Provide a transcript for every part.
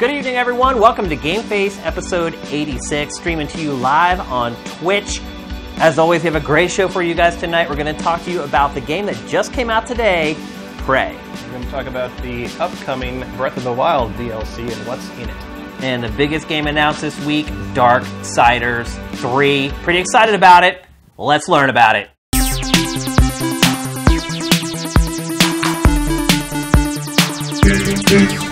Good evening, everyone. Welcome to GameFace episode 86, streaming to you live on Twitch. As always, we have a great show for you guys tonight. We're going to talk to you about the game that just came out today, Prey. We're going to talk about the upcoming Breath of the Wild DLC and what's in it. And the biggest game announced this week, Dark Siders 3. Pretty excited about it. Let's learn about it.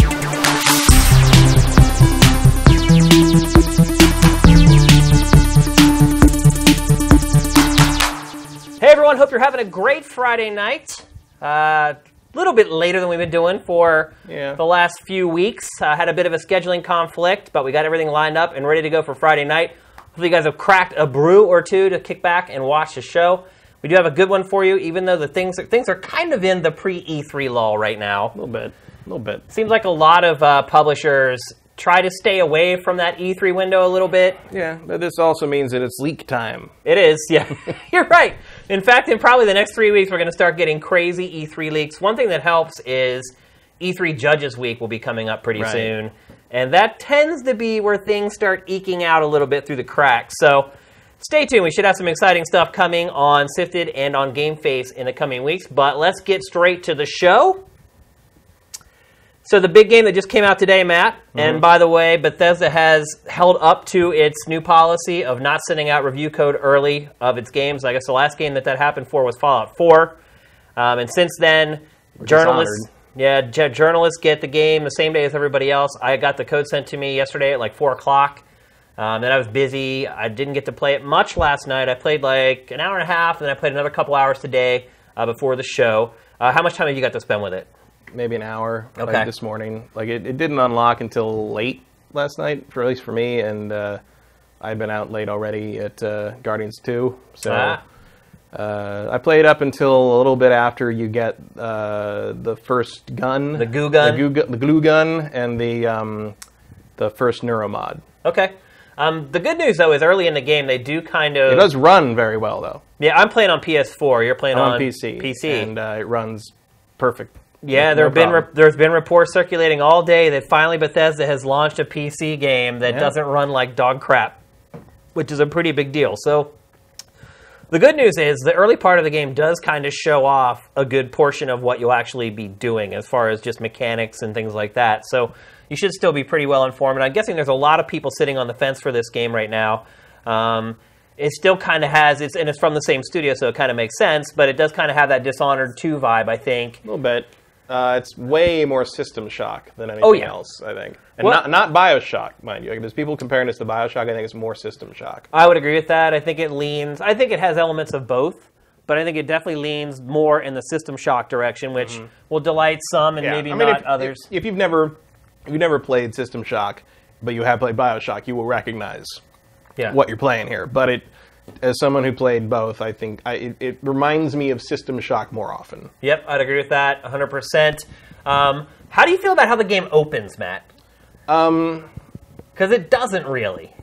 everyone, hope you're having a great Friday night. A uh, little bit later than we've been doing for Yeah. the last few weeks. Uh, had a bit of a scheduling conflict, but we got everything lined up and ready to go for Friday night. Hopefully, you guys have cracked a brew or two to kick back and watch the show. We do have a good one for you, even though the things things are kind of in the pre E3 lull right now. A little bit. A little bit. Seems like a lot of uh, publishers try to stay away from that E3 window a little bit. Yeah, but this also means that it's leak time. It is, yeah. You're right. In fact, in probably the next three weeks, we're going to start getting crazy E3 leaks. One thing that helps is E3 Judges Week will be coming up pretty Right. soon. And that tends to be where things start eking out a little bit through the cracks. So stay tuned. We should have some exciting stuff coming on Sifted and on GameFace in the coming weeks. But let's get straight to the show. So the big game that just came out today, Matt, Mm-hmm. and by the way, Bethesda has held up to its new policy of not sending out review code early of its games. I guess the last game that that happened for was Fallout 4, um, and since then, journalists, yeah, j- journalists get the game the same day as everybody else. I got the code sent to me yesterday at like four o'clock. Um, then I was busy. I didn't get to play it much last night. I played like an hour and a half, and then I played another couple hours today uh, before the show. Uh, how much time have you got to spend with it? Maybe an hour like, this morning. Like it, it didn't unlock until late last night, for at least for me, and uh, I'd been out late already at uh, Guardians 2. So Ah. uh, I played up until a little bit after you get uh, the first gun, The goo gun? the, goo the glue gun, and the um, the first neuromod. Okay. Um, the good news though is early in the game they do kind of. It does run very well though. Yeah, I'm playing on PS4. You're playing on, on PC. PC. and uh, it runs perfect. Yeah, there no been re- there's been reports circulating all day that finally Bethesda has launched a PC game that Yeah. doesn't run like dog crap, which is a pretty big deal. So. The good news is the early part of the game does kind of show off a good portion of what you'll actually be doing as far as just mechanics and things like that. So you should still be pretty well informed. And I'm guessing there's a lot of people sitting on the fence for this game right now. Um, it still kind of has it's and it's from the same studio, so it kind of makes sense. But it does kind of have that Dishonored 2 vibe, I think. A little bit. Uh, it's way more System Shock than anything Oh, yeah. else, I think. And Well- not, not Bioshock, mind you. Like, there's people comparing this to Bioshock. I think it's more System Shock. I would agree with that. I think it leans. I think it has elements of both, but I think it definitely leans more in the System Shock direction, which will delight some and maybe I mean, not if, others. If, if you've never if you've never played System Shock, but you have played Bioshock, you will recognize yeah. what you're playing here. But it, as someone who played both, I think I, it, it reminds me of System Shock more often. Yep, I'd agree with that 100%. Um, how do you feel about how the game opens, Matt? Um, Because it doesn't really.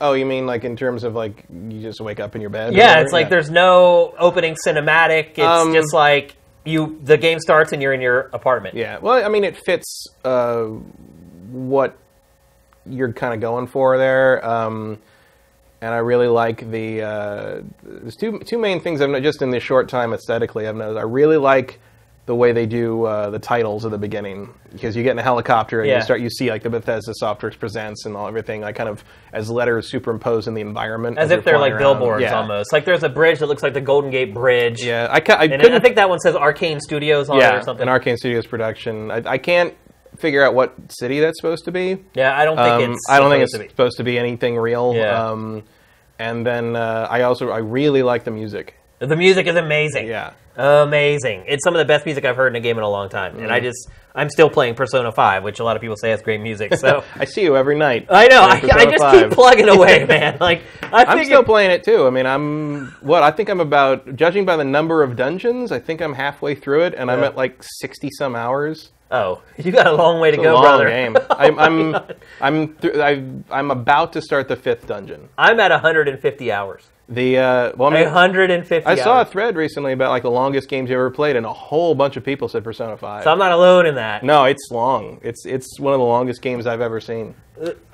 oh, you mean like in terms of like you just wake up in your bed? Yeah, it's like there's no opening cinematic. It's Um, just like you. The game starts and you're in your apartment. Yeah, well, I mean, it fits uh, what you're kind of going for there, um, and I really like the. Uh, there's two two main things I've noticed just in this short time aesthetically. I've noticed I really like the way they do uh, the titles at the beginning because you get in a helicopter and Yeah. you start you see like the Bethesda Software presents and all everything like kind of as letters superimposed in the environment As you're if they're like around. billboards Yeah. almost. Like there's a bridge that looks like the Golden Gate Bridge. Yeah, I, ca- I And couldn't I think that one says Arcane Studios on it or something. an Arcane Studios production. I, I can't figure out what city that's supposed to be. yeah, I don't think Um, it's. I don't think it's supposed to be. supposed to be anything real. Yeah. Um, and then uh, I also I really like the music. The music is amazing. Yeah. Amazing. It's some of the best music I've heard in a game in a long time. And I Mm-hmm. just, I'm still playing Persona 5, which a lot of people say has great music. So I see you every night. I know. I, I just 5. keep plugging away, man. Like, I I'm figure, still playing it too. I mean, I'm what I think I'm about. Judging by the number of dungeons, I think I'm halfway through it, and I'm at like sixty some hours. Oh, you got a long way to go, long brother. game. I'm I'm I'm, th- I, I'm about to start the fifth dungeon. I'm at 150 hours. The uh, well, I mean, 150. I saw a thread recently about like the longest games you ever played, and a whole bunch of people said Persona Five. So I'm not alone in that. no, it's long. It's it's one of the longest games I've ever seen.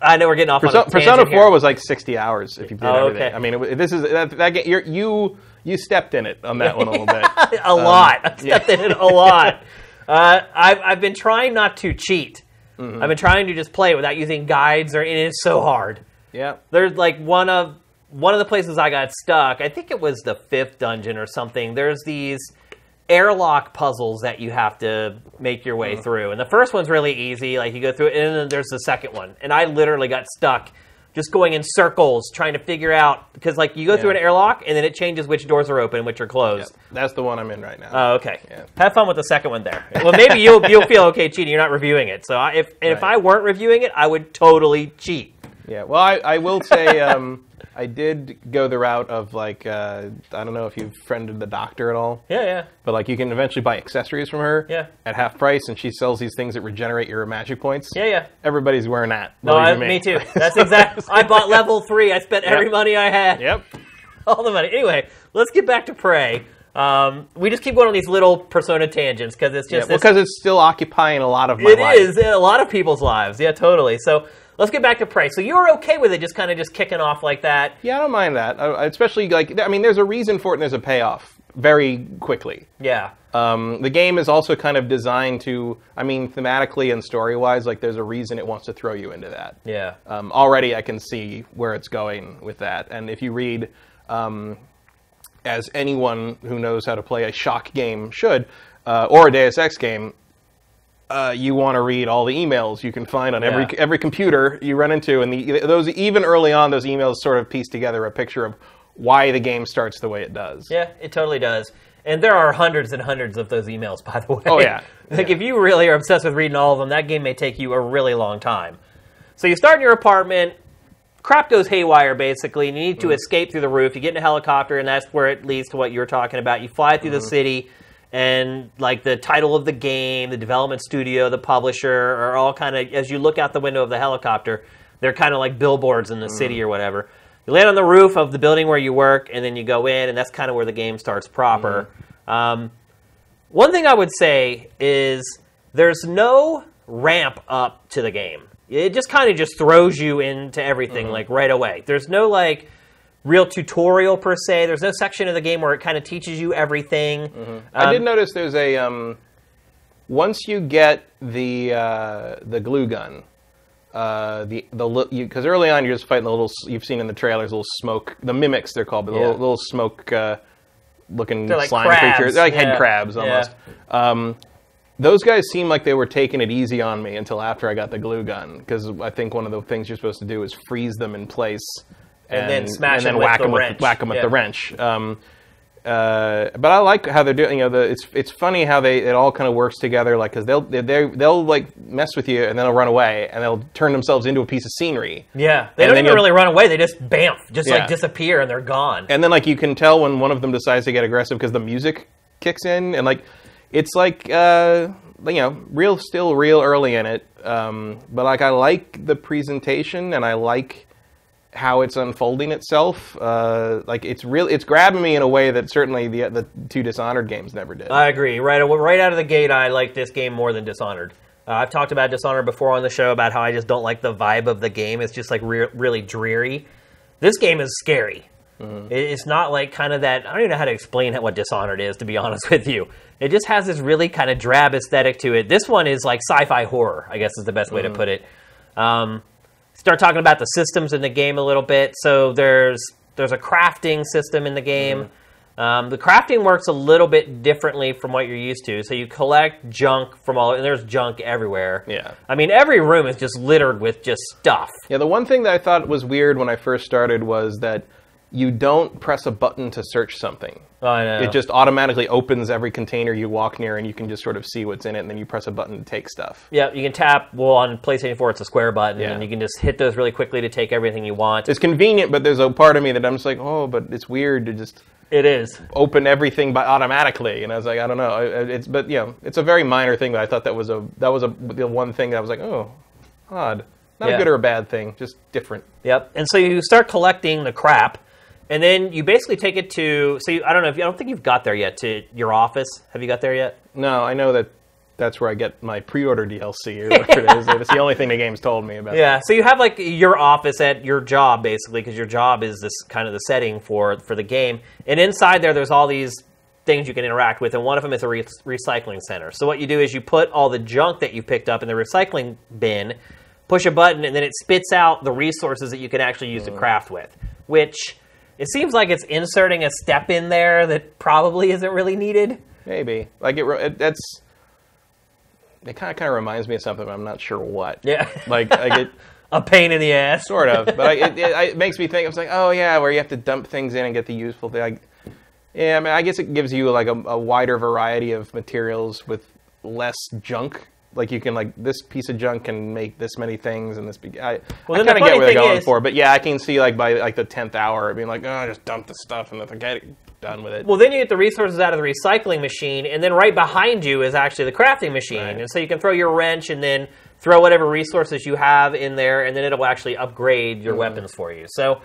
I know we're getting off on Persona, Persona Four here. was like 60 hours if you did Oh, everything. okay. I mean, it, this is that, that game, you're, you you stepped in it on that one a little bit. a lot. I've stepped in it a lot. Uh, I've, I've been trying not to cheat. Mm-hmm. I've been trying to just play it without using guides, or and it is so hard. Yeah. There's like one of one of the places I got stuck. I think it was the fifth dungeon or something. There's these airlock puzzles that you have to make your way through, and the first one's really easy. Like you go through it, and then there's the second one, and I literally got stuck. Just going in circles, trying to figure out because like you go through an airlock and then it changes which doors are open, and which are closed. That's the one I'm in right now. Oh, okay. Yeah. Have fun with the second one there. Well, maybe you'll you'll feel okay cheating. You're not reviewing it. So I, if and if I weren't reviewing it, I would totally cheat. Yeah, well, I, I will say um, I did go the route of like uh, I don't know if you've friended the doctor at all, Yeah, yeah. but like you can eventually buy accessories from her Yeah. at half price, and she sells these things that regenerate your magic points. Yeah, yeah. Everybody's wearing that. No, I, you me too. That's exactly. I bought level three. I spent every Yep. money I had. Yep. All the money. Anyway, let's get back to Prey. Um, we just keep going on these little persona tangents because it's Yeah, just this- because it's still occupying a lot of my It life. is a lot of people's lives. Yeah, totally. So let's get back to Prey. So you're okay with it, just kind of just kicking off like that. Yeah, I don't mind that. I, especially like I mean, there's a reason for it and there's a payoff very quickly. Yeah. Um, the game is also kind of designed to, I mean, thematically and story wise, like there's a reason it wants to throw you into that. Yeah. Um, already, I can see where it's going with that. And if you read, um, as anyone who knows how to play a shock game should, uh, or a Deus Ex game, uh, you want to read all the emails you can find on every Yeah. every computer you run into, and the, those even early on, those emails sort of piece together a picture of why the game starts the way it does. Yeah, it totally does. And there are hundreds and hundreds of those emails, by the way. Oh, yeah. like Yeah. if you really are obsessed with reading all of them, that game may take you a really long time. So you start in your apartment, crap goes haywire basically, and you need to Mm. escape through the roof. You get in a helicopter, and that's where it leads to what you were talking about. You fly through Mm-hmm. the city, and like the title of the game, the development studio, the publisher are all kind of as you look out the window of the helicopter, they're kind of like billboards in the Mm. city or whatever. You land on the roof of the building where you work, and then you go in, and that's kind of where the game starts proper. Mm. Um, one thing I would say is there's no ramp up to the game. It just kind of just throws you into everything Mm-hmm. like right away. There's no like real tutorial per se. There's no section of the game where it kind of teaches you everything. Mm-hmm. I Um, did notice there's a um, once you get the uh, the glue gun, uh, the the because early on you're just fighting the little you've seen in the trailers little smoke the mimics they're called but the Yeah. little, little smoke uh, looking like slime crabs, creatures they're like yeah. head crabs Yeah. almost. Um, those guys seem like they were taking it easy on me until after I got the glue gun because I think one of the things you're supposed to do is freeze them in place And then smash and then them with whack the them with whack them with Yeah. the wrench. Um, uh, but I like how they're doing. You know, the, it's it's funny how they it all kind of works together. Like because they'll they they they'll like mess with you and then they'll run away and they'll turn themselves into a piece of scenery. Yeah, they And don't even really run away. They just bamf, just Yeah. like disappear, and they're gone. And then like you can tell when one of them decides to get aggressive because the music kicks in and like it's like uh, you know real still real early in it. Um, but like I like the presentation and I like how it's unfolding itself. Uh, like it's real it's grabbing me in a way that certainly the the two Dishonored games never did. I agree. Right, right out of the gate, I like this game more than Dishonored. Uh, I've talked about Dishonored before on the show about how I just don't like the vibe of the game. It's just like re- really dreary. This game is scary. It- It's not like kind of that. I don't even know how to explain what Dishonored is, to be honest with you. It just has this really kind of drab aesthetic to it. This one is like sci-fi horror, I guess is the best way to put it. Um, start talking about the systems in the game a little bit. So there's there's a crafting system in the game. Um, the crafting works a little bit differently from what you're used to. So you collect junk from all, and there's junk everywhere. Yeah. I mean, every room is just littered with just stuff. Yeah, the one thing that I thought was weird when I first started was that you don't press a button to search something. Oh, I know. It just automatically opens every container you walk near, and you can just sort of see what's in it, and then you press a button to take stuff. yeah, you can tap. Well, on PlayStation 4, it's a square button, Yeah. and you can just hit those really quickly to take everything you want. It's convenient, but there's a part of me that I'm just like, oh, but it's weird to just it is. open everything by automatically. And I was like, I don't know. It's but you know, it's a very minor thing, but I thought that was a that was a the one thing that I was like, oh, odd. Not Yeah. a good or a bad thing, just different. Yep. And so you start collecting the crap, and then you basically take it to. So you, I don't know if you, I don't think you've got there yet to your office. Have you got there yet? No, I know that that's where I get my pre-order DLC or whatever it is. It's the only thing the game's told me about. Yeah. So you have like your office at your job basically because your job is this kind of the setting for for the game, and inside there, there's all these things you can interact with, and one of them is a re- recycling center. So what you do is you put all the junk that you picked up in the recycling bin, push a button, and then it spits out the resources that you can actually use to mm. craft with. Which it seems like it's inserting a step in there that probably isn't really needed. Maybe like it. that's it. Kind of kind of reminds me of something, but I'm not sure what. Yeah. Like I get a pain in the ass. sort of, but I, it, it, it makes me think. I was like, oh yeah, where you have to dump things in and get the useful thing. Like, yeah, I mean, I guess it gives you like a, a wider variety of materials with less junk. Like you can like this piece of junk can make this many things, and this. Be, I, Well, I kind of get what they're going is- for, but yeah, I can see like by like the tenth hour being like, oh, just dump the stuff and then get it done with it. Well, then you get the resources out of the recycling machine, and then right behind you is actually the crafting machine. Right. And so you can throw your wrench and then throw whatever resources you have in there, and then it'll actually upgrade your mm-hmm. weapons for you. So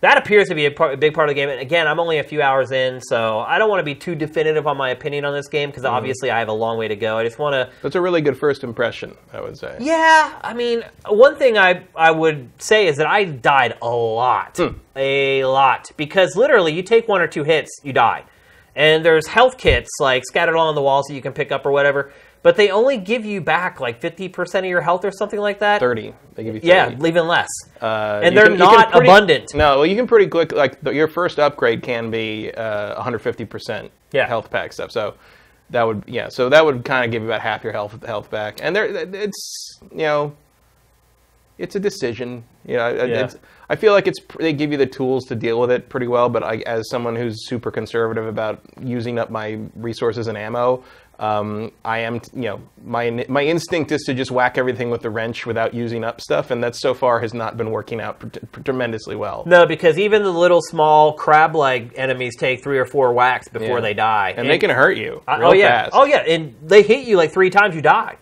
that appears to be a, part, a big part of the game. And again, I'm only a few hours in, so I don't want to be too definitive on my opinion on this game because mm-hmm. obviously I have a long way to go. I just want to. That's a really good first impression, I would say. Yeah, I mean, one thing I I would say is that I died a lot, hmm. a lot, because literally you take one or two hits, you die, and there's health kits like scattered along the walls that you can pick up or whatever, but they only give you back like fifty percent of your health or something like that. Thirty. They give you 30. Yeah, even less. Uh, and they're can- not pretty- abundant. No, well, you can pretty quick like the, your first upgrade can be uh, 150% Yeah. health pack stuff. So that would yeah, so that would kind of give you about half your health health back. And there it's you know it's a decision. You know, Yeah. I feel like it's they give you the tools to deal with it pretty well. But I, as someone who's super conservative about using up my resources and ammo, um, I am you know my my instinct is to just whack everything with the wrench without using up stuff, and that so far has not been working out pr- pr- tremendously well. No, because even the little small crab-like enemies take three or four whacks before Yeah. they die, and they can hurt you. Real oh yeah, fast. oh yeah, and they hit you like three times, you die.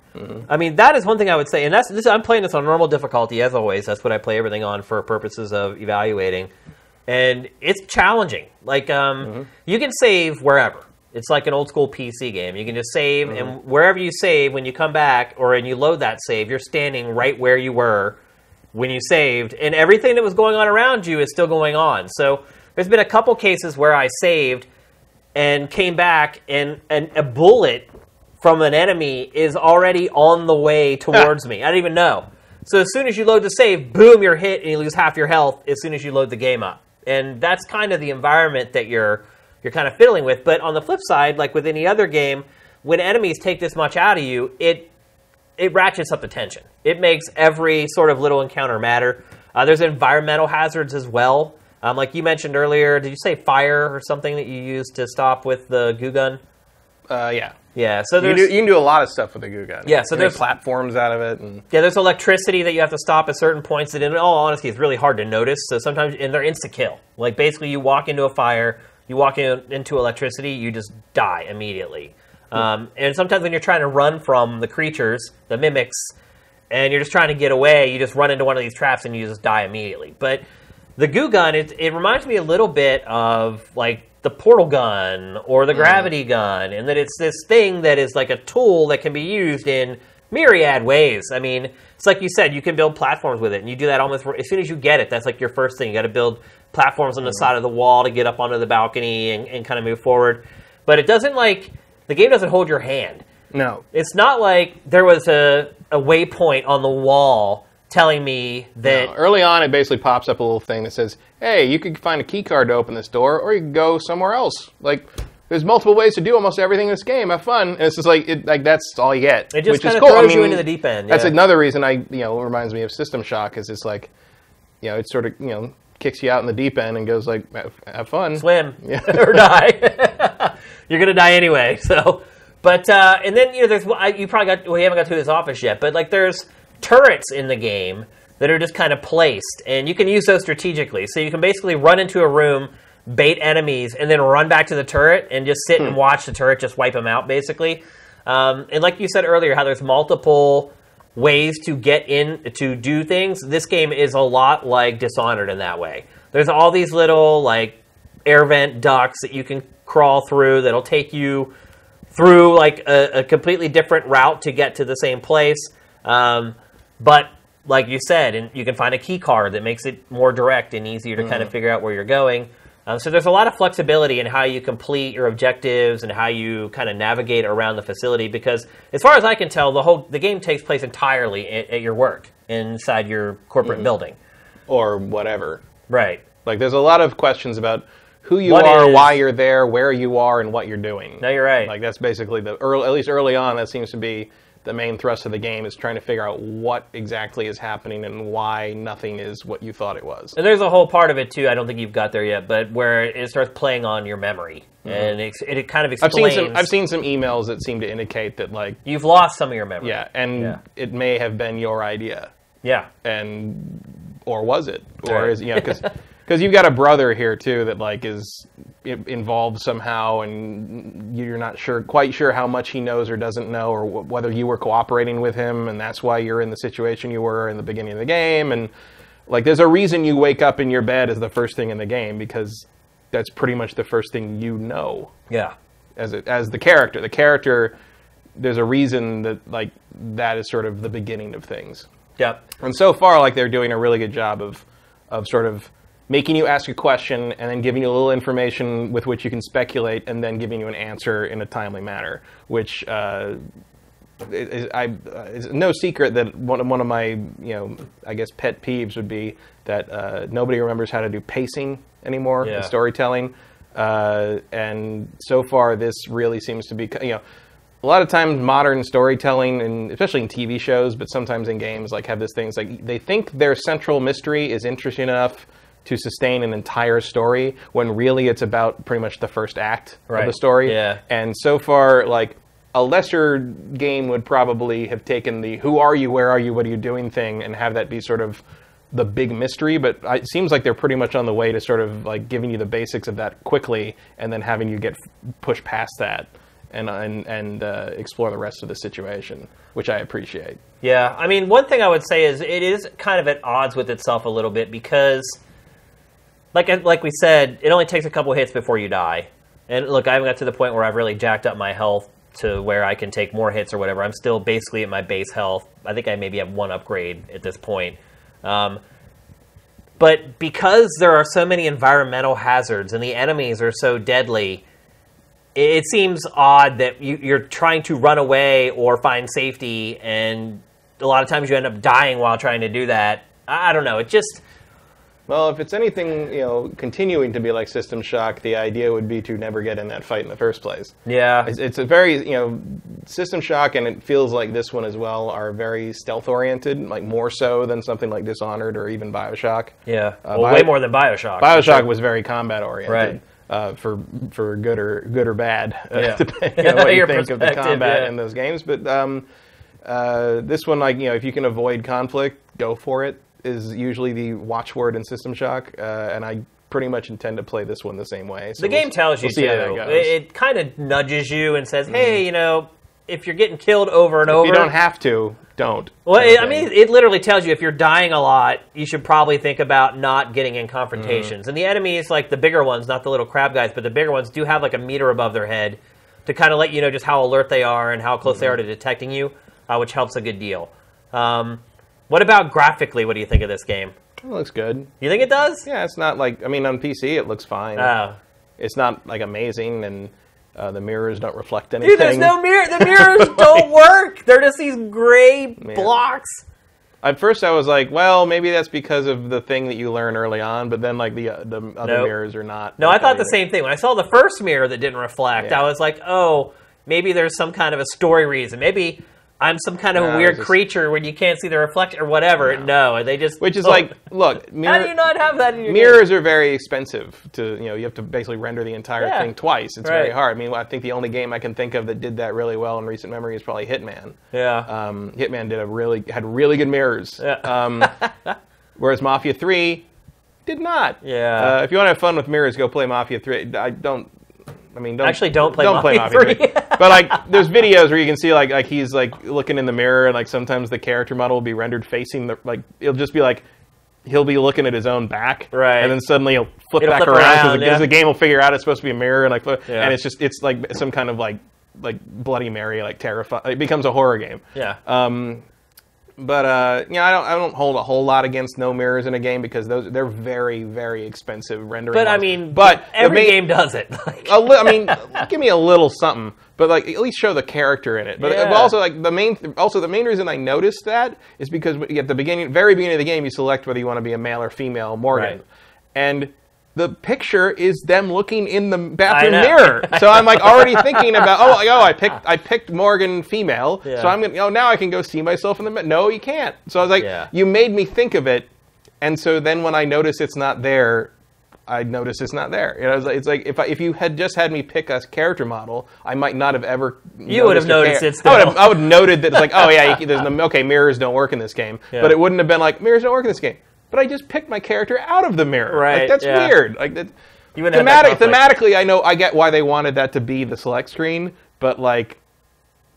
I mean, that is one thing I would say, and that's this, I'm playing this on normal difficulty as always. That's what I play everything on for purposes of evaluating, and it's challenging. Like, um, you can save wherever. It's like an old school PC game. You can just save, and mm-hmm. wherever you save, when you come back or when you load that save, you're standing right where you were when you saved, and everything that was going on around you is still going on. So there's been a couple cases where I saved and came back, and, and a bullet from an enemy is already on the way towards me. I didn't even know. So as soon as you load the save, boom, you're hit, and you lose half your health as soon as you load the game up. And that's kind of the environment that you're you're kind of fiddling with. But on the flip side, like with any other game, when enemies take this much out of you, it it ratchets up the tension. It makes every sort of little encounter matter. Uh, there's environmental hazards as well. Um, like you mentioned earlier, did you say fire or something that you use to stop with the goo gun? Uh, yeah. Yeah, so You do, you can do a lot of stuff with the goo gun. Yeah, so You there's- platforms out of it, and yeah, there's electricity that you have to stop at certain points. That, in all honesty, is really hard to notice. So sometimes, and they're insta kill. Like basically, you walk into a fire, you walk in, into electricity, you just die immediately. Um, and sometimes when you're trying to run from the creatures, the mimics, and you're just trying to get away, you just run into one of these traps and you just die immediately. But the goo gun, it, it reminds me a little bit of like the portal gun or the gravity gun, and that it's this thing that is like a tool that can be used in myriad ways. I mean, it's like you said, you can build platforms with it, and you do that almost as soon as you get it. That's like your first thing. You got to build platforms on the side of the wall to get up onto the balcony and, and kind of move forward. But it doesn't like the game doesn't hold your hand. no, It's not like there was a, a waypoint on the wall telling me that No, Early on, it basically pops up a little thing that says, "Hey, you could find a key card to open this door, or you can go somewhere else." Like, there's multiple ways to do almost everything in this game. Have fun, and it's just like, it, like that's all you get. It just which is kinda cool. I throws you into the deep end, That's another reason I, you know, it reminds me of System Shock. Is it's like, you know, it's sort of, you know, kicks you out in the deep end and goes like, "Have- "Have fun." swim yeah. or die. You're gonna die anyway. So, but uh, and then you know, there's I, you probably got we haven't got to this office yet, but like there's turrets in the game that are just kind of placed, and you can use those strategically. So you can basically run into a room, bait enemies, and then run back to the turret and just sit and watch the turret just wipe them out, basically. Um, and like you said earlier, how there's multiple ways to get in to do things. This game is a lot like Dishonored in that way. There's all these little like air vent ducts that you can crawl through that'll take you through like a, a completely different route to get to the same place. Um, but like you said, and you can find a key card that makes it more direct and easier to kind of figure out where you're going. Um, so there's a lot of flexibility in how you complete your objectives and how you kind of navigate around the facility. Because as far as I can tell, the whole the game takes place entirely at, at your work inside your corporate building. or whatever. Right. Like, there's a lot of questions about who you What are, is- why you're there, where you are, and what you're doing. No, you're right. Like that's basically the early, at least early on, that seems to be the main thrust of the game is trying to figure out what exactly is happening and why nothing is what you thought it was. And there's a whole part of it too. I don't think you've got there yet, but where it starts playing on your memory, and it, it kind of Mm-hmm. I've explains. seen some. I've seen some emails that seem to indicate that, like, You've lost some of your memory. yeah, and Yeah. it may have been your idea, Yeah. and or was it, or Right. is you know because you've got a brother here too that like is involved somehow, and you're not sure quite sure how much he knows or doesn't know, or wh- whether you were cooperating with him, and that's why you're in the situation you were in the beginning of the game, and like there's a reason you wake up in your bed as the first thing in the game because that's pretty much the first thing you know Yeah. as a, as the character. The character, there's a reason that like that is sort of the beginning of things. Yep. And so far, like they're doing a really good job of of sort of making you ask a question and then giving you a little information with which you can speculate and then giving you an answer in a timely manner, which. Uh, is, I, uh, it's no secret that one of, one of my, you know, I guess pet peeves would be that uh, nobody remembers how to do pacing anymore Yeah. in storytelling. Uh, and so far, this really seems to be, you know, a lot of times modern storytelling, and especially in TV shows, but sometimes in games, like have this things like they think their central mystery is interesting enough to sustain an entire story when really it's about pretty much the first act of the story. Yeah. And so far, like a lesser game would probably have taken the "Who are you? Where are you? What are you doing?" thing and have that be sort of the big mystery. But it seems like they're pretty much on the way to sort of like giving you the basics of that quickly, and then having you get pushed past that and and and uh, explore the rest of the situation, which I appreciate. Yeah, I mean, one thing I would say is it is kind of at odds with itself a little bit because, like like we said, it only takes a couple hits before you die. And look, I haven't got to the point where I've really jacked up my health to where I can take more hits or whatever. I'm still basically at my base health. I think I maybe have one upgrade at this point. Um, but because there are so many environmental hazards and the enemies are so deadly, it seems odd that you, you're trying to run away or find safety, and a lot of times you end up dying while trying to do that. I I don't know. It just Well, if it's anything, you know, continuing to be like System Shock, the idea would be to never get in that fight in the first place. yeah, It's, it's a very, you know, System Shock, and it feels like this one as well, are very stealth oriented, like more so than something like Dishonored or even Bioshock. yeah. Uh, well, Bio- way more than Bioshock. Bioshock sure. was very combat oriented. Right. Uh, for for good or good or bad, uh, Yeah. depending on what you think of the combat yeah. in those games. But um, uh, this one, like you know, if you can avoid conflict, go for it. Is usually the watchword in System Shock, uh, and I pretty much intend to play this one the same way. So the game we'll- tells you we'll see too. how that goes. Mm-hmm. It, it kind of nudges you and says, "Hey, you know, if you're getting killed over and over, you don't have to, don't. Well, it, I mean, it literally tells you if you're dying a lot, you should probably think about not getting in confrontations. Mm-hmm. And the enemies, like the bigger ones, not the little crab guys, but the bigger ones, do have like a meter above their head to kind of let you know just how alert they are and how close they are to Mm-hmm. detecting you, uh, which helps a good deal. Um, what about graphically? What do you think of this game? it looks good. You think it does? Yeah, it's not like I mean on PC it looks fine. Oh. it's not like amazing, and uh, the mirrors don't reflect anything. Dude, there's no mirror. The mirrors don't work. They're just these gray blocks. At first, I was like, well, maybe that's because of the thing that you learn early on, but then like the uh, the other Nope. mirrors are not. No, I thought that the same thing. When I saw the first mirror that didn't reflect, Yeah. I was like, oh, maybe there's some kind of a story reason. Maybe I'm some kind of No, a weird just- creature when you can't see the reflection or whatever. No, they just. Which is oh, like, look, How do you not have that in your mirrors are very expensive to you know. You have to basically render the entire Yeah. thing twice. It's very hard. I mean, I think the only game I can think of that did that really well in recent memory is probably Hitman. Yeah. Um, Hitman did a really had really good mirrors. Yeah. Um, whereas Mafia Three did not. Yeah. Uh, if you want to have fun with mirrors, go play Mafia Three. I don't. I mean, don't Actually, don't play don't play Mafia Mafia 3. 3. but like, there's videos where you can see like like he's like looking in the mirror, and like sometimes the character model will be rendered facing the like it'll just be like he'll be looking at his own back, Right. and then suddenly he'll flip It'll back flip around around, because yeah. the game will figure out it's supposed to be a mirror, and like, Yeah. and it's just it's like some kind of like like Bloody Mary, like terrifying. It becomes a horror game. Yeah. Um, but uh, yeah, I don't I don't hold a whole lot against no mirrors in a game because those they're very very expensive rendering. but I mean, but every game does it. A li- I mean, give me a little something, but like at least show the character in it. But, Yeah. but also like the main, also the main reason I noticed that is because at the beginning, very beginning of the game, you select whether you want to be a male or female Morgan, Right. and the picture is them looking in the bathroom mirror. So I'm like already thinking about oh oh I picked I picked Morgan female, Yeah. so I'm gonna oh now I can go see myself in the mirror. no you can't. So I was like Yeah. you made me think of it, and so then when I notice it's not there, I notice it's not there. You know, it's like, it's like if I, if you had just had me pick a character model, I might not have ever. You would have noticed it I would have, still. I would have noted that it's like, oh yeah, you, there's no, okay, mirrors don't work in this game, Yeah. but it wouldn't have been like mirrors don't work in this game. But I just picked my character out of the mirror. Right, Like, that's yeah. weird. Like that. You wouldn't have that Thematic, thematically, I know I get why they wanted that to be the select screen, but like,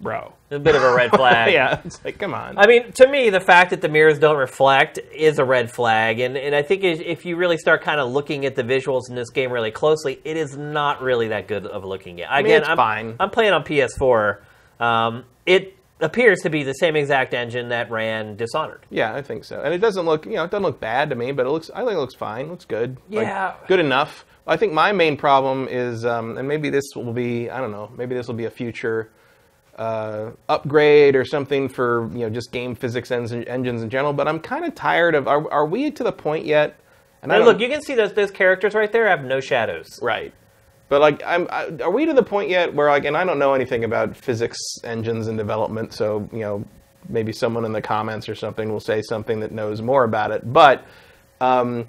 bro, a bit of a red flag. yeah, it's like come on. I mean, to me, the fact that the mirrors don't reflect is a red flag, and and I think if you really start kind of looking at the visuals in this game really closely, it is not really that good of looking at. Again, it's I'm fine. I'm playing on PS4. Um, it appears to be the same exact engine that ran Dishonored. Yeah, I think so. And it doesn't look, you know, it doesn't look bad to me, but it looks. I think it looks fine. It looks good. Like, Yeah. good enough. I think my main problem is, um, and maybe this will be, I don't know, maybe this will be a future uh, upgrade or something for you know just game physics en- engines in general. But I'm kind of tired of. Are, are we to the point yet? And I And don't- look, you can see those those characters right there have no shadows. Right. But like, I'm, I, are we to the point yet where like, and I don't know anything about physics engines and development, so you know, maybe someone in the comments or something will say something that knows more about it. But, um,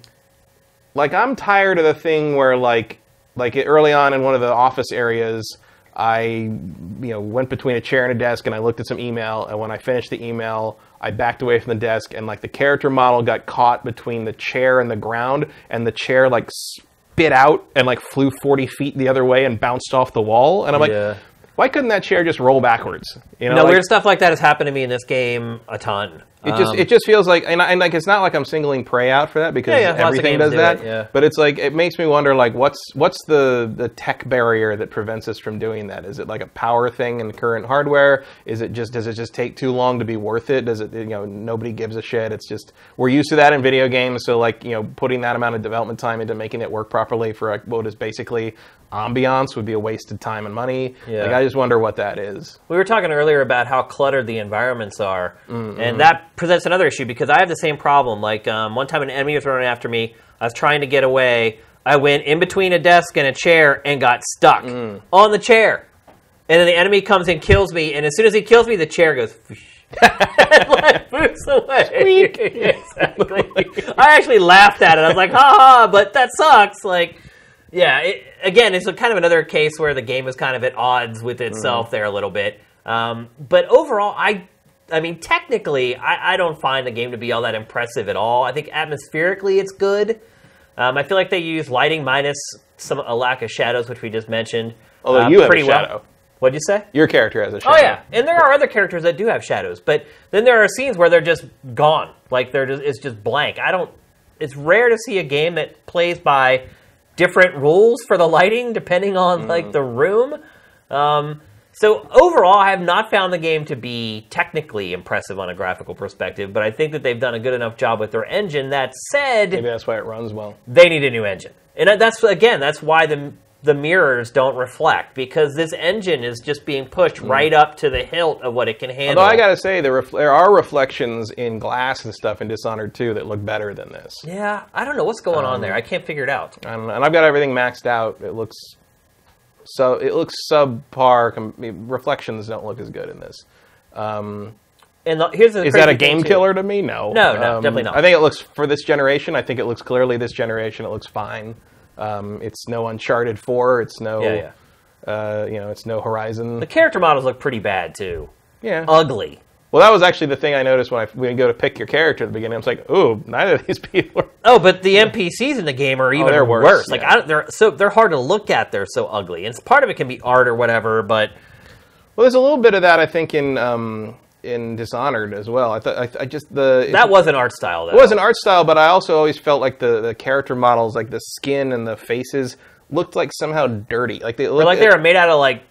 like, I'm tired of the thing where like, like early on in one of the office areas, I, you know, went between a chair and a desk and I looked at some email, and when I finished the email, I backed away from the desk, and like the character model got caught between the chair and the ground, and the chair like spit out and like flew 40 feet the other way and bounced off the wall. And I'm like, Yeah. why couldn't that chair just roll backwards? You know, No, like, weird stuff like that has happened to me in this game a ton. It just Um, it just feels like and, and like it's not like I'm singling Prey out for that because Yeah, yeah, everything does do that. it, yeah. But it's like it makes me wonder like what's what's the the tech barrier that prevents us from doing that? Is it like a power thing in current hardware? Is it just does it just take too long to be worth it? Does it you know nobody gives a shit? It's just we're used to that in video games, so like you know putting that amount of development time into making it work properly for like, what is basically ambiance would be a wasted time and money. Yeah. Like I just wonder what that is. We were talking earlier about how cluttered the environments are, Mm-hmm. and that presents another issue because I have the same problem. Like um, one time, an enemy was running after me. I was trying to get away. I went in between a desk and a chair and got stuck Mm. on the chair. And then the enemy comes and kills me, and as soon as he kills me, the chair goes. like moves away. exactly. I actually laughed at it. I was like, "Ha ha!" But that sucks. Like, yeah. It, again, it's a kind of another case where the game is kind of at odds with itself Mm. there a little bit. Um, but overall, I, I mean, technically, I, I don't find the game to be all that impressive at all. I think atmospherically, it's good. Um, I feel like they use lighting minus some a lack of shadows, which we just mentioned. Although uh, you have a pretty well. shadow. What'd you say? Your character has a shadow. Oh yeah, and there are other characters that do have shadows, but then there are scenes where they're just gone, like they're just, it's just blank. I don't. It's rare to see a game that plays by different rules for the lighting depending on like the room. Um, so overall, I have not found the game to be technically impressive on a graphical perspective, but I think that they've done a good enough job with their engine. That said, Maybe that's why it runs well. they need a new engine, and that's again that's why the the mirrors don't reflect because this engine is just being pushed right up to the hilt of what it can handle. Although I gotta say, there, ref- there are reflections in glass and stuff in Dishonored 2 that look better than this. yeah, I don't know what's going Um, on there. I can't figure it out. And I've got everything maxed out. It looks so it looks subpar. Com- reflections don't look as good in this. And the, here's the Is that a game too. killer to me? No. Um, No, no, definitely not. I think it looks for this generation. I think it looks clearly this generation. It looks fine. Um, it's no Uncharted 4. It's no. Yeah, yeah. Uh, you know, it's no Horizon. The character models look pretty bad too. yeah. Ugly. Well, that was actually the thing I noticed when I when you go to pick your character at the beginning. I was like, ooh, neither of these people are Oh, but the NPCs in the game are even they're worse, worse. Like yeah. I don't, they're so they're hard to look at. They're so ugly, and part of it can be art or whatever. But Well, there's a little bit of that, I think, in um, in Dishonored as well. I thought I, I just the That was an art style, though. it was an art style, but I also always felt like the, the character models, like the skin and the faces, looked like somehow dirty. Like they Or looked like they were made out of like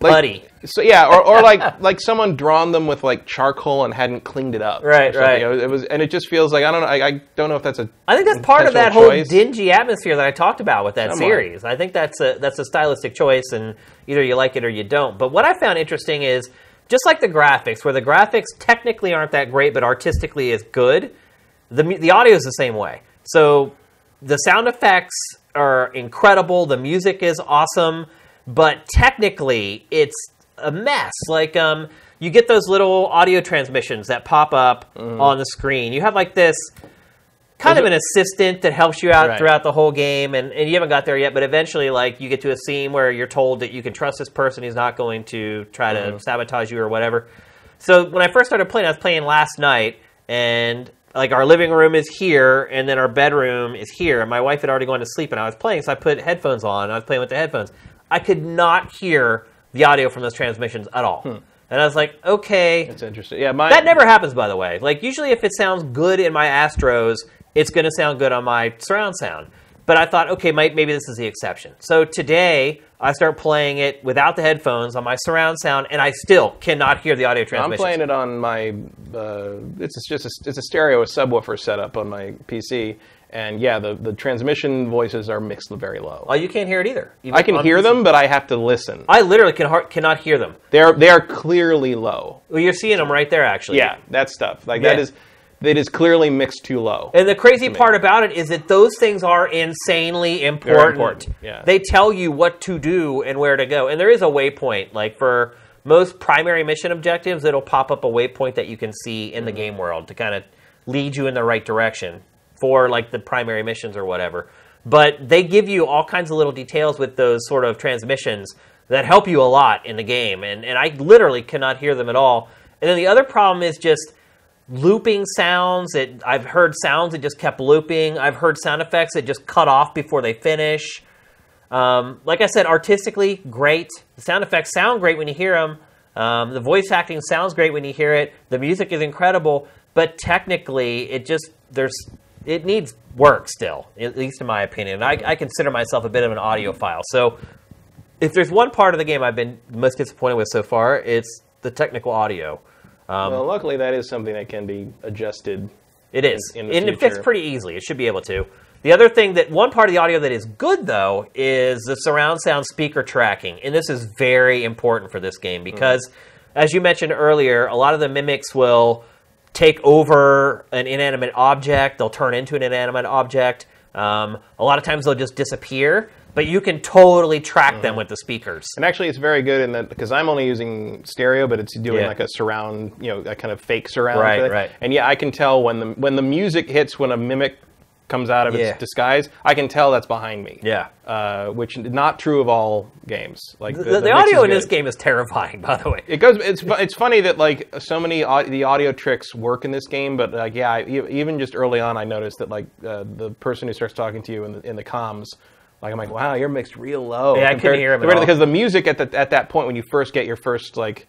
like- putty. So yeah, or, or like like someone drawn them with like charcoal and hadn't cleaned it up. Right, right. It was, it was, and it just feels like I don't know. I, I don't know if that's a. I think that's part of that intentional whole dingy atmosphere that I talked about with that Somewhat. series. I think that's a that's a stylistic choice, and either you like it or you don't. But what I found interesting is just like the graphics, where the graphics technically aren't that great, but artistically is good. The the audio is the same way. So the sound effects are incredible. The music is awesome, but technically it's a mess. Like um, you get those little audio transmissions that pop up Mm-hmm. on the screen. You have like this kind Those of are- an assistant that helps you out Right. throughout the whole game and, and you haven't got there yet but eventually like you get to a scene where you're told that you can trust this person he's not going to try to Mm-hmm. sabotage you or whatever so when i first started playing i was playing last night and like our living room is here and then our bedroom is here and my wife had already gone to sleep and i was playing so i put headphones on and i was playing with the headphones i could not hear the audio from those transmissions at all and i was like okay It's interesting. Yeah, my that never happens, by the way. Like usually, if it sounds good in my Astros, it's going to sound good on my surround sound. But I thought, okay, might, maybe this is the exception. So today, I start playing it without the headphones on my surround sound, and I still cannot hear the audio transmission. I'm playing it on my. Uh, it's just a, it's a stereo subwoofer setup on my PC, and yeah, the, the transmission voices are mixed very low. Oh, you can't hear it either. I can hear them, but I have to listen. I literally can har- cannot hear them. They're they are clearly low. Well, you're seeing them right there, actually. Yeah, that stuff like that Yeah. is that is clearly mixed too low. And the crazy part about it is that those things are insanely important. important, yeah. They tell you what to do and where to go. And there is a waypoint. Like for most primary mission objectives, it'll pop up a waypoint that you can see in the mm. game world to kind of lead you in the right direction for like the primary missions or whatever. But they give you all kinds of little details with those sort of transmissions that help you a lot in the game. And, and I literally cannot hear them at all. And then the other problem is just looping sounds. It, I've heard sounds that just kept looping. I've heard sound effects that just cut off before they finish. Um, like I said, artistically, great. The sound effects sound great when you hear them. Um, the voice acting sounds great when you hear it. The music is incredible, but technically, it just there's it needs work still, at least in my opinion. I, I consider myself a bit of an audiophile, so if there's one part of the game I've been most disappointed with so far, it's the technical audio. Um, well, luckily that is something that can be adjusted. It is, in the and it fits pretty easily. It should be able to. The other thing that one part of the audio that is good though is the surround sound speaker tracking, and this is very important for this game because, as you mentioned earlier, a lot of the mimics will take over an inanimate object. They'll turn into an inanimate object. Um, a lot of times they'll just disappear, but you can totally track them with the speakers. And actually, it's very good in that because I'm only using stereo, but it's doing Yeah. like a surround, you know, a kind of fake surround. Right, right. And yeah, I can tell when the when the music hits when a mimic comes out of Yeah. its disguise. I can tell that's behind me. Yeah. Uh, which not true of all games. Like The, the, the, audio in this game is terrifying, by the way. It goes. It's it's funny that like so many au- the audio tricks work in this game, but like yeah, I, even just early on, I noticed that like uh, the person who starts talking to you in the in the comms, like I'm like, wow, you're mixed real low. Yeah, I couldn't hear him because the music at the at that point when you first get your first like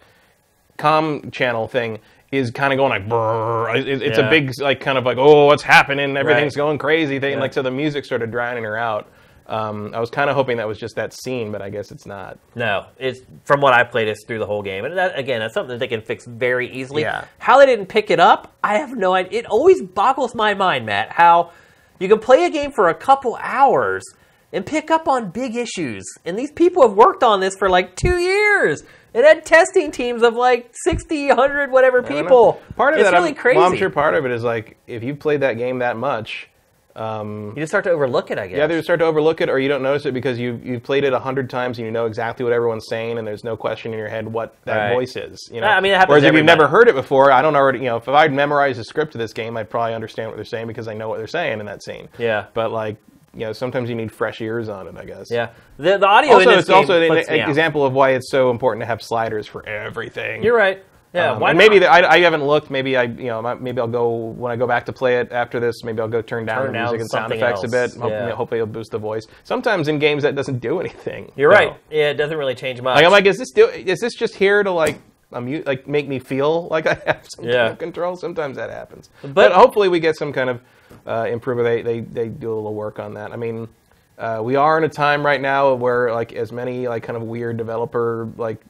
com channel thing is kind of going like brrr. It- It's Yeah. a big like kind of like oh what's happening everything's Right. going crazy thing Yeah. like so the music started drowning her out. Um, I was kind of hoping that was just that scene, but I guess it's not. No, it's from what I played, it's through the whole game, and that, again, that's something that they can fix very easily. Yeah. How they didn't pick it up, I have no idea. It always boggles my mind, Matt, how you can play a game for a couple hours and pick up on big issues, and these people have worked on this for like two years. It had testing teams of like 60, 100, whatever I don't know. people. Part of it's that, really I'm, crazy. Well, I'm sure part of it is like if you've played that game that much, um, you just start to overlook it, I guess. you either start to overlook it or you don't notice it because you you've played it a hundred times and you know exactly what everyone's saying and there's no question in your head what that Right. voice is. You know, I mean, it happens whereas if you've never heard it before, I don't already. You know, if I'd memorized the script of this game, I'd probably understand what they're saying because I know what they're saying in that scene. Yeah. But like, you know, sometimes you need fresh ears on it. I guess. yeah. The, the audio Also, it's also an out. example of why it's so important to have sliders for everything. You're right. Yeah. Um, maybe the, I, I haven't looked. Maybe I, you know, maybe I'll go when I go back to play it after this. Maybe I'll go turn down Turn the down music and sound effects a bit. else. Hope- Yeah. you know, hopefully, it'll boost the voice. Sometimes in games that doesn't do anything. You're right. Yeah, it doesn't really change much. Like I'm like, is this do, is this just here to like amu- like make me feel like I have some Yeah. kind of control. Sometimes that happens, but, But- hopefully we get some kind of uh, improvement. They, they they do a little work on that. I mean, uh, we are in a time right now where like as many like kind of weird developer like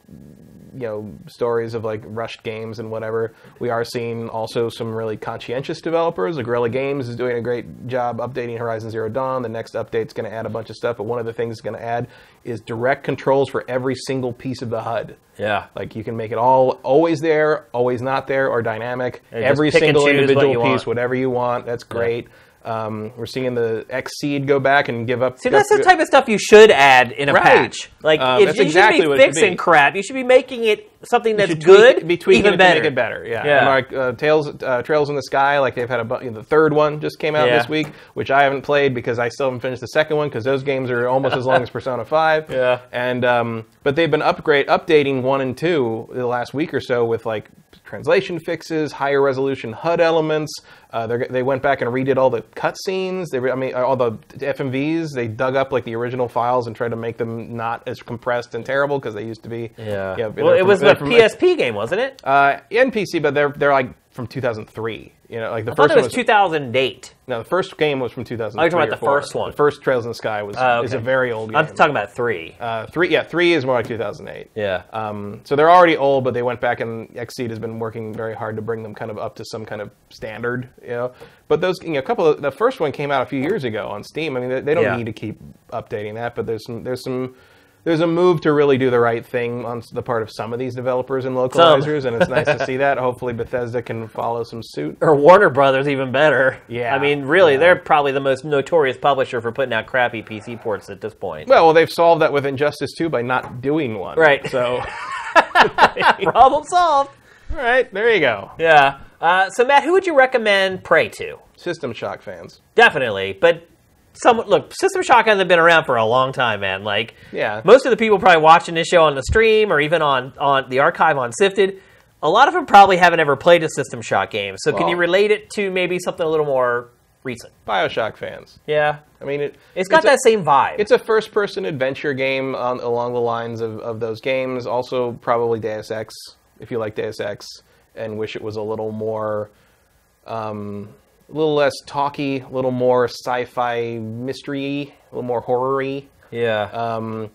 you know stories of like rushed games and whatever. We are seeing also some really conscientious developers. Like Guerrilla Games is doing a great job updating Horizon Zero Dawn. The next update's going to add a bunch of stuff, but one of the things it's going to add is direct controls for every single piece of the HUD. Yeah. Like you can make it all always there, always not there, or dynamic. And Every single choose what individual piece, want. whatever you want. That's great. Um, we're seeing the Xseed go back and give up. See, that's the type of stuff you should add in a Right. patch. Like, Um, it, you exactly shouldn't what be should fixing be. crap. You should be making it something that's good, be tweaking even it better. to make it better. Yeah, Yeah. And like uh, Tales, uh, Trails in the Sky, like they've had a bu- you know, the third one just came out Yeah. this week, which I haven't played because I still haven't finished the second one because those games are almost as long as Persona Five. Yeah. and um, but they've been upgrade updating one and two the last week or so with like translation fixes, higher resolution HUD elements. Uh, they're- went back and redid all the cutscenes. They, re- I mean, all the FMVs. They dug up like the original files and tried to make them not as compressed and terrible because they used to be. Yeah. know, well, it from- was the from- PSP game, wasn't it? uh, NPC, but they're they're like from 2003. You know, like the I thought first it one was 2008. no, the first game was from 2003. Oh, you're talking about the first one. The first Trails in the Sky was Oh, is a very old game. I'm talking about three. uh, three, yeah, three is more like 2008. yeah. Um, so they're already old, but they went back and Xseed has been working very hard to bring them kind of up to some kind of standard, you know. But those, you know, a couple of the first one came out a few years ago on Steam. I mean, they, they don't Yeah. need to keep updating that, but there's some there's some there's a move to really do the right thing on the part of some of these developers and localizers, and it's nice to see that. Hopefully, Bethesda can follow some suit. or Warner Brothers, even better. Yeah. I mean, really, Yeah. they're probably the most notorious publisher for putting out crappy PC ports at this point. Well, well, they've solved that with Injustice 2 by not doing one. Right. So, Problem solved. all right, there you go. Yeah. Uh, so, Matt, who would you recommend Prey to? System Shock fans. Definitely, but some look. System Shock hasn't been around for a long time, man. Like, Yeah. most of the people probably watching this show on the stream or even on on the archive on Sifted, a lot of them probably haven't ever played a System Shock game. So, can you relate it to maybe something a little more recent? Bioshock fans. Yeah, I mean, it, it's got a- that same vibe. It's a first-person adventure game on, along the lines of, of those games. Also, probably Deus Ex, if you like Deus Ex, and wish it was a little more, um, a little less talky, a little more sci-fi mystery, a little more horror-y. yeah. Um,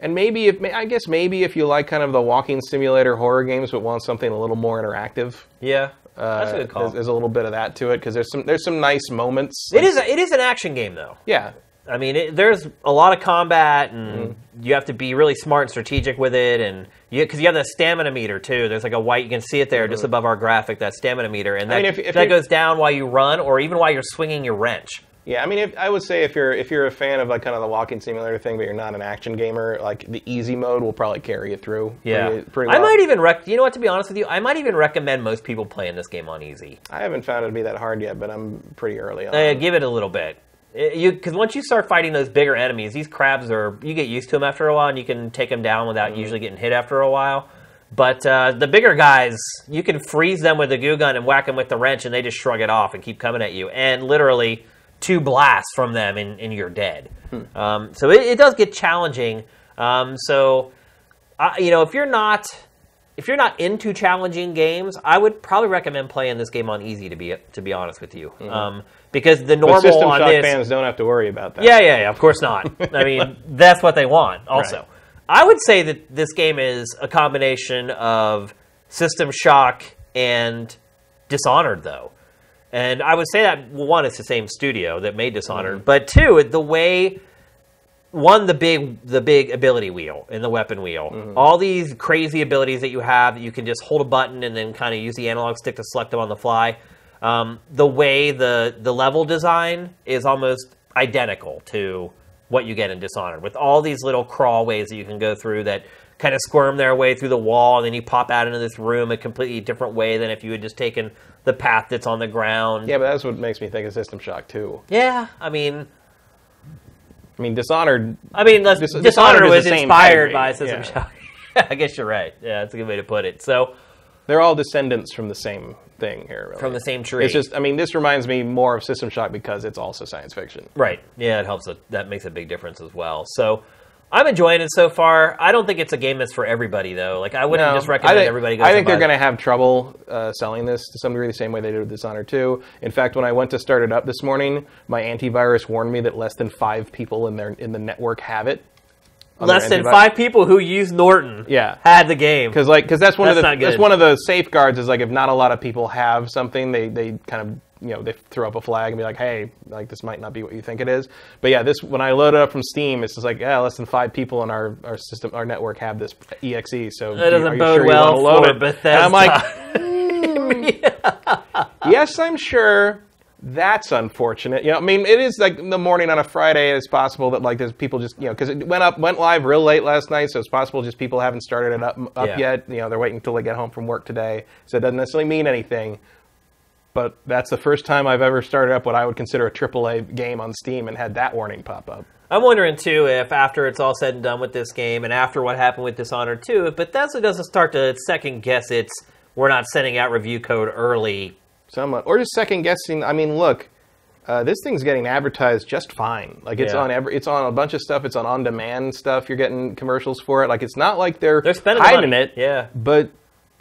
and maybe if I guess maybe if you like kind of the walking simulator horror games, but want something a little more interactive, yeah. uh, That's a good call. There's, there's a little bit of that to it because there's some there's some nice moments. It is. A, it is an action game, though. yeah. I mean, it, there's a lot of combat, and Mm-hmm. you have to be really smart and strategic with it, and you because you have the stamina meter too. There's like a white, you can see it there just above our graphic, that stamina meter, and that, Mm-hmm. mean, if- if that goes down while you run, or even while you're swinging your wrench. Yeah, I mean, if, I would say if you're if you're a fan of like kind of the walking simulator thing, but you're not an action gamer, like the easy mode will probably carry you through. Yeah, pretty, pretty I might even rec. You know what? To be honest with you, I might even recommend most people playing this game on easy. I haven't found it to be that hard yet, but I'm pretty early on. Uh, give it a little bit. Because once you start fighting those bigger enemies, these crabs are you get used to them after a while, and you can take them down without Mm-hmm. usually getting hit after a while. But uh, the bigger guys, you can freeze them with a goo gun and whack them with the wrench, and they just shrug it off and keep coming at you. And literally, two blasts from them, and, and you're dead. Hmm. Um, so it, it does get challenging. Um, so, I, you know, if you're not if you're not into challenging games, I would probably recommend playing this game on easy. To be to be honest with you, um, because the Mm-hmm. but normal System on Shock this, fans don't have to worry about that. yeah, yeah, yeah, of course not. I mean, that's what they want. Also, Right. I would say that this game is a combination of System Shock and Dishonored, though. And I would say that one, it's the same studio that made Dishonored, but two, the way one the big the big ability wheel and the weapon wheel. All these crazy abilities that you have that you can just hold a button and then kind of use the analog stick to select them on the fly. Um, the way the the level design is almost identical to what you get in dishonored. With all these little crawl ways that you can go through that kind of squirm their way through the wall and then you pop out into this room a completely different way than if you had just taken the path that's on the ground. Yeah, but that's what makes me think of System Shock too. yeah i mean I mean, Dishonored. I mean, Dis- Dishonored, Dishonored was inspired by System yeah. Shock. I guess you're right. Yeah, that's a good way to put it. So, They're all descendants from the same thing here. Really. from the same tree. It's just, I mean, this reminds me more of System Shock because it's also science fiction. right. Yeah, it helps. That makes a big difference as well. So, I'm enjoying it so far. I don't think it's a game that's for everybody though. Like I wouldn't No, just recommend I think, everybody. I think they're going to have trouble uh, selling this to some degree, the same way they did with Dishonored 2. In fact, when I went to start it up this morning, my antivirus warned me that less than five people in their in the network have it. less than five people who use Norton. Yeah. had the game. Because like, because that's one That's of the that's one of the safeguards is like if not a lot of people have something, they they kind of you know they throw up a flag and be like, hey, like this might not be what you think it is. But yeah, this when I load it up from Steam, it's just like yeah, less than five people in our our system, our network have this exe. So That doesn't are you bode sure you well wanna load for it? Bethesda. And I'm like, yes, I'm sure. That's unfortunate. You know, I mean, it is like the morning on a Friday. It's possible that like there's people just you know because it went up went live real late last night, so it's possible just people haven't started it up up Yeah. yet. You know, they're waiting until they get home from work today, so it doesn't necessarily mean anything. But that's the first time I've ever started up what I would consider a AAA game on Steam and had that warning pop up. I'm wondering too if after it's all said and done with this game, and after what happened with Dishonored 2, if Bethesda doesn't start to second guess its we're not sending out review code early. Somewhat, or just second guessing. I mean, look, uh, this thing's getting advertised just fine. Like it's Yeah. on every, it's on a bunch of stuff. It's on on-demand stuff. You're getting commercials for it. Like it's not like they're They're spending hiding money. it. Yeah. But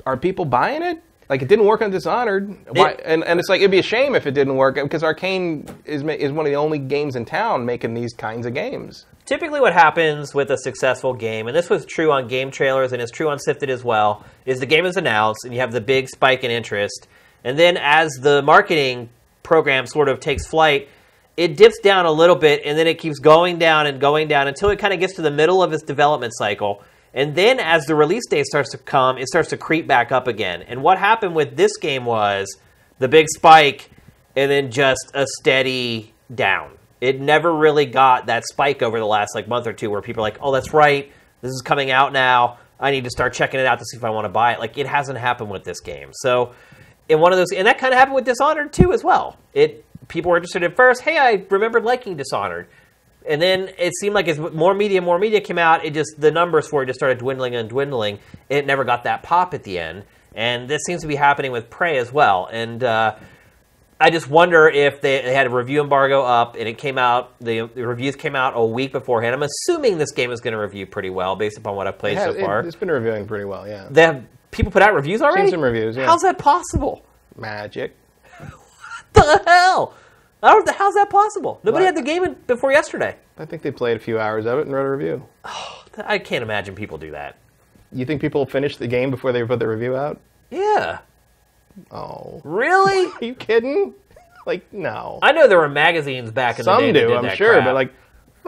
are people buying it? Like it didn't work on Dishonored. Why? It- and and it's like it'd be a shame if it didn't work because Arcane is is one of the only games in town making these kinds of games. Typically, what happens with a successful game, and this was true on game trailers and it's true on Sifted as well, is the game is announced and you have the big spike in interest. And then as the marketing program sort of takes flight, it dips down a little bit and then it keeps going down and going down until it kind of gets to the middle of its development cycle. And then as the release date starts to come, it starts to creep back up again. And what happened with this game was the big spike and then just a steady down. It never really got that spike over the last like month or two where people are like, "Oh, that's right. This is coming out now. I need to start checking it out to see if I want to buy it." Like it hasn't happened with this game. So, in one of those and that kind of happened with Dishonored too as well. It people were interested at first, "Hey, I remembered liking Dishonored." And then it seemed like as more media, more media came out, it just the numbers for it just started dwindling and dwindling. It never got that pop at the end, and this seems to be happening with Prey as well. And uh, I just wonder if they, they had a review embargo up and it came out, the, the reviews came out a week beforehand. I'm assuming this game is going to review pretty well based upon what I've played has- so far. it, has been reviewing pretty well. Yeah, they have people put out reviews already. some reviews, yeah. How's that possible? magic. What the hell? I don't. How's that possible? Nobody What? had the game before yesterday. I think they played a few hours of it and wrote a review. I can't imagine people do that. You think people finish the game before they put the review out? Yeah. Oh, Really? are you kidding? Like no. I know there were magazines back in the day. Some that do, did I'm that sure, crap. but like,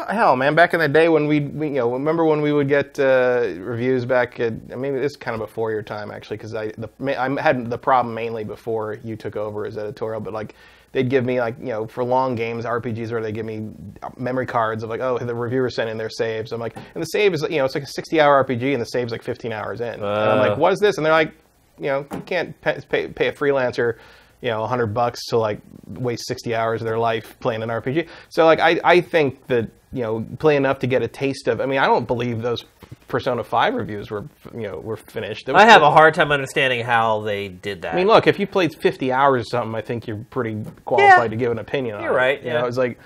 hell, man, back in the day when we, we you know, remember when we would get uh, reviews back at, I mean, this is kind of before your time actually, because I, the, ma- I had the problem mainly before you took over as editorial, but like, they'd give me like, you know, for long games, RPGs, where they give me memory cards of like, oh, the reviewer sent in their saves. I'm like, and the save is, you know, it's like a 60 hour RPG, and the save's like 15 hours in. and I'm Uh. like, what is this? And they're like, you know, you can't pay, pay a freelancer, you know, 100 bucks to like waste 60 hours of their life playing an RPG. So like, I, I think that, you know, play enough to get a taste of, I mean, I don't believe those Persona 5 reviews were, you know, were finished. Was- I have a hard time understanding how they did that. I mean, look, if you played 50 hours or something, I think you're pretty qualified Yeah. to give an opinion on You're it. right, You yeah. know, it's like,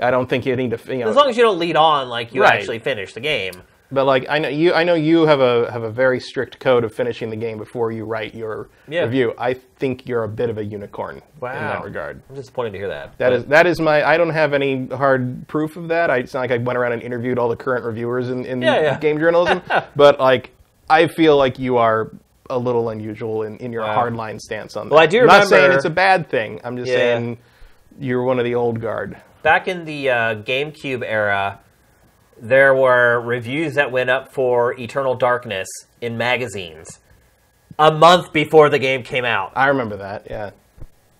I don't think you need to, you know, as long as you don't lead on like you Right. actually finish the game. But like I know you, I know you have a have a very strict code of finishing the game before you write your Yeah. review. I think you're a bit of a unicorn wow. in that regard. I'm disappointed to hear that. That is that is my. I don't have any hard proof of that. I, it's not like I went around and interviewed all the current reviewers in, in Yeah, yeah. game journalism. but like I feel like you are a little unusual in, in your Wow. hardline stance on that. Well, I do I'm not saying it's a bad thing. I'm just saying you're one of the old guard. back in the uh, GameCube era, there were reviews that went up for Eternal Darkness in magazines a month before the game came out. I remember that. Yeah.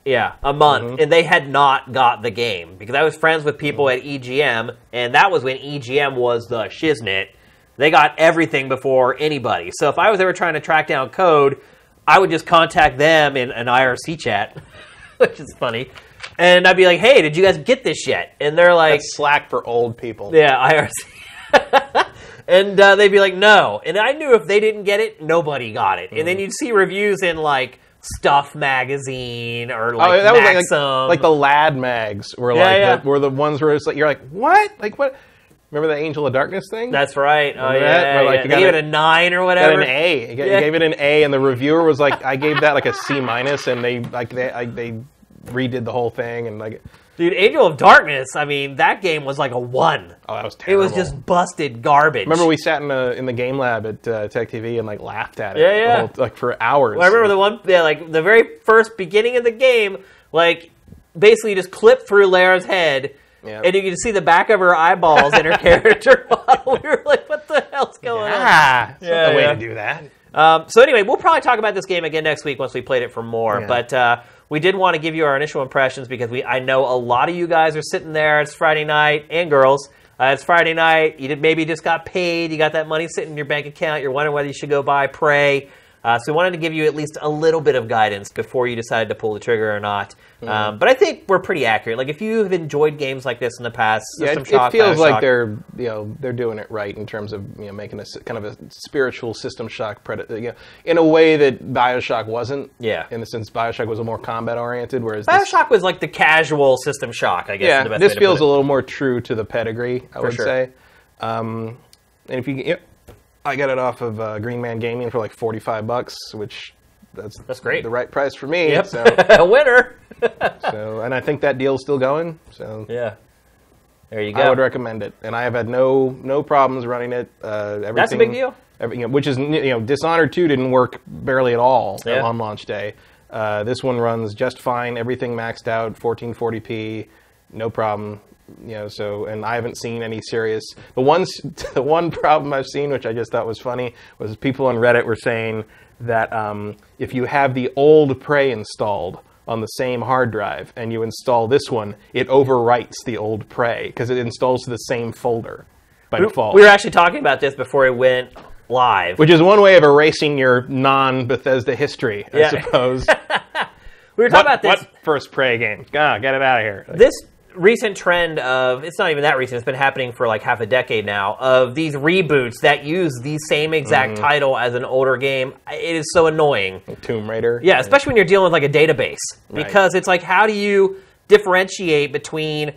Yeah, a month. Mm-hmm. And they had not got the game because I was friends with people at EGM, and that was when EGM was the shiznit. They got everything before anybody. So if I was ever trying to track down code, I would just contact them in an IRC chat, which is funny. And I'd be like, hey, did you guys get this yet? And they're like, That's slack for old people. yeah, IRC. and uh, they'd be like, no. And I knew if they didn't get it, nobody got it. And Mm. then you'd see reviews in like Stuff magazine or like oh, that was like, Maxim. like like the lad mags were Yeah, like yeah. The, were the ones where it's like you're like what like what Remember the Angel of Darkness thing? That's right. Oh Remember yeah, that? Where, like, yeah. you gave it a nine or whatever. got an A. You Yeah. gave it an A, and the reviewer was like, "I gave that like a C minus," and they like they I, they redid the whole thing, and like, Dude, Angel of Darkness. I mean, that game was like a one. oh, that was terrible. It was just busted garbage. Remember we sat in the in the game lab at uh, Tech TV and like laughed at it. Yeah, yeah. whole- like for hours. I remember the one, yeah, like the very first beginning of the game, like basically you just clip through Lara's head, Yeah. and you can see the back of her eyeballs in her character model. We were like, "What the hell's going on?" Ah, Yeah, not the way yeah. to do that. Um, so anyway, we'll probably talk about this game again next week once we played it for more. Yeah. But uh, we did want to give you our initial impressions because we I know a lot of you guys are sitting there. It's Friday night, and girls. Uh, it's Friday night. You did, maybe just got paid. You got that money sitting in your bank account. You're wondering whether you should go buy Prey. Uh, so we wanted to give you at least a little bit of guidance before you decided to pull the trigger or not. Mm-hmm. Um, but I think we're pretty accurate. Like if you have enjoyed games like this in the past, Yeah, System it, Shock, it feels like they're you know they're doing it right in terms of you know making a kind of a spiritual System Shock predator, you know, in a way that Bioshock wasn't. Yeah. In the sense Bioshock was a more combat oriented, whereas this, Bioshock was like the casual System Shock. I guess. yeah, the best this feels a little more true to the pedigree. I would sure. say. Um, and if you, I got it off of uh, Green Man Gaming for like forty five bucks, which that's That's great. the right price for me. Yep. So, Winner. so, and I think that deal's still going. So yeah. There you go. I would recommend it, and I have had no no problems running it. Uh, everything, That's a big deal. every- you know, which is you know, Dishonored two didn't work barely at all Yeah. on launch day. Uh, this one runs just fine. Everything maxed out, 1440p, no problem. You know, so and I haven't seen any serious. The ones, the one problem I've seen, which I just thought was funny, was people on Reddit were saying that um, if you have the old Prey installed on the same hard drive and you install this one, it overwrites the old Prey because it installs to the same folder by default. We were actually talking about this before it went live. which is one way of erasing your non-Bethesda history, I Yeah. suppose. we were talking what, about this. what first Prey game? Ah, get it out of here. This recent trend of it's not even that recent. It's been happening for like half a decade now. Of these reboots that use the same exact Mm-hmm. title as an older game. It is so annoying. Tomb Raider. Yeah, especially when you're dealing with like a database because it's like how do you differentiate between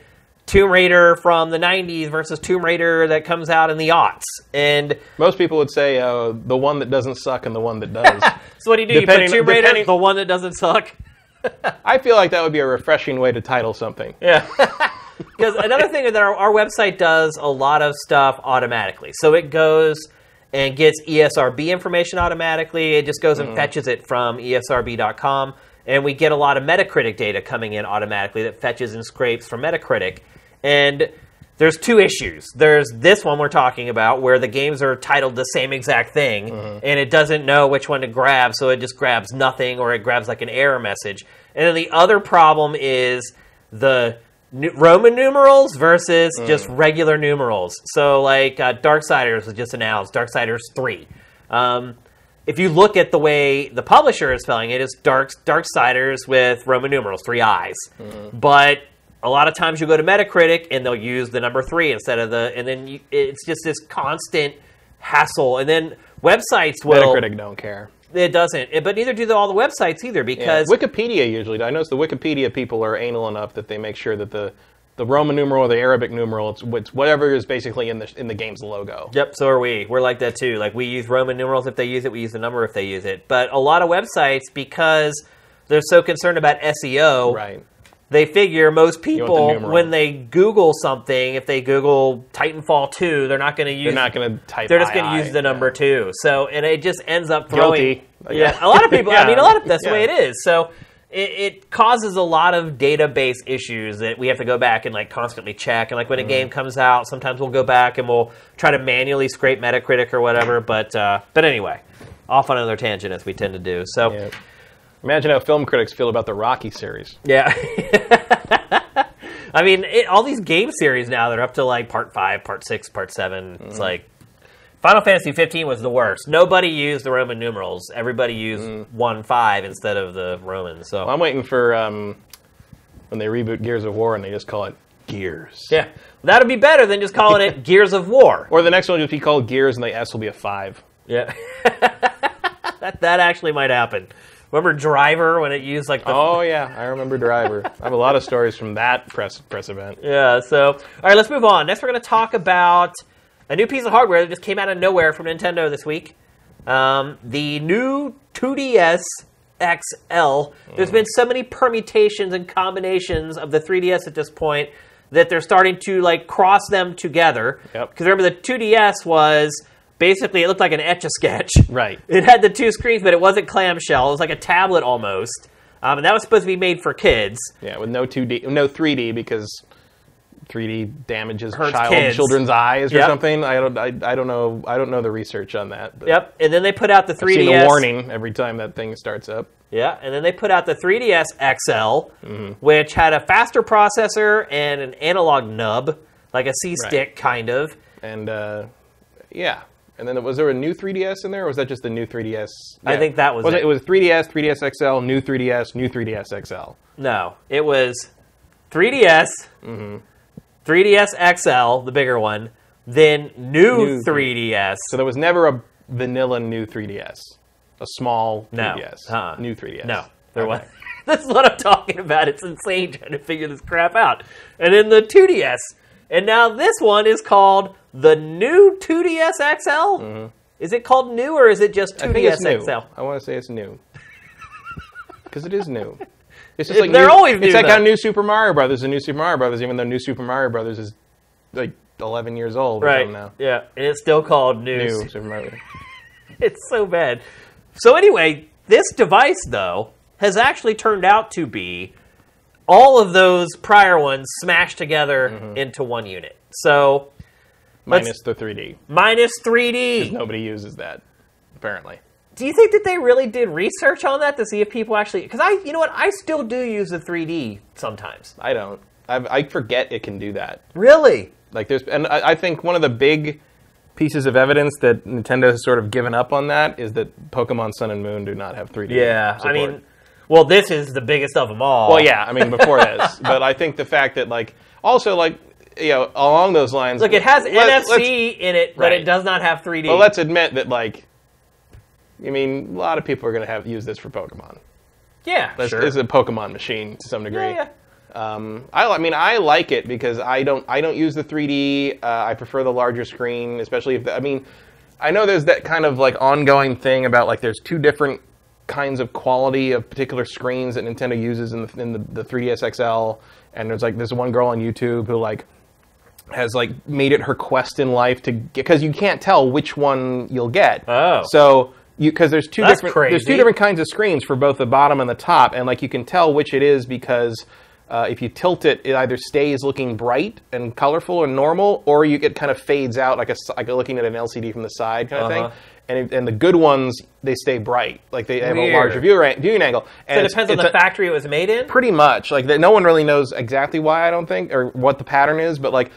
Tomb Raider from the 90s versus Tomb Raider that comes out in the aughts? And Most people would say uh, the one that doesn't suck and the one that does. so what do you do? You put Tomb Raider, depending- the one that doesn't suck. I feel like that would be a refreshing way to title something. Yeah. Because another thing is that our, our website does a lot of stuff automatically. So it goes and gets ESRB information automatically. It just goes and mm. fetches it from ESRB.com. And we get a lot of Metacritic data coming in automatically that fetches and scrapes from Metacritic. And there's two issues. There's this one we're talking about where the games are titled the same exact thing and it doesn't know which one to grab, so it just grabs nothing or it grabs like an error message. And then the other problem is the Roman numerals versus just regular numerals. So, like uh, Darksiders was just announced, Darksiders 3. Um, if you look at the way the publisher is spelling it, it's Dark Darksiders with Roman numerals, three eyes. But a lot of times you go to Metacritic and they'll use the number three instead of the, and then you, it's just this constant hassle. And then websites will. Metacritic don't care. It doesn't, It- but neither do all the websites either Yeah. because Wikipedia usually. does. I notice the Wikipedia people are anal enough that they make sure that the the Roman numeral or the Arabic numeral, it's, it's whatever is basically in the in the game's logo. Yep, so are we. We're like that too. Like we use Roman numerals if they use it, we use the number if they use it. But a lot of websites, because they're so concerned about SEO, Right. They figure most want the people, when they Google something, if they Google Titanfall 2, they're not going to use They're not going to type. they're just going to use the number two. So, and it just ends up throwing. Guilty. Yeah, a lot of people. I mean, a lot of that's the way it is. So, it, it causes a lot of database issues that we have to go back and like constantly check. And like when Mm-hmm. a game comes out, sometimes we'll go back and we'll try to manually scrape Metacritic or whatever. But uh, but anyway, off on another tangent as we tend to do. So Yeah. Imagine how film critics feel about the Rocky series. yeah. I mean, it, all these game series now they're up to like part five, part six, part 7 It's Mm-hmm. like Final Fantasy 15 was the worst. Nobody used the Roman numerals. Everybody used Mm. one five instead of the Romans. So I'm waiting for um, when they reboot Gears of War and they just call it Gears. yeah, that'd be better than just calling it Gears of War. Or the next one will just be called Gears and the S will be a five. Yeah, that that actually might happen. Remember Driver when it used like the Oh yeah, I remember Driver. I have a lot of stories from that press press event. Yeah, so all right, let's move on. Next, we're going to talk about a new piece of hardware that just came out of nowhere from Nintendo this week. Um, the new 2DS XL. There's been so many permutations and combinations of the 3DS at this point that they're starting to like cross them together. Yep. Because remember, the 2DS was basically it looked like an etch a sketch. Right. It had the two screens, but it wasn't clamshell. It was like a tablet almost. Um, and that was supposed to be made for kids. Yeah, with no 2D, no 3D because 3D damages Hurts child kids. children's eyes or Yep. something. I don't I, I don't know I don't know the research on that. But Yep. And then they put out the 3DS. I've seen the warning every time that thing starts up. Yeah, and then they put out the 3DS XL, Mm-hmm. which had a faster processor and an analog nub, like a C stick kind of. And uh, yeah. And then was there a new 3DS in there, or was that just the new 3DS? I Yeah. think that was it. it. It was 3DS, 3DS XL, new 3DS, new 3DS XL. No, it was 3DS, Mm-hmm. 3DS XL, the bigger one, then new, New 3DS. So there was never a vanilla new 3DS, a small No. 3DS, Uh-uh. new 3DS. No, there was. This is what I'm talking about. It's insane trying to figure this crap out. And then the 2DS. And now this one is called the new 2DS XL. Is it called new or is it just 2DS Mm-hmm. I think it's new. XL? I want to say it's new because it is new. It's just like they're new, always new, It's like though. how New Super Mario Brothers is New Super Mario Brothers, even though New Super Mario Brothers is like 11 years old Right. now. Yeah. And it's still called new. New Super Mario. It's so bad. So anyway, this device though has actually turned out to be all of those prior ones smashed together Mm-hmm. into one unit. So minus the 3D. minus 3D. Because nobody uses that apparently. Do you think that they really did research on that to see if people actually? Because I, you know what, I still do use the 3D sometimes. I don't. I've, I forget it can do that. Really? Like there's, and I, I think one of the big pieces of evidence that Nintendo has sort of given up on that is that Pokemon Sun and Moon do not have 3D. Yeah. I mean, well, this is the biggest of them all. well, yeah. I mean, before this, but I think the fact that like also like you know along those lines. Look, it has let- NFC in it, but it does not have 3D. Well, let's admit that like. I mean, a lot of people are going to have use this for Pokemon. yeah, This sure. is a Pokemon machine to some degree. yeah, yeah. Um, I, I mean, I like it because I don't I don't use the 3D. Uh, I prefer the larger screen, especially if the, I mean, I know there's that kind of like ongoing thing about like there's two different kinds of quality of particular screens that Nintendo uses in the, in the, the 3DS XL, and there's like there's one girl on YouTube who like has like made it her quest in life to get because you can't tell which one you'll get. Oh. so. You, because there's two That's different there's two different kinds of screens for both the bottom and the top, and like you can tell which it is because uh, if you tilt it, it either stays looking bright and colorful and normal, or you it kind of fades out like a like looking at an LCD from the side kind of Uh-huh. thing. And it, and the good ones they stay bright, like they have a Weird. larger view ra- viewing angle. And So it it's- depends on it's the a- factory it was made in. pretty much like that no one really knows exactly why i don't think or what the pattern is but like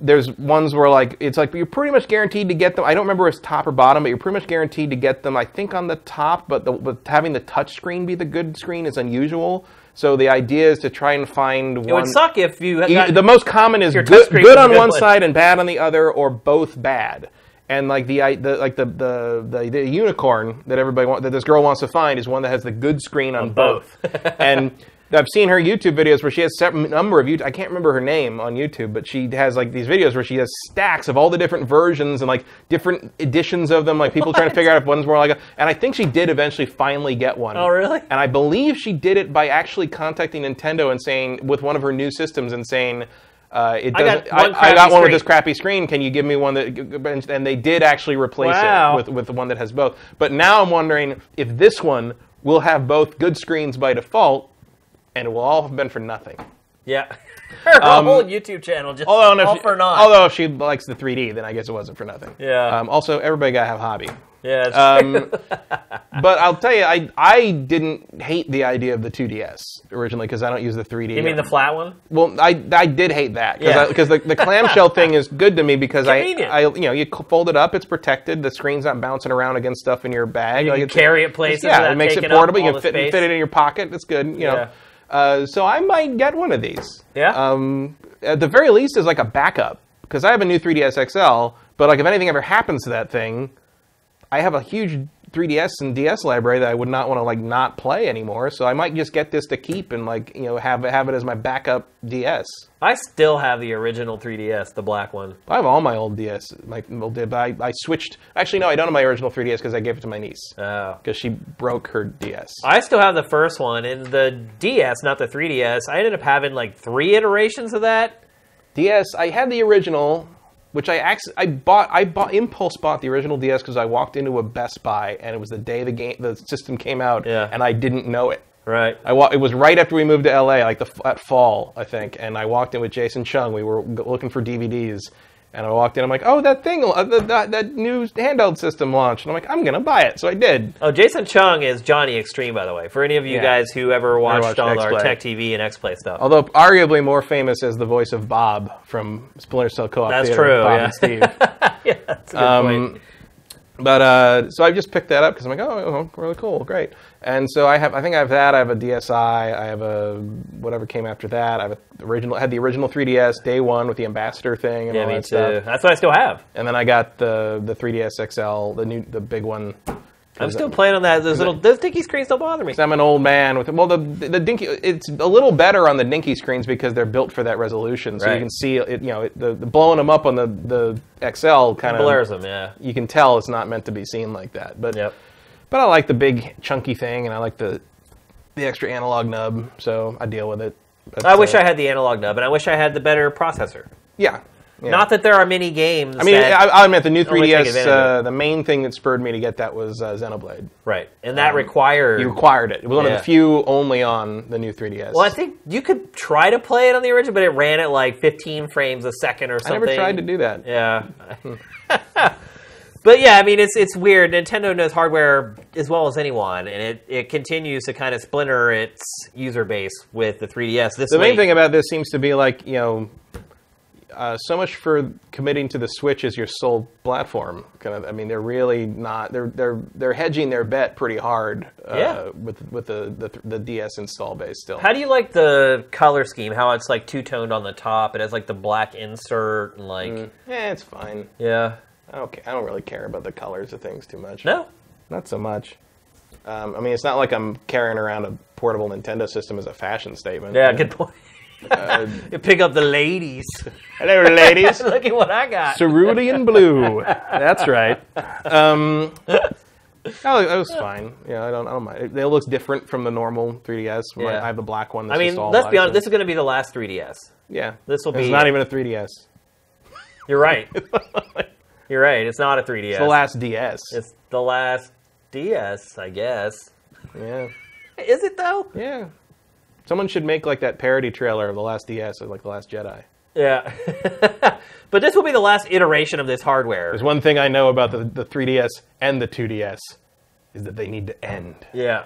there's ones where like it's like you're pretty much guaranteed to get them i don't remember if it's top or bottom but you're pretty much guaranteed to get them i think on the top but the, but having the touch screen be the good screen is unusual so the idea is to try and find It would suck if you had the most common is good, good on good one one. side and bad on the other, or both bad. And like the, the like the, the the the unicorn that everybody want, that this girl wants to find is one that has the good screen on, both. and I've seen her YouTube videos where she has a number of YouTube. I can't remember her name on YouTube, but she has like these videos where she has stacks of all the different versions and like different editions of them. Like people trying to figure out if one's more like a. And I think she did eventually finally get one. Oh, really? And I believe she did it by actually contacting Nintendo and saying with one of her new systems and saying. Uh, it I got doesn't. one I, I got one with this crappy screen. Can you give me one that? And they did actually replace Wow. it with with the one that has both. But now I'm wondering if this one will have both good screens by default, and it will all have been for nothing. yeah, her whole YouTube channel just Um, Although, if all she, for naught. although if she likes the 3D, then I guess it wasn't for nothing. Yeah. Um, also, everybody gotta have a hobby. yeah, it's Um, but I'll tell you, I I didn't hate the idea of the 2DS originally because I don't use the 3D. you mean the flat one? Well, I, I did hate that Yeah. because the, the clamshell thing is good to me because I, Convenient. I you know you fold it up, it's protected, the screen's not bouncing around against stuff in your bag. You like can carry it places. yeah, it makes it portable. You can fit, fit it in your pocket. It's good, you know. Yeah. Uh, so I might get one of these. Yeah? Um, at the very least, as like a backup because I have a new 3ds XL. But like if anything ever happens to that thing, I have a huge 3DS and DS library that I would not want to like not play anymore. So I might just get this to keep and like you know have have it as my backup DS. I still have the original 3DS, the black one. I have all my old DS. My old, but I, I switched. Actually, no, I don't have my original 3DS because I gave it to my niece Oh. because she broke her DS. I still have the first one, and the DS, not the 3DS. I ended up having like three iterations of that. DS. I had the original, which I ac- I bought. I bought impulse bought the original DS because I walked into a Best Buy and it was the day the game the system came out, Yeah. and I didn't know it. Right. I wa- it was right after we moved to LA, like the f- at fall, I think, and I walked in with Jason Chung. We were g- looking for DVDs, and I walked in. I'm like, "Oh, that thing, uh, that, that, that new handheld system launched," and I'm like, "I'm gonna buy it." So I did. Oh, Jason Chung is Johnny Extreme, by the way. For any of you Yeah. guys who ever watched, watched all our X-Play. Tech TV and X Play stuff. Although arguably more famous as the voice of Bob from Splinter Cell Co-op That's Theater, true, Bob yeah. and Steve. yeah, that's a good Um, point. But uh, so I just picked that up because I'm like, oh, oh, really cool, great. And so I have, I think I have that. I have a DSi. I have a whatever came after that. I have a original, had the original 3DS day one with the ambassador thing and Yeah, all me that too. stuff. That's what I still have. And then I got the the 3DS XL, the new, the big one. I'm still playing on that. Those little, those dinky screens don't bother me. I'm an old man with well the the dinky. It's a little better on the dinky screens because they're built for that resolution, so Right. you can see it. You know, it, the, the blowing them up on the the XL kind of Blurs them, yeah. You can tell it's not meant to be seen like that, but Yep. But I like the big chunky thing, and I like the the extra analog nub, so I deal with it. That's, I wish uh, I had the analog nub, and I wish I had the better processor. Yeah. yeah. Not that there are many games. I mean, I, I'll admit the new 3DS. Uh, the main thing that spurred me to get that was uh, Xenoblade. right, and that required. You required it. It was one of the few only on the new 3DS. well, I think you could try to play it on the original, but it ran at like 15 frames a second or something. I never tried to do that. Yeah. but yeah, I mean, it's it's weird. Nintendo knows hardware as well as anyone, and it, it continues to kind of splinter its user base with the 3DS. This The main late. thing about this seems to be like you know, uh, so much for committing to the Switch as your sole platform. Kind of, I mean, they're really not. They're they're they're hedging their bet pretty hard. Uh, Yeah. With with the, the the DS install base still. How do you like the color scheme? How it's like two toned on the top. It has like the black insert and like Yeah, it's fine. yeah. I don't. I don't really care about the colors of things too much. No. not so much. Um, I mean, it's not like I'm carrying around a portable Nintendo system as a fashion statement. Yeah, good point. Uh, you pick up the ladies. Hello, ladies. Look at what I got. Cerulean blue. That's right. Um, oh, it was fine. Yeah, I don't. I don't mind. It, it looks different from the normal 3DS. Yeah. I have the black one. I mean, let's be honest. This is going to be the last 3DS. yeah, this will be. It's not even a 3DS. You're right. You're right. It's not a 3DS. It's the last DS. It's the last DS, I guess. yeah, Is it though? yeah. Someone should make like that parody trailer of the last DS, or like the Last Jedi. Yeah. but this will be the last iteration of this hardware. There's one thing I know about the, the 3DS and the 2DS is that they need to end. Yeah.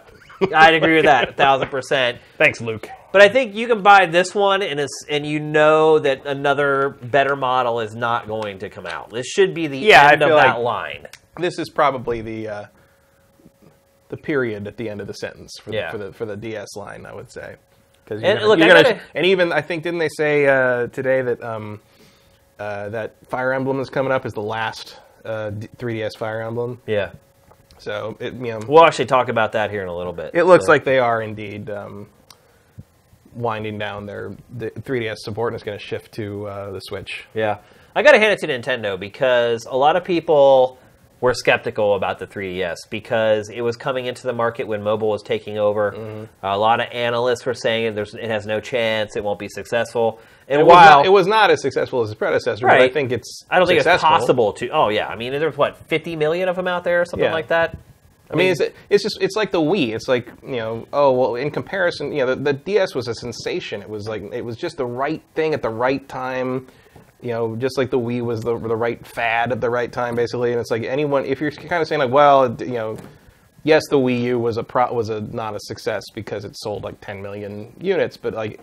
I'd agree with that, a thousand percent. Thanks, Luke. But I think you can buy this one, and it's, and you know that another better model is not going to come out. This should be the Yeah, end of feel that like- line. This is probably the uh, the period at the end of the sentence for, Yeah. the, for the for the DS line, I would say. Because And look, gotta- and even I think didn't they say uh, today that um, uh, that Fire Emblem is coming up as the last uh, 3DS Fire Emblem. Yeah. So it you know We'll actually talk about that here in a little bit. it looks So- like they are indeed um, winding down their the 3DS support and it's going to shift to uh, the Switch. Yeah. I got to hand it to Nintendo because a lot of people were skeptical about the 3DS because it was coming into the market when mobile was taking over. Mm-hmm. A lot of analysts were saying there's, it has no chance, it won't be successful. And It was, while not, it was not as successful as its predecessor, but I think it's I don't think it's possible to. Oh yeah, I mean there's what 50 million of them out there or something Yeah. like that. I mean, it's, it's just it's like the Wii. It's like you know, oh well, in comparison, you know, the, the DS was a sensation. It was like it was just the right thing at the right time. You know, just like the Wii was the the right fad at the right time, basically. And it's like anyone, if you're kind of saying like, well, you know, yes, the Wii U was a pro, was a not a success because it sold like 10 million units, but like.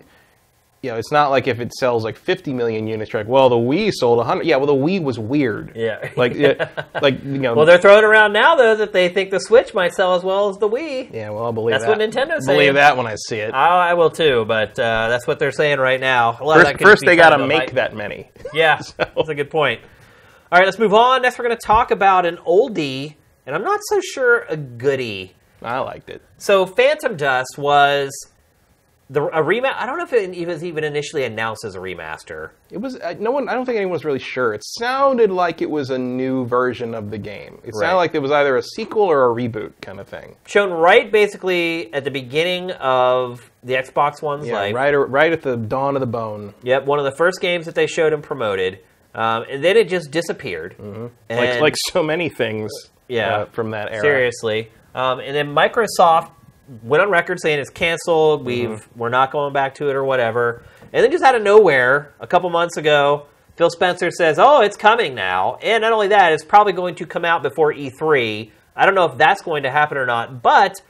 You know, it's not like if it sells like 50 million units, you're like, well, the Wii sold 100. Yeah, well, the Wii was weird. Yeah. Like, yeah, like you know. Well, they're throwing around now though that they think the Switch might sell as well as the Wii. yeah, well, I'll believe That's that. That's what Nintendo's saying. Believe that when I see it. I, I will too, but uh, that's what they're saying right now. A lot of First, first they got to kind of a make that many. Yeah, that's a good point. All right, let's move on. Next, we're going to talk about an oldie and I'm not so sure a goodie. I liked it. So Phantom Dust was the a remaster. I don't know if it was even initially announced as a remaster. It was uh, no one. I don't think anyone was really sure. It sounded like it was a new version of the game. It sounded Right. like it was either a sequel or a reboot kind of thing. Shown right basically at the beginning of the Xbox One's Yeah, life. right, right at the dawn of the bone. Yep, one of the first games that they showed and promoted, um, and then it just disappeared. Like And- like so many things. Yeah. uh, from that era. Seriously. Um, and then Microsoft went on record saying it's canceled. We've Mm-hmm. we're not going back to it or whatever. And then just out of nowhere, a couple months ago, Phil Spencer says, "Oh, it's coming now." And not only that, it's probably going to come out before E3. I don't know if that's going to happen or not, but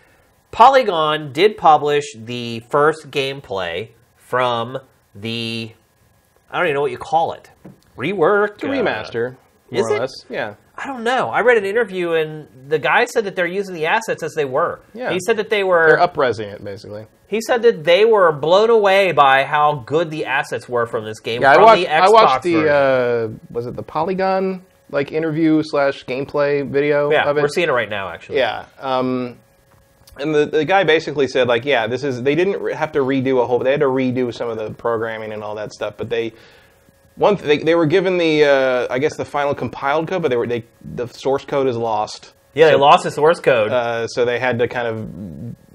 Polygon did publish the first gameplay from the I don't even know what you call it. Rework, remaster, more is or it? less. Yeah. I don't know. I read an interview and the guy said that they're using the assets as they were. Yeah. He said that they were. They're upresing it basically. He said that they were blown away by how good the assets were from this game. Yeah, I watched. the I watched the. version. Uh, was it the Polygon like interview slash gameplay video yeah, of it? we're seeing it right now. Actually, Yeah. Um, and the, the guy basically said like, yeah, this is they didn't have to redo a whole. They had to redo some of the programming and all that stuff, but they. One, they, they were given the, uh, I guess, the final compiled code, but they were they the source code is lost. yeah. They So- lost the source code. uh, so they had to kind of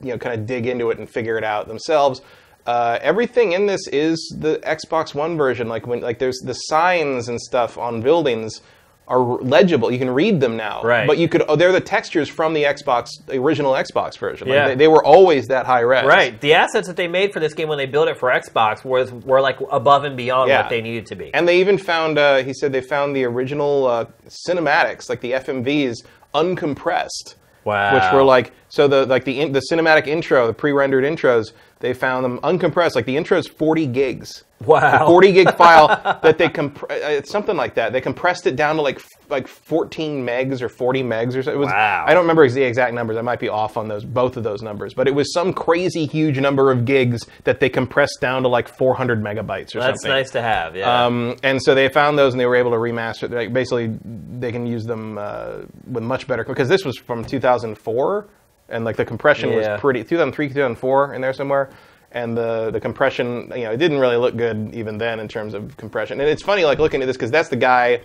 you know kind of dig into it and figure it out themselves. Uh, everything in this is the Xbox One version. Like when like there's the signs and stuff on buildings are legible. You can read them now. Right. But you could oh, they're the textures from the Xbox the original Xbox version. Like, Yeah. they, they were always that high res. right. The assets that they made for this game when they built it for Xbox was were like above and beyond Yeah. what they needed to be. And they even found, uh, he said they found the original uh, cinematics, like the FMVs, uncompressed. Wow. Which were like, so the like the in, the cinematic intro, the pre-rendered intros, they found them uncompressed. Like the intro is 40 gigs. Wow. A 40 gig file that they comp- uh, it's something like that. They compressed it down to like f- like 14 megs or 40 megs or something. Wow. I don't remember the exact numbers. I might be off on those both of those numbers, but it was some crazy huge number of gigs that they compressed down to like 400 megabytes or something. That's something. nice to have. Yeah. Um, and so they found those and they were able to remaster. Like basically, they can use them uh, with much better because this was from 2004, and like the compression Yeah. was pretty 2003, 2004 in there somewhere. And the the compression, you know, it didn't really look good even then in terms of compression. And it's funny, like looking at this because that's the guy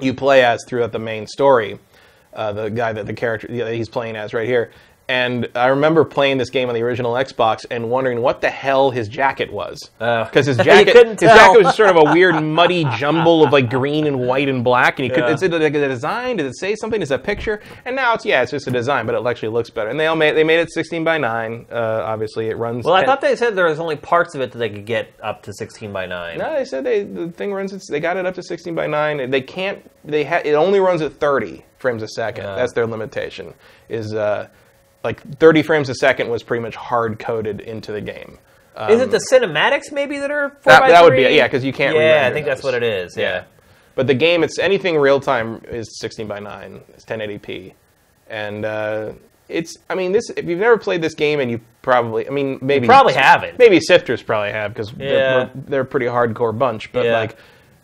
you play as throughout the main story. Uh, the guy that the character yeah, that he's playing as right here. And I remember playing this game on the original Xbox and wondering what the hell his jacket was. Because his jacket, his jacket was sort of a weird, muddy jumble of like green and white and black. And you Yeah. could, is it like a design? Does it say something? Is it a picture? And now it's yeah, it's just a design, but it actually looks better. And they all made they made it 16 by 9. Uh, obviously, it runs. well, I thought they said there was only parts of it that they could get up to 16 by 9. No, they said they the thing runs. It's, they got it up to 16 by 9. They can't. They ha, it only runs at 30 frames a second. Yeah. That's their limitation. Is uh, like 30 frames a second was pretty much hard coded into the game. Um, Is it the cinematics maybe that are 4 That- that would be 3? it, yeah, 'cause you can't Yeah, I think that's what it is. Yeah. But the game, it's anything real time is 16 by 9. It's 1080p, and uh, it's. I mean, this. If you've never played this game, and you probably, I mean, maybe probably haven't. Maybe sifters probably have because Yeah. they're, they're a pretty hardcore bunch. But Yeah. like.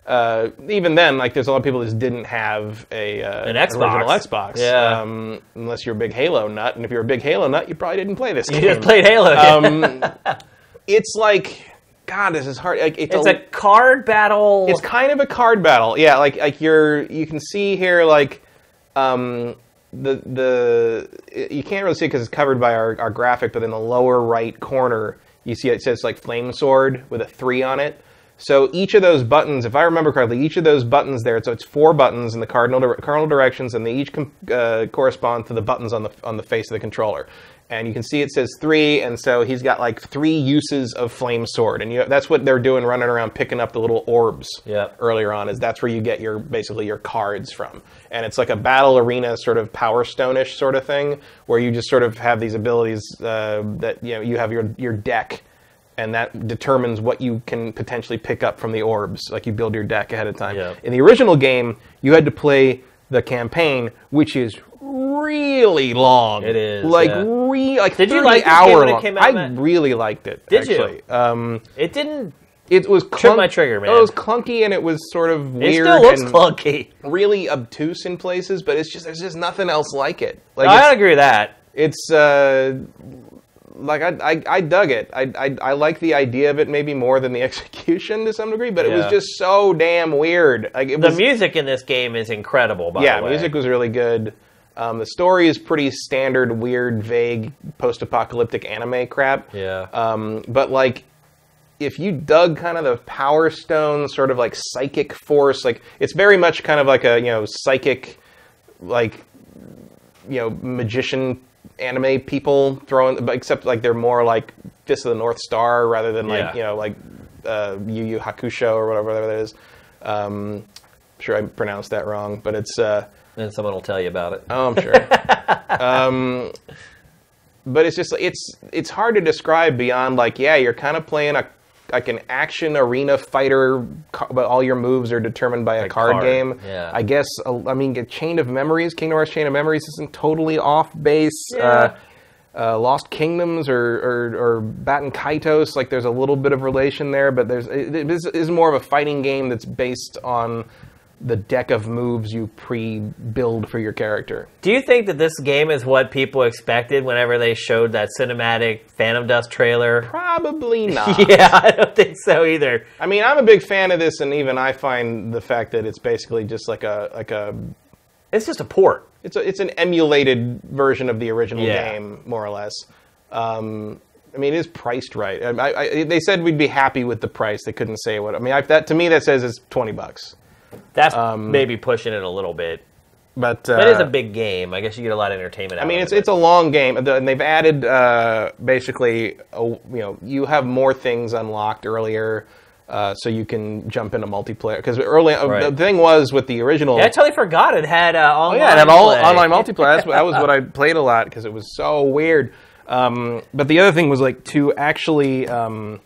Uh, even then, like, there's a lot of people that just didn't have a uh, An Xbox. original Xbox. Yeah. Um, unless you're a big Halo nut, and if you're a big Halo nut, you probably didn't play this You game. just played Halo. um, it's like, God, this is hard. Like, it's, it's a card battle. it's kind of a card battle. Yeah, like like you're you can see here like um the the you can't really see it because it's covered by our, our graphic, but in the lower right corner you see it says like flame sword with a three on it. So each of those buttons, if I remember correctly, each of those buttons there, so it's four buttons in the cardinal dir- cardinal directions, and they each com- uh, correspond to the buttons on the on the face of the controller. And you can see it says three, and so he's got like three uses of flame sword, and you, that's what they're doing, running around picking up the little orbs earlier on. Is that's where you get your basically your cards from, and it's like a battle arena sort of Power Stone-ish sort of thing, where you just sort of have these abilities uh, that you know you have your your deck and that determines what you can potentially pick up from the orbs. Like you build your deck ahead of time. Yeah. In the original game, you had to play the campaign, which is really long. It is, like yeah. re like Did you like hour when it long. came out, I Matt? really liked it. Did you? Um, it didn't. it was Trip clunk- my trigger, man. It was clunky and it was sort of weird. It still looks clunky. really obtuse in places, but it's just there's just nothing else like it. Like I agree with that. it's uh, like I, I I dug it. I, I I like the idea of it maybe more than the execution to some degree, but it was Yeah. just so damn weird. Like it The was music in this game is incredible. By the way. yeah, the way. music was really good. Um, the story is pretty standard, weird, vague, post-apocalyptic anime crap. Yeah. Um, but like, if you dug kind of the Power Stone sort of like psychic force, like it's very much kind of like a you know psychic, like you know magician anime people throwing, except like they're more like Fist of the North Star rather than like Yeah. you know like uh, Yu Yu Hakusho or whatever that is. Um, I'm sure I pronounced that wrong, but it's. Uh, and someone will tell you about it. Oh, I'm sure. um, but it's just it's it's hard to describe beyond like yeah, you're kind of playing a like an action arena fighter, but all your moves are determined by a card, card, game. yeah. I guess I mean a Chain of Memories, Kingdom Hearts Chain of Memories isn't totally off base. Yeah. Uh, uh, Lost Kingdoms or, or, or Baten Kaitos, like there's a little bit of relation there, but there's it, it is, is more of a fighting game that's based on the deck of moves you pre-build for your character. Do you think that this game is what people expected whenever they showed that cinematic Phantom Dust trailer? Probably not. Yeah, I don't think so either. I mean, I'm a big fan of this, and even I find the fact that it's basically just like a like a It's just a port. it's a, it's an emulated version of the original Yeah. game, more or less. Um, I mean, it is priced right. I, I, they said we'd be happy with the price. They couldn't say what. I mean, I, that to me that says it's twenty bucks. That's maybe pushing it a little bit. But uh, That is a big game. I guess you get a lot of entertainment out I mean, it's it. it's a long game, and they've added uh, basically, a, you know, you have more things unlocked earlier, uh, so you can jump into multiplayer. Because early, uh, Right. the thing was with the original. Yeah, I totally forgot it had uh, Oh yeah, and had all play. online multiplayer. That's, that was what I played a lot because it was so weird. Um, but the other thing was like to actually um,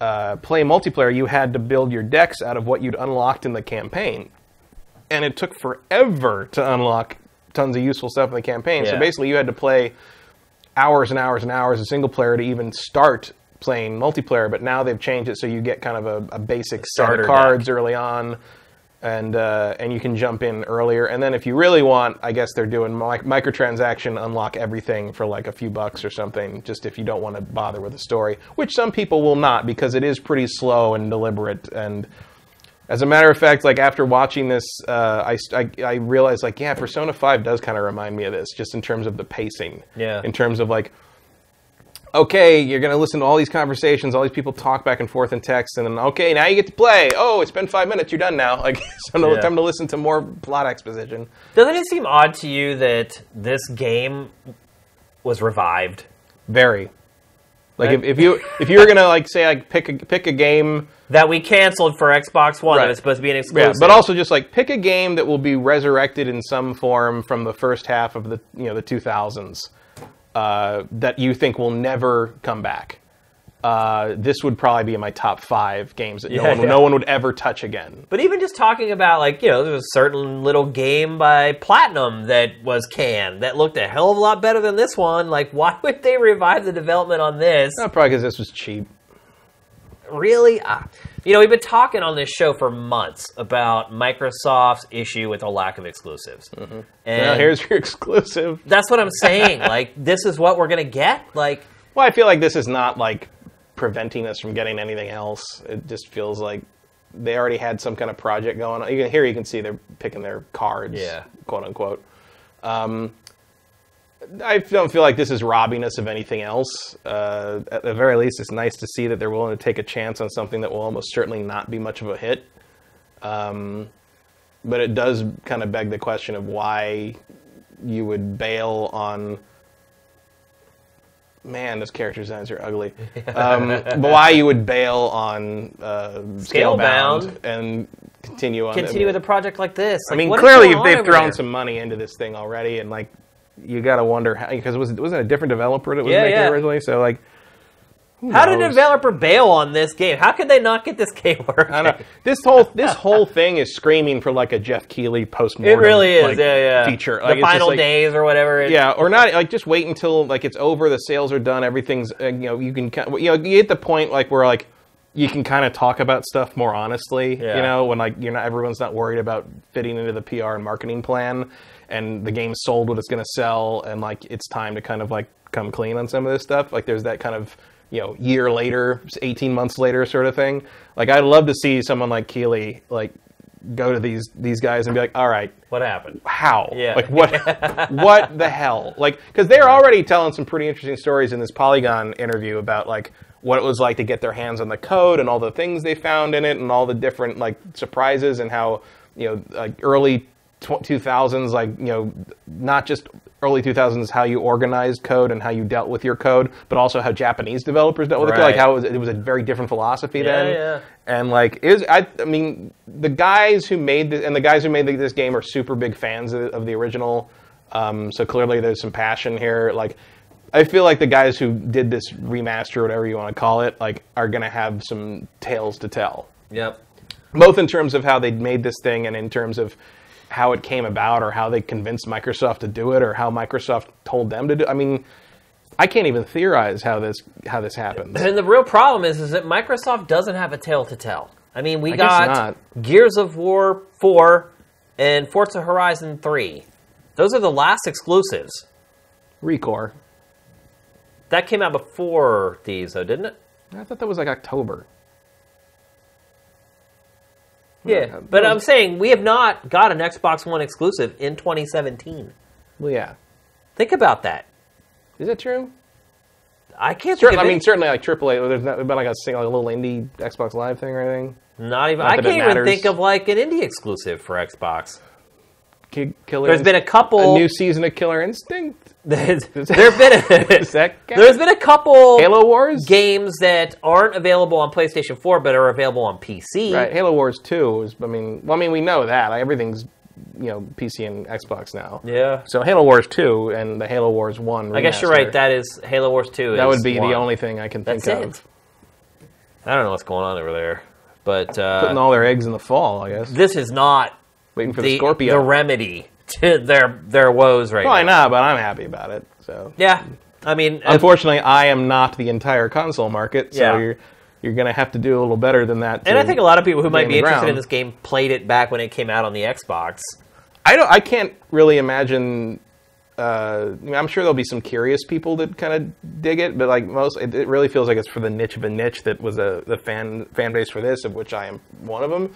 uh, play multiplayer, you had to build your decks out of what you'd unlocked in the campaign, and it took forever to unlock tons of useful stuff in the campaign. So basically, you had to play hours and hours and hours of single player to even start playing multiplayer. But now they've changed it so you get kind of a, a basic set starter of cards early on, and uh, and you can jump in earlier. And then if you really want, I guess they're doing mic- microtransaction, unlock everything for like a few bucks or something. Just if you don't want to bother with the story, which some people will not because it is pretty slow and deliberate and. As a matter of fact, like after watching this, uh, I, I I realized like yeah, Persona Five does kind of remind me of this, just in terms of the pacing. Yeah. In terms of like, okay, you're gonna listen to all these conversations, all these people talk back and forth in text, and then okay, now you get to play. Oh, it's been five minutes, you're done now. Like, so no Yeah. time to listen to more plot exposition. Doesn't it seem odd to you that this game was revived? Very. Like if, if you if you were gonna like say like pick a pick a game That we canceled for Xbox One. That Right. was supposed to be an Yeah, exclusive. but also just like pick a game that will be resurrected in some form from the first half of the you know the 2000s uh, that you think will never come back. Uh, this would probably be in my top five games that no, Yeah, one, yeah. no one would ever touch again. But even just talking about like you know, there was a certain little game by Platinum that was canned that looked a hell of a lot better than this one. Like, why would they revive the development on this? Uh, probably because this was cheap. Really? Uh, you know, we've been talking on this show for months about Microsoft's issue with a lack of exclusives, and Now here's your exclusive. that's what I'm saying. like, this is what we're gonna get. Like, Well, I feel like this is not like preventing us from getting anything else. It just feels like they already had some kind of project going on. You can, here you can see they're picking their cards, Yeah. quote unquote. Um, I don't feel like this is robbing us of anything else. Uh, at the very least, it's nice to see that they're willing to take a chance on something that will almost certainly not be much of a hit. Um, but it does kind of beg the question of why you would bail on man, those character designs are ugly. Um, but why you would bail on uh, Scalebound Scalebound. and continue on? continue with a project like this. I mean, clearly they've thrown there? some money into this thing already, and like you got to wonder because it was wasn't a different developer that was Yeah, making yeah. it originally. So like, How did a developer bail on this game? How could they not get this game working? I don't know. This whole this whole thing is screaming for like a Geoff Keighley post It really is, like, yeah, yeah. feature. The Like, just final like- days or whatever. it- Yeah, or not like just wait until like it's over, the sales are done, everything's uh, you know you can you know you hit the point like where like you can kind of talk about stuff more honestly. Yeah. You know, when like you're not everyone's not worried about fitting into the PR and marketing plan, and the game's sold what it's going to sell, and like it's time to kind of like come clean on some of this stuff. Like there's that kind of you know year later, 18 months later sort of thing. Like I'd love to see someone like Keighley like go to these these guys and be like, all right, What happened? how? Yeah. Like what? what the hell? Like because they're already telling some pretty interesting stories in this Polygon interview about like what it was like to get their hands on the code and all the things they found in it and all the different like surprises and how you know like early two thousands like you know not just early 2000s how you organized code and how you dealt with your code but also how japanese developers dealt with the code like how it was, it was a very different philosophy then. yeah. and like is I, I mean the guys who made this and the guys who made this game are super big fans of, of the original. Um, so clearly there's some passion here. Like i feel like the guys who did this remaster or whatever you want to call it like are going to have some tales to tell. Yep. both in terms of how they made this thing and in terms of how it came about or how they convinced microsoft to do it or how microsoft told them to do i mean i can't even theorize how this how this happens And the real problem is, is that Microsoft doesn't have a tale to tell. I mean, we I got. Gears of War 4 and Forza Horizon 3. Those are the last exclusives. recore That came out before these, though, didn't it? i thought that was like october Yeah. But I'm saying we have not got an Xbox One exclusive in 2017. well yeah Think about that. is that true I can't think I mean, any- certainly like AAA. There's not been like a single, like a little indie Xbox Live thing or anything. not even. not I that it can't even matters. think of like an indie exclusive for Xbox. Ki- Killer. There's been a couple. a new season of Killer Instinct. there have been a, Is that count? there's been a couple Halo Wars. games that aren't available on PlayStation 4 but are available on PC. right, Halo Wars Two is. I mean, well, I mean, we know that like, everything's you know PC and Xbox now. Yeah. So Halo Wars Two and the Halo Wars One. I guess you're right. That is Halo Wars 2. that would be one. the only thing I can think That's of. it. I don't know what's going on over there, but Putting uh, all their eggs in the fall, I guess. this is not Waiting for the, the, Scorpio. the remedy to their their woes right Probably now. not, but I'm happy about it. So. Yeah, I mean, if- Unfortunately, I am not the entire console market, so Yeah. you're you're going to have to do a little better than that. and I think a lot of people who might be the interested in this game played it back when it came out on the Xbox. I don't. I can't really imagine. Uh, I mean, I'm sure there'll be some curious people that kind of dig it, but like most, it, it really feels like it's for the niche of a niche that was a the fan fan base for this, of which I am one of them.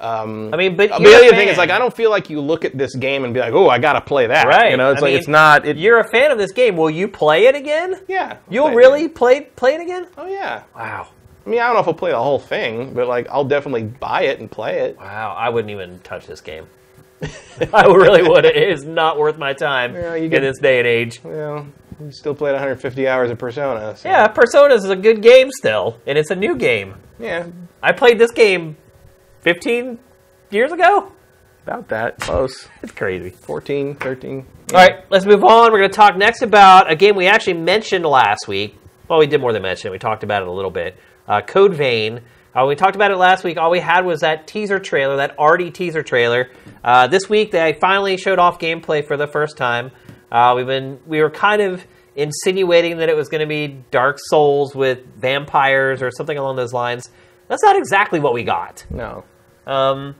Um, I mean, but uh, you're the other thing is like I don't feel like you look at this game and be like, oh, I got to play that. Right. You know, it's I like mean, it's not. It, You're a fan of this game. Will you play it again? yeah. You'll Play it. really play play it again? Oh yeah. Wow. I mean, I don't know if I'll play the whole thing, but like I'll definitely buy it and play it. Wow, I wouldn't even touch this game. I really would. It is not worth my time Yeah, you in get- this day and age. Well, you still played 150 hours of Persona. So. Yeah, Persona is a good game still, and it's a new game. Yeah. I played this game 15 years ago. About that. Close. It's crazy. 14, 13. All right, let's move on. We're going to talk next about a game we actually mentioned last week. Well, we did more than mention it. We talked about it a little bit. Uh, Code Vein. Uh, we talked about it last week. All we had was that teaser trailer, that arty teaser trailer. Uh, this week, they finally showed off gameplay for the first time. Uh, we've been we were kind of insinuating that it was going to be Dark Souls with vampires or something along those lines. That's not exactly what we got. No. Um,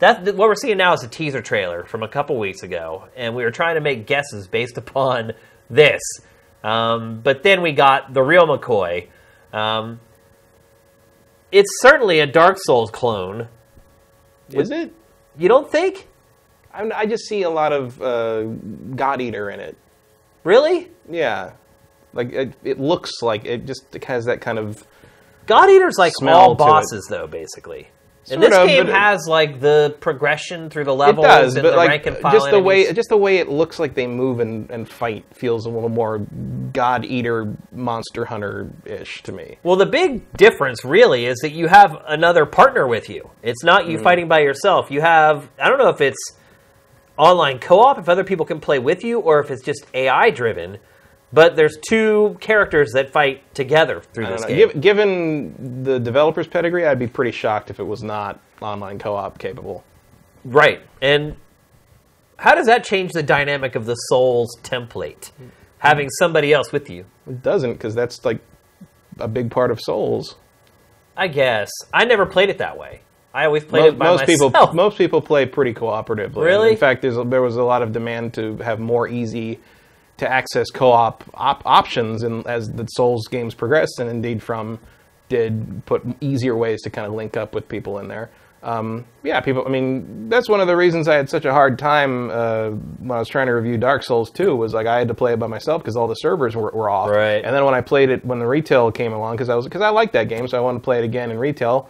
that what we're seeing now is a teaser trailer from a couple weeks ago, and we were trying to make guesses based upon this. Um, but then we got the real McCoy. Um, it's certainly a Dark Souls clone. Is it? You don't think? I, I just see a lot of uh, God Eater in it. Really? Yeah. Like, it, it looks like it just has that kind of. God Eater's like small bosses, though, basically. And this of, game has like the progression through the It levels does, and but the like rank and file just the way just the way it looks like they move and, and fight feels a little more God Eater Monster Hunter ish to me. Well, the big difference really is that you have another partner with you. It's not you hmm. fighting by yourself. You have, I don't know if it's online co op, if other people can play with you, or if it's just AI driven, but there's two characters that fight together through this game. Giv- given the developer's pedigree, I'd be pretty shocked if it was not online co-op capable. Right. And how does that change the dynamic of the Souls template? Having somebody else with you. It doesn't because that's like a big part of Souls. I guess I never played it that way. I always played it Most, by most people, most people play pretty cooperatively. Really? In fact, there's, there was a lot of demand to have more easy to access co-op op- options, and as the Souls games progressed, and indeed from did put easier ways to kind of link up with people in there. Um, yeah, people. I mean, that's one of the reasons I had such a hard time uh, when I was trying to review Dark Souls 2 was like I had to play it by myself because all the servers were, were off. Right. And then when I played it when the retail came along, because I was because I liked that game, so I wanted to play it again in retail.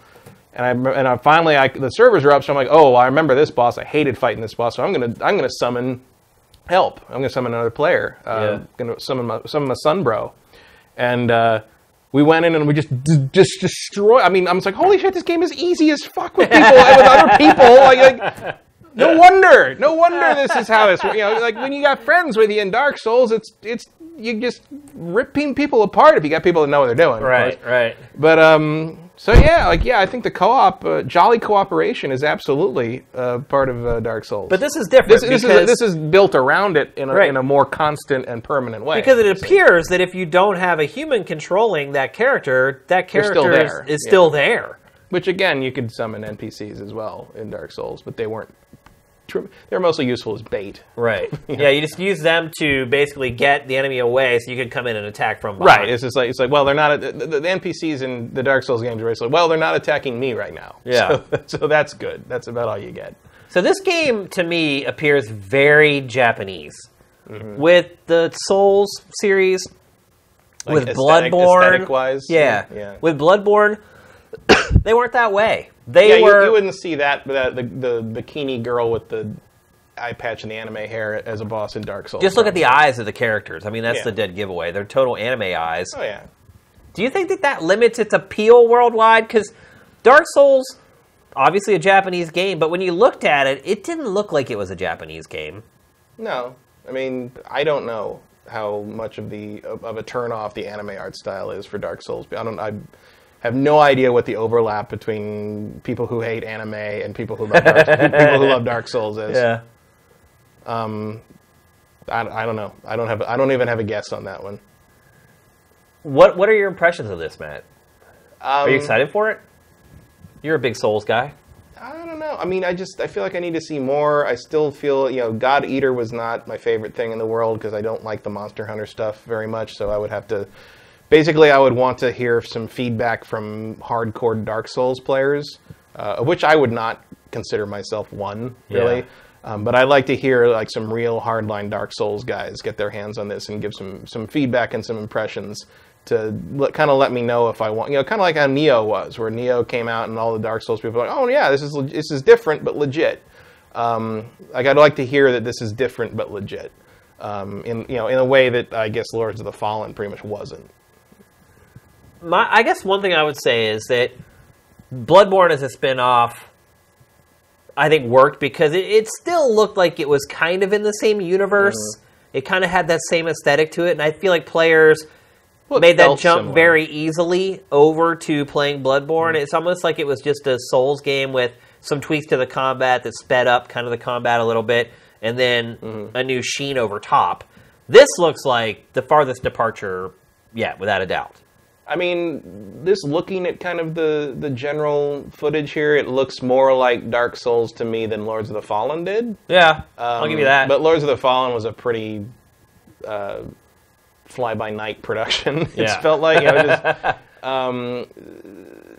And I and I finally I, the servers are up, so I'm like, oh, I remember this boss. I hated fighting this boss, so I'm gonna I'm gonna summon help. I'm gonna summon another player. Uh, Yeah. I'm gonna summon my summon my son bro, and. Uh, we went in and we just d- just destroy. I mean, I'm just like, holy shit, this game is easy as fuck with people and with other people. Like, like, no wonder, no wonder this is how this. You know, like when you got friends with you in Dark Souls, it's it's you just ripping people apart if you got people that know what they're doing. right, right. But um, so yeah, like yeah, I think the co-op, uh, jolly cooperation is absolutely uh, part of uh, Dark Souls. But this is different this, this because is this is built around it in a, Right. in a more constant and permanent way. because it appears that if you don't have a human controlling that character, that character still is, is Yeah. still there. Which again, you could summon NPCs as well in Dark Souls, but they weren't. They're mostly useful as bait. Right. yeah, you just use them to basically get the enemy away so you can come in and attack from behind. Right. It's just like it's like well, they're not the, the, the NPCs in the Dark Souls games are basically well, they're not attacking me right now. Yeah. So, so that's good. That's about all you get. So this game to me appears very Japanese. Mm-hmm. With the Souls series, Like with aesthetic- Bloodborne, aesthetic-wise, yeah, yeah. with Bloodborne, they weren't that way. They Yeah, you, were. you wouldn't see that the, the the bikini girl with the eye patch and the anime hair as a boss in Dark Souls. just look at the eyes of the characters. I mean, that's Yeah. the dead giveaway. They're total anime eyes. Oh yeah. Do you think that that limits its appeal worldwide? Because Dark Souls, obviously a Japanese game, but when you looked at it, it didn't look like it was a Japanese game. No, I mean I don't know how much of the of, of a turn off the anime art style is for Dark Souls. I don't. I have no idea what the overlap between people who hate anime and people who love Dark, people who love Dark Souls is. I, I don't know. I don't have. I don't even have a guess on that one. What What are your impressions of this, Matt? Um, Are you excited for it? You're a big Souls guy. I don't know. I mean, I just I feel like I need to see more. I still feel you know God Eater was not my favorite thing in the world because I don't like the Monster Hunter stuff very much. So I would have to. Basically, I would want to hear some feedback from hardcore Dark Souls players, uh, of which I would not consider myself one really. Yeah. Um, but I'd like to hear like some real hardline Dark Souls guys get their hands on this and give some some feedback and some impressions to let, kind of let me know if I want, you know, kind of like how Nioh was, where Nioh came out and all the Dark Souls people were like, oh yeah, this is this is different but legit. Um, like I'd like to hear that this is different but legit, um, in you know in a way that I guess Lords of the Fallen pretty much wasn't. My, I guess one thing I would say is that Bloodborne as a spin-off, I think worked because it, it still looked like it was kind of in the same universe. Mm-hmm. It kind of had that same aesthetic to it, and I feel like players Well, made that jump similar. very easily over to playing Bloodborne. It's almost like it was just a Souls game with some tweaks to the combat that sped up kind of the combat a little bit, and then Mm-hmm. a new sheen over top. This looks like the farthest departure yet, without a doubt. I mean, this looking at kind of the the general footage here, it looks more like Dark Souls to me than Lords of the Fallen did. Yeah, I'll give you that. Um, But Lords of the Fallen was a pretty uh, fly by night production. it Yeah. felt like. You know, just, um,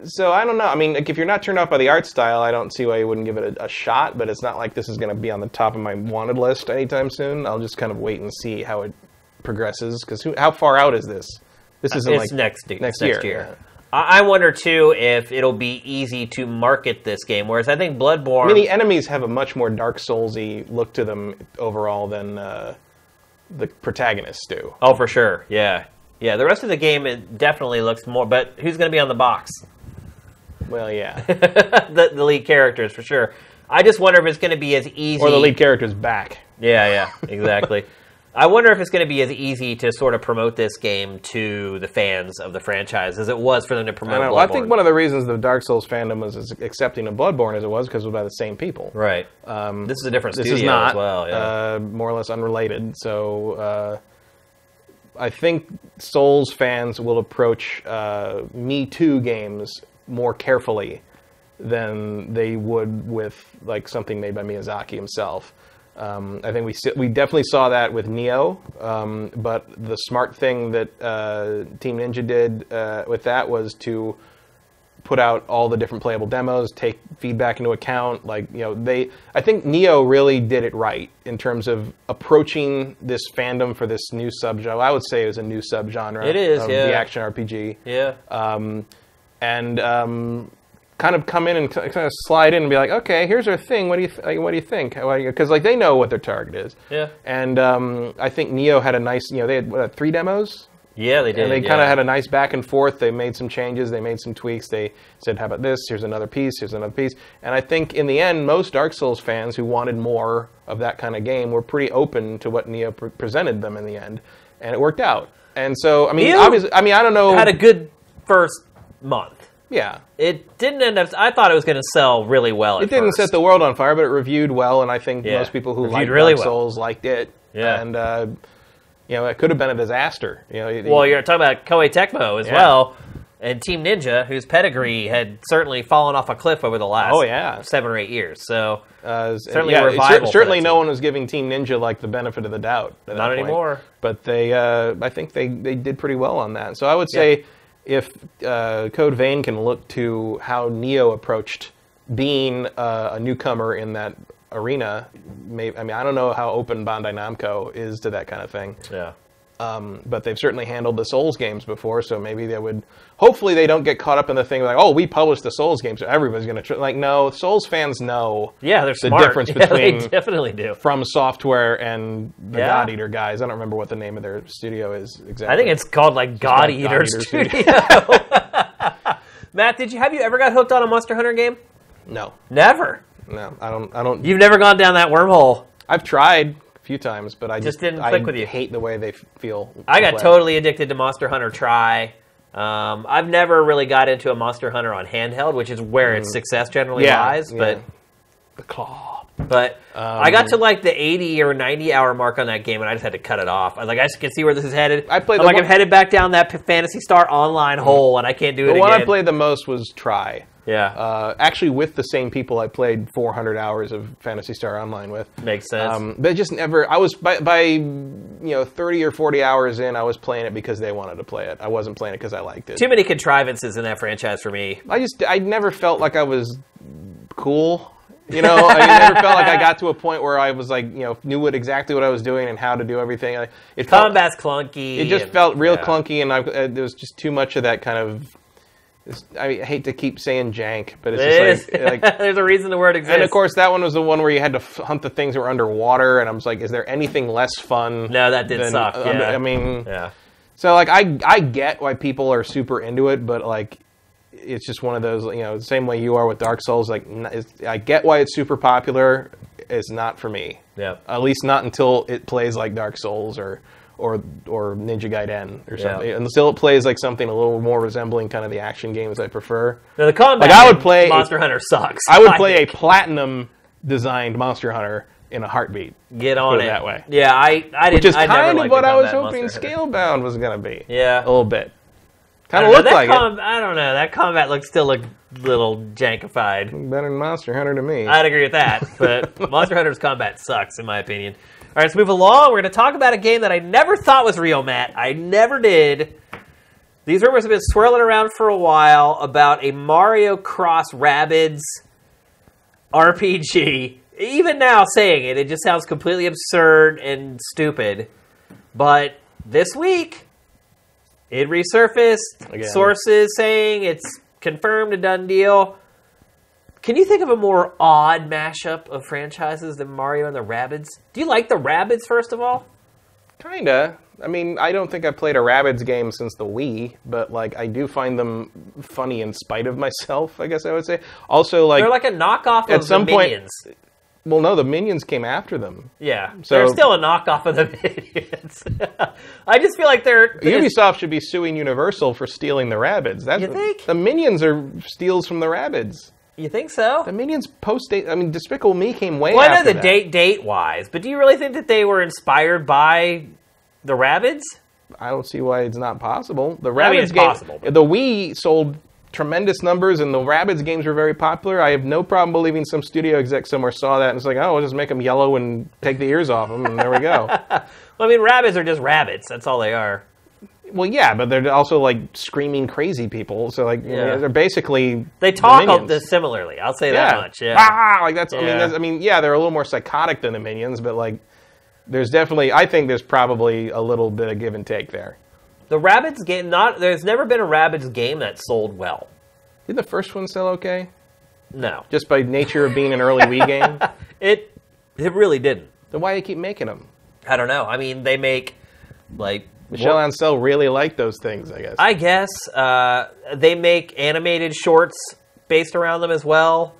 so I don't know. I mean, like, if you're not turned off by the art style, I don't see why you wouldn't give it a, a shot. But it's not like this is going to be on the top of my wanted list anytime soon. I'll just kind of wait and see how it progresses. Because how far out is this? This isn't it's like next, year. next next year, year. yeah. I I wonder too if it'll be easy to market this game. Whereas I think Bloodborne, I mean, the enemies have a much more Dark Soulsy look to them overall than uh, the protagonists do. oh for sure, yeah, yeah. The rest of the game it definitely looks more. But who's going to be on the box? Well, yeah. the, the lead characters for sure. I just wonder if it's going to be as easy. or the lead character's back. Yeah, yeah, exactly. I wonder if it's going to be as easy to sort of promote this game to the fans of the franchise as it was for them to promote. I, know, I think one of the reasons the Dark Souls fandom was as accepting of Bloodborne as it was because it was by the same people. right. this is a different This studio is not as well. Yeah. uh, more or less unrelated. So uh, I think Souls fans will approach uh, Me Too games more carefully than they would with like something made by Miyazaki himself. Um, I think we we definitely saw that with Nioh, um, but the smart thing that uh, Team Ninja did uh, with that was to put out all the different playable demos, take feedback into account. Like you know, they I think Nioh really did it right in terms of approaching this fandom for this new subgenre. I would say it was a new subgenre. It is, of yeah. the action RPG Yeah. um, and um, kind of come in and kind of slide in and be like, okay, here's our thing. What do you th- like, what do you think? Because like they know what their target is. Yeah. And um, I think Nioh had a nice, you know, they had what, three demos. yeah, they did. And they yeah. kind of had a nice back and forth. They made some changes. They made some tweaks. They said, "How about this? Here's another piece. Here's another piece." And I think in the end, most Dark Souls fans who wanted more of that kind of game were pretty open to what Nioh pre- presented them in the end, and it worked out. And so, I mean, Nioh obviously, I mean, I don't know. had a good first month. Yeah, It didn't end up. I thought it was going to sell really well. At It didn't first. set the world on fire, but it reviewed well, and I think Yeah. most people who Reviewed like really Dark well. Souls liked it. Yeah. and uh, you know, it could have been a disaster. You know, it- Well, you're talking about Koei Tecmo as Yeah. well, and Team Ninja, whose pedigree had certainly fallen off a cliff over the last Oh, yeah. seven or eight years. So uh, certainly yeah, cer- revival certainly, no one was giving Team Ninja like the benefit of the doubt. Not anymore. But they, uh, I think they they did pretty well on that. So I would say if uh, Code Vein can look to how Nioh approached being uh, a newcomer in that arena, maybe, I mean, I don't know how open Bandai Namco is to that kind of thing. yeah, Um, but they've certainly handled the Souls games before, so maybe they would. Hopefully, they don't get caught up in the thing like, "Oh, we published the Souls games, so everybody's going to tr-. like." No, Souls fans know yeah, they're the smart. difference Yeah, they definitely do. From Software and the Yeah. God Eater guys. I don't remember what the name of their studio is exactly. I think it's called like God called Eater God Eater Studio. Matt, did you have you ever got hooked on a Monster Hunter game? no, Never. no. I don't. I don't. You've never gone down that wormhole. I've tried few times, but I just, didn't I click with you. Hate the way they feel. I got play. totally addicted to Monster Hunter Tri. Um, I've never really got into a Monster Hunter on handheld, which is where its success generally Mm. Yeah, lies. But the claw. but I got to like the eighty or ninety hour mark on that game, and I just had to cut it off. I like, I just can see where this is headed. I played I'm the like, one- I'm headed back down that Phantasy Star Online hole, and I can't do it The one again. I played the most was Tri. Yeah, Uh, actually, with the same people I played 400 hours of Phantasy Star Online with. makes sense. Um, but just never. I was by, by you know 30 or 40 hours in. I was playing it because they wanted to play it. I wasn't playing it because I liked it. Too many contrivances in that franchise for me. I just I never felt like I was cool. You know, I never felt like I got to a point where I was like you know knew what exactly what I was doing and how to do everything. It felt, Combat's clunky. It just and- felt real yeah. clunky, and I, uh, there was just too much of that kind of. It's- I hate to keep saying jank, but it's It just like, like There's a reason the word exists. And of course, that one was the one where you had to f- hunt the things that were underwater, and I was like, "Is there anything less fun?" No, that did than suck, uh, under- yeah. I mean, yeah. so like, I I get why people are super into it, but like, it's just one of those, you know, the same way you are with Dark Souls. Like, n- I get why it's super popular. It's not for me. Yeah. At least not until it plays like Dark Souls or. Or, or Ninja Gaiden or Yeah. something. Until it plays like something a little more resembling kind of the action games I prefer. Now, the combat Like, I would play a- Monster Hunter sucks. I would play a platinum designed Monster Hunter in a heartbeat. get on it it that way. Yeah, I I didn't. Which is I kind of what I was hoping Monster Hunter. Scalebound was going to be. Yeah. A little bit. Kind of know, looked that like com- I don't know. That combat looks still look little jankified. Better than Monster Hunter to me. I'd agree with that, but Monster Hunter's combat sucks, in my opinion. All right, let's move along. We're going to talk about a game that I never thought was real, Matt. I never did. These rumors have been swirling around for a while about a Mario Cross Rabbids RPG. Even now, saying it, it just sounds completely absurd and stupid. But this week, it resurfaced. Again. Sources saying it's confirmed, a done deal. Can you think of a more odd mashup of franchises than Mario and the Rabbids? Do you like the Rabbids, first of all? Kinda. I mean, I don't think I've played a Rabbids game since the Wii, but like I do find them funny in spite of myself. I guess I would say. Also, like, They're like a knockoff At of some the point- Minions. well, no, the minions came after them. Yeah, So- they're still a knockoff of the Minions. I just feel like they're. it's- Ubisoft should be suing Universal for stealing the Rabbids. That's You think? the minions are steals from the Rabbids. You think so? The minions post date. I mean, Despicable Me came way. Well, I know the that. date date wise, but do you really think that they were inspired by the Rabbids? I don't see why it's not possible. The I mean, it's game, possible, but- the Wii sold tremendous numbers, and the Rabbids games were very popular. I have no problem believing some studio exec somewhere saw that and was like, oh, we'll just make them yellow and take the ears off them, and there we go. Well, I mean, rabbits are just rabbits. That's all they are. Well, yeah, but they're also like screaming crazy people, so like Yeah. they're basically They the talk minions. this similarly. I'll say that much. Yeah. Ah, like that's. I mean, Yeah. that's, I mean, yeah, they're a little more psychotic than the minions, but like, there's definitely. I think there's probably a little bit of give and take there. The rabbits game. Not. There's never been a rabbits game that sold well. Did the first one sell okay? No. Just by nature of being an early Wii game? It. It really didn't. Then why do they keep making them? I don't know. I mean, they make like Michel Ancel really liked those things, I guess. I guess uh, they make animated shorts based around them as well.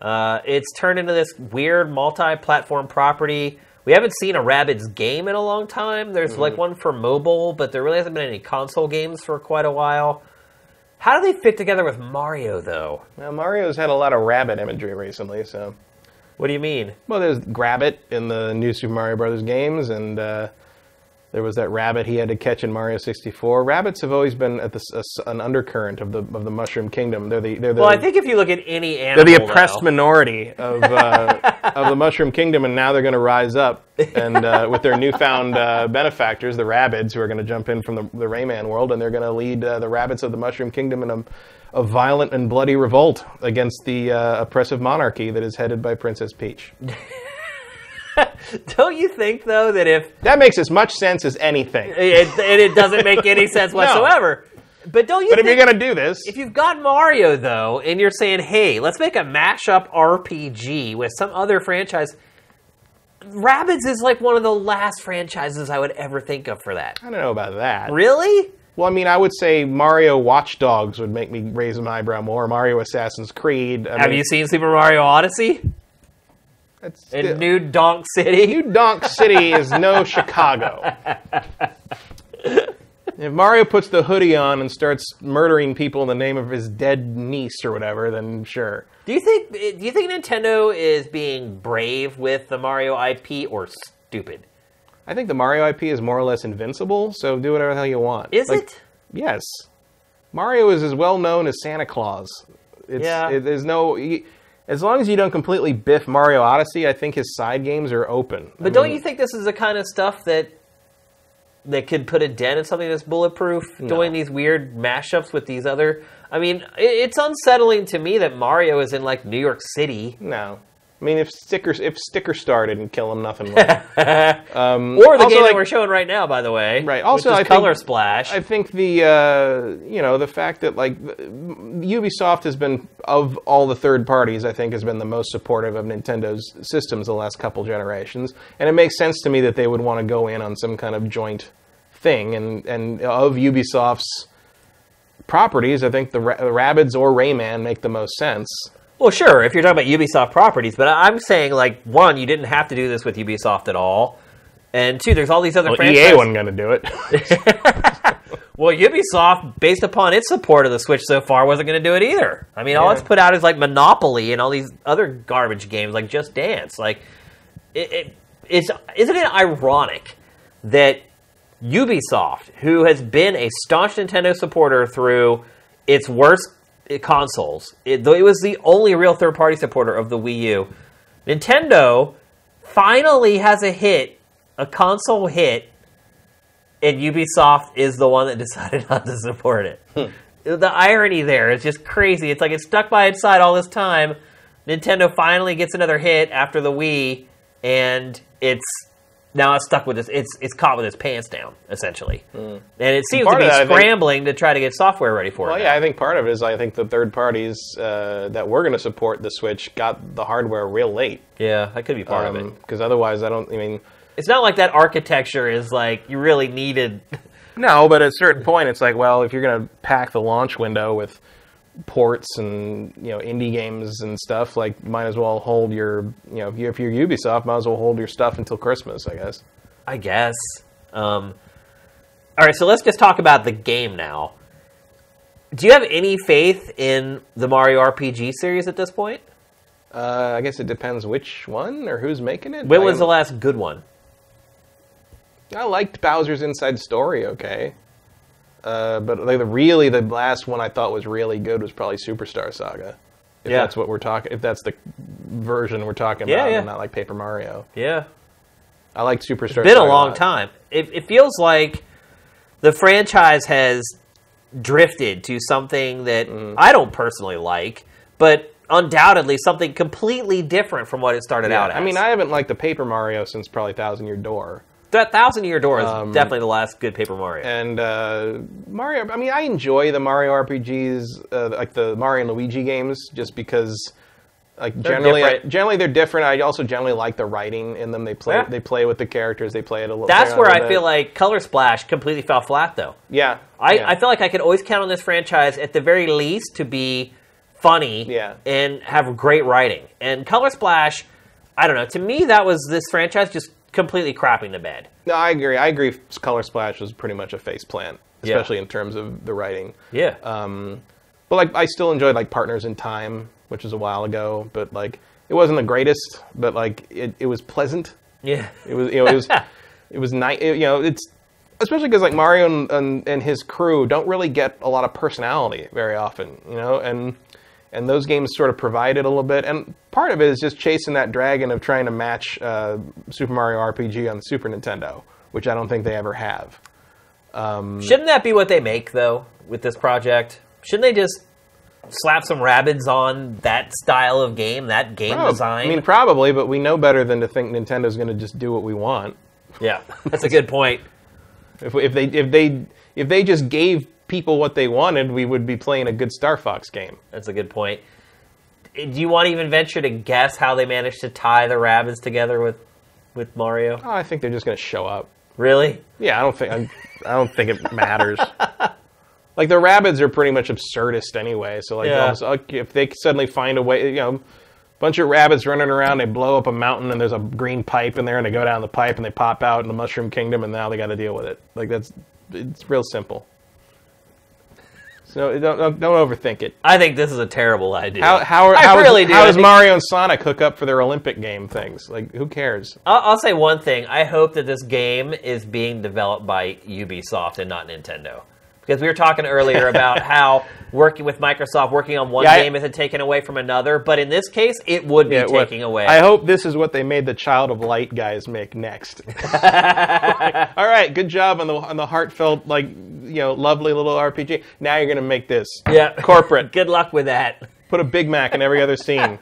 Uh, it's turned into this weird multi-platform property. We haven't seen a Rabbids game in a long time. There's like one for mobile, but there really hasn't been any console games for quite a while. How do they fit together with Mario, though? Well, Mario's had a lot of rabbit imagery recently, so. What do you mean? Well, there's Grabbit in the new Super Mario Brothers games, and uh, there was that rabbit he had to catch in Mario 64. Rabbits have always been at the, s- a s- an undercurrent of the of the Mushroom Kingdom. They're the they're the, Well, I think if you look at any animal, they're the oppressed though- minority of uh, of the Mushroom Kingdom, and now they're going to rise up and uh, with their newfound uh, benefactors, the Rabbids, who are going to jump in from the, the Rayman world, and they're going to lead uh, the rabbits of the Mushroom Kingdom in a, a violent and bloody revolt against the uh, oppressive monarchy that is headed by Princess Peach. Don't you think though that if That makes as much sense as anything. it, and it doesn't make any sense whatsoever, but don't you? But if you're going to do this, If you've got Mario though, and you're saying, "Hey, let's make a mashup RPG with some other franchise," Rabbids is like one of the last franchises I would ever think of for that. I don't know about that. Really? Well, I mean, I would say Mario Watch Dogs would make me raise an eyebrow more. Mario Assassin's Creed. I Have mean, you seen Super Mario Odyssey that's in still- New Donk City? New Donk City is no Chicago. If Mario puts the hoodie on and starts murdering people in the name of his dead niece or whatever, then sure. Do you think? Do you think Nintendo is being brave with the Mario IP or stupid? I think the Mario IP is more or less invincible, so do whatever the hell you want. Is Like, it? Yes. Mario is as well known as Santa Claus. It's, Yeah. it- there's no. As long as you don't completely biff Mario Odyssey, I think his side games are open. But don't you think this is the kind of stuff that that could put a dent in something that's bulletproof? Doing these weird mashups with these other. I mean, it, it's unsettling to me that Mario is in like New York City No. I mean, if stickers, if Sticker Star didn't kill him, nothing would. um, or the also, game like, that we're showing right now, by the way. Right. Also, I think- Color Splash. I think the uh, you know the fact that like Ubisoft has been of all the third parties, I think has been the most supportive of Nintendo's systems the last couple generations, and it makes sense to me that they would want to go in on some kind of joint thing. And and of Ubisoft's properties, I think the Ra- Rabbids or Rayman make the most sense. Well, sure, if you're talking about Ubisoft properties, but I'm saying like one, you didn't have to do this with Ubisoft at all, and two, there's all these other Well, franchises. EA wasn't going to do it. Well, Ubisoft, based upon its support of the Switch so far, wasn't going to do it either. I mean, all it's put out is like Monopoly and all these other garbage games like Just Dance. Like, it, it, it's isn't it ironic that Ubisoft, who has been a staunch Nintendo supporter through its worst Uh, consoles, it, though it was the only real third-party supporter of the Wii U, Nintendo finally has a hit, a console hit and Ubisoft is the one that decided not to support it. Hmm. The irony there is just crazy. It's like it's stuck by its side all this time. Nintendo finally gets another hit after the Wii, and it's now it's stuck with this. It's it's caught with its pants down essentially, and it seems to be that, I think- scrambling to try to get software ready for Well, it. Well, yeah. I think part of it is I think the third parties uh, that were going to support the Switch got the hardware real late. yeah, that could be part of it. Because otherwise, I don't. I mean, It's not like that architecture is like you really needed. no. But at a certain point, it's like, well, if you're going to pack the launch window with ports and you know indie games and stuff, like might as well hold your you know if you- if you're Ubisoft, might as well hold your stuff until Christmas, I guess. I guess. Um, all right, so let's just talk about the game now. Do you have any faith in the Mario RPG series at this point? Uh, I guess it depends which one or who's making it. When was the last good one? I liked Bowser's Inside Story. Okay. Uh, but like the really the last one I thought was really good was probably Superstar Saga. If Yeah. that's what we're talking, if that's the version we're talking Yeah, about, yeah. and not like Paper Mario. Yeah. I like Superstar. It's been a Saga long lot. time. It, it feels like the franchise has drifted to something that Mm. I don't personally like, but undoubtedly something completely different from what it started Yeah, out as. I mean, I haven't liked the Paper Mario since probably Thousand Year Door. That Thousand Year Door is Um, definitely the last good Paper Mario. And uh, Mario, I mean, I enjoy the Mario RPGs, uh, like the Mario and Luigi games, just because, like generally, different. generally they're different. I also generally like the writing in them. They play, Yeah. they play with the characters. They play it a little. That's where I I feel like Color Splash completely fell flat, though. yeah, I, yeah. I feel like I could always count on this franchise at the very least to be funny Yeah. and have great writing. And Color Splash, I don't know. To me, that was this franchise just completely crapping the bed. No, I agree. I agree. Color Splash was pretty much a face plant, Yeah. especially in terms of the writing. Yeah. Um, but like, I still enjoyed like Partners in Time, which was a while ago. But like, it wasn't the greatest, but like, it, it was pleasant. yeah. It was, you know, it was, it was nice. You know, it's especially because like Mario and, and, and his crew don't really get a lot of personality very often. You know, and and those games sort of provide it a little bit. And part of it is just chasing that dragon of trying to match uh, Super Mario RPG on the Super Nintendo, which I don't think they ever have. Shouldn't that be what they make, though, with this project? Shouldn't they just slap some rabbits on that style of game, that game design? I mean, probably, but we know better than to think Nintendo's going to just do what we want. yeah, that's a good point. If, if they if they if they just gave people what they wanted, we would be playing a good Star Fox game. That's a good point. Eh, do you want to even venture to guess how they managed to tie the rabbits together with with Mario? Oh, I think they're just going to show up. Really? Yeah, I don't think I'm, I don't think it matters. like the rabbits are pretty much absurdist anyway. So like, Yeah. if they suddenly find a way, you know, bunch of rabbits running around, they blow up a mountain, and there's a green pipe in there, and they go down the pipe, and they pop out in the Mushroom Kingdom, and now they got to deal with it. Like that's it's real simple. So don't don't, don't overthink it. I think this is a terrible idea. How how, I how, really do. how I does think- Mario and Sonic hook up for their Olympic game things? Like who cares? I'll, I'll say one thing. I hope that this game is being developed by Ubisoft and not Nintendo. Because we were talking earlier about how working with Microsoft, working on one Yeah, I- game isn't taken away from another. But in this case, it would be Yeah, taking away. I hope this is what they made the Child of Light guys make next. All right, good job on the on the heartfelt, like you know, lovely little RPG. Now you're gonna make this yeah. corporate. Good luck with that. Put a Big Mac in every other scene.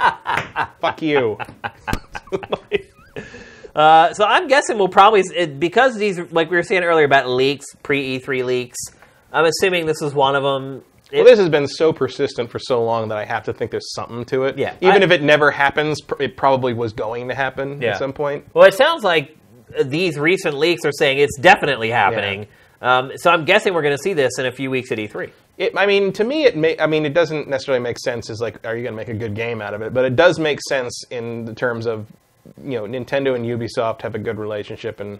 Fuck you. Uh, so I'm guessing we'll probably because these like we were saying earlier about leaks, pre E3 leaks. I'm assuming this is one of them. Well, this has been so persistent for so long that I have to think there's something to it. Yeah, Even I- if it never happens, it probably was going to happen Yeah. at some point. Well, it sounds like these recent leaks are saying it's definitely happening. Um, so I'm guessing we're going to see this in a few weeks at E E3. It, I mean, to me, it may, I mean, it doesn't necessarily make sense. Is like, are you going to make a good game out of it? But it does make sense in the terms of, you know, Nintendo and Ubisoft have a good relationship, and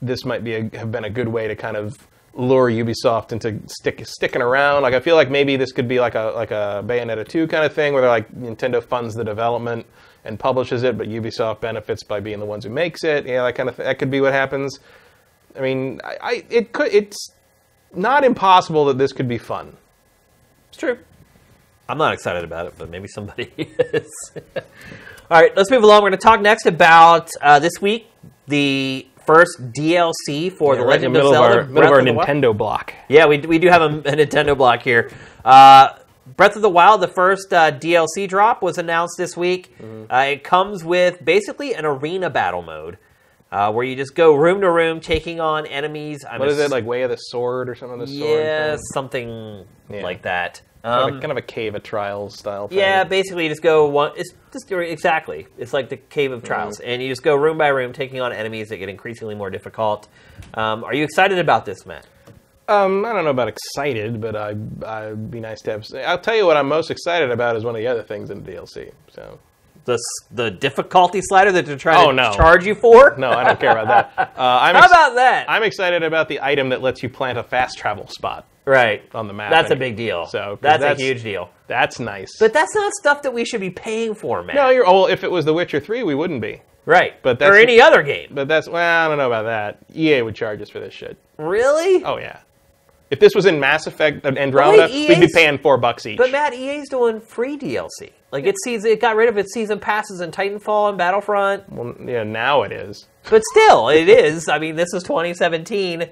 this might be a, have been a good way to kind of lure Ubisoft into stick, sticking around. Like, I feel like maybe this could be like a like a Bayonetta two kind of thing, where they're like Nintendo funds the development and publishes it, but Ubisoft benefits by being the ones who makes it. Yeah, that kind of th- that could be what happens. I mean, I, I it could it's not impossible that this could be fun. It's true. I'm not excited about it, but maybe somebody is. All right, let's move along. We're going to talk next about uh, this week the first DLC for the Right in Legend the middle of of Zelda. our, middle of our Breath of the Wild. Nintendo block. Yeah, we, we do have a, a Nintendo block here. Uh, Breath of the Wild, the first uh, DLC drop, was announced this week. Mm-hmm. Uh, it comes with basically an arena battle mode uh, where you just go room to room taking on enemies. I'm What is it like? Way of the Sword or something? Of The sword Yeah, thing? something Yeah. like that. Kind, of Um, a, kind of a cave of trials style. Thing. yeah, basically, you just go one. It's just exactly. It's like the Cave of Trials, Mm-hmm. and you just go room by room, taking on enemies that get increasingly more difficult. Um, are you excited about this, Matt? Um, I don't know about excited, but I I'd be nice to have. I'll tell you what I'm most excited about is one of the other things in the DLC. So The the difficulty slider that they're trying Oh, to no. charge you for? no, I don't care about that. Uh, I'm How ex- about that? I'm excited about the item that lets you plant a fast travel spot right. on the map. That's a big deal. So that's, that's- a huge deal. That's nice. But that's not stuff that we should be paying for, man. no, you're. Oh, if it was The Witcher Three, we wouldn't be. right. but or any other game. But that's well, I don't know about that. EA would charge us for this shit. Really? Oh yeah. If this was in Mass Effect and Andromeda, wait, we'd be paying four bucks each. But Matt, EA's doing free DLC. Like it sees it got rid of its season passes in Titanfall and Battlefront. well, yeah, now it is. But still, it is. I mean, this is 2017. Uh,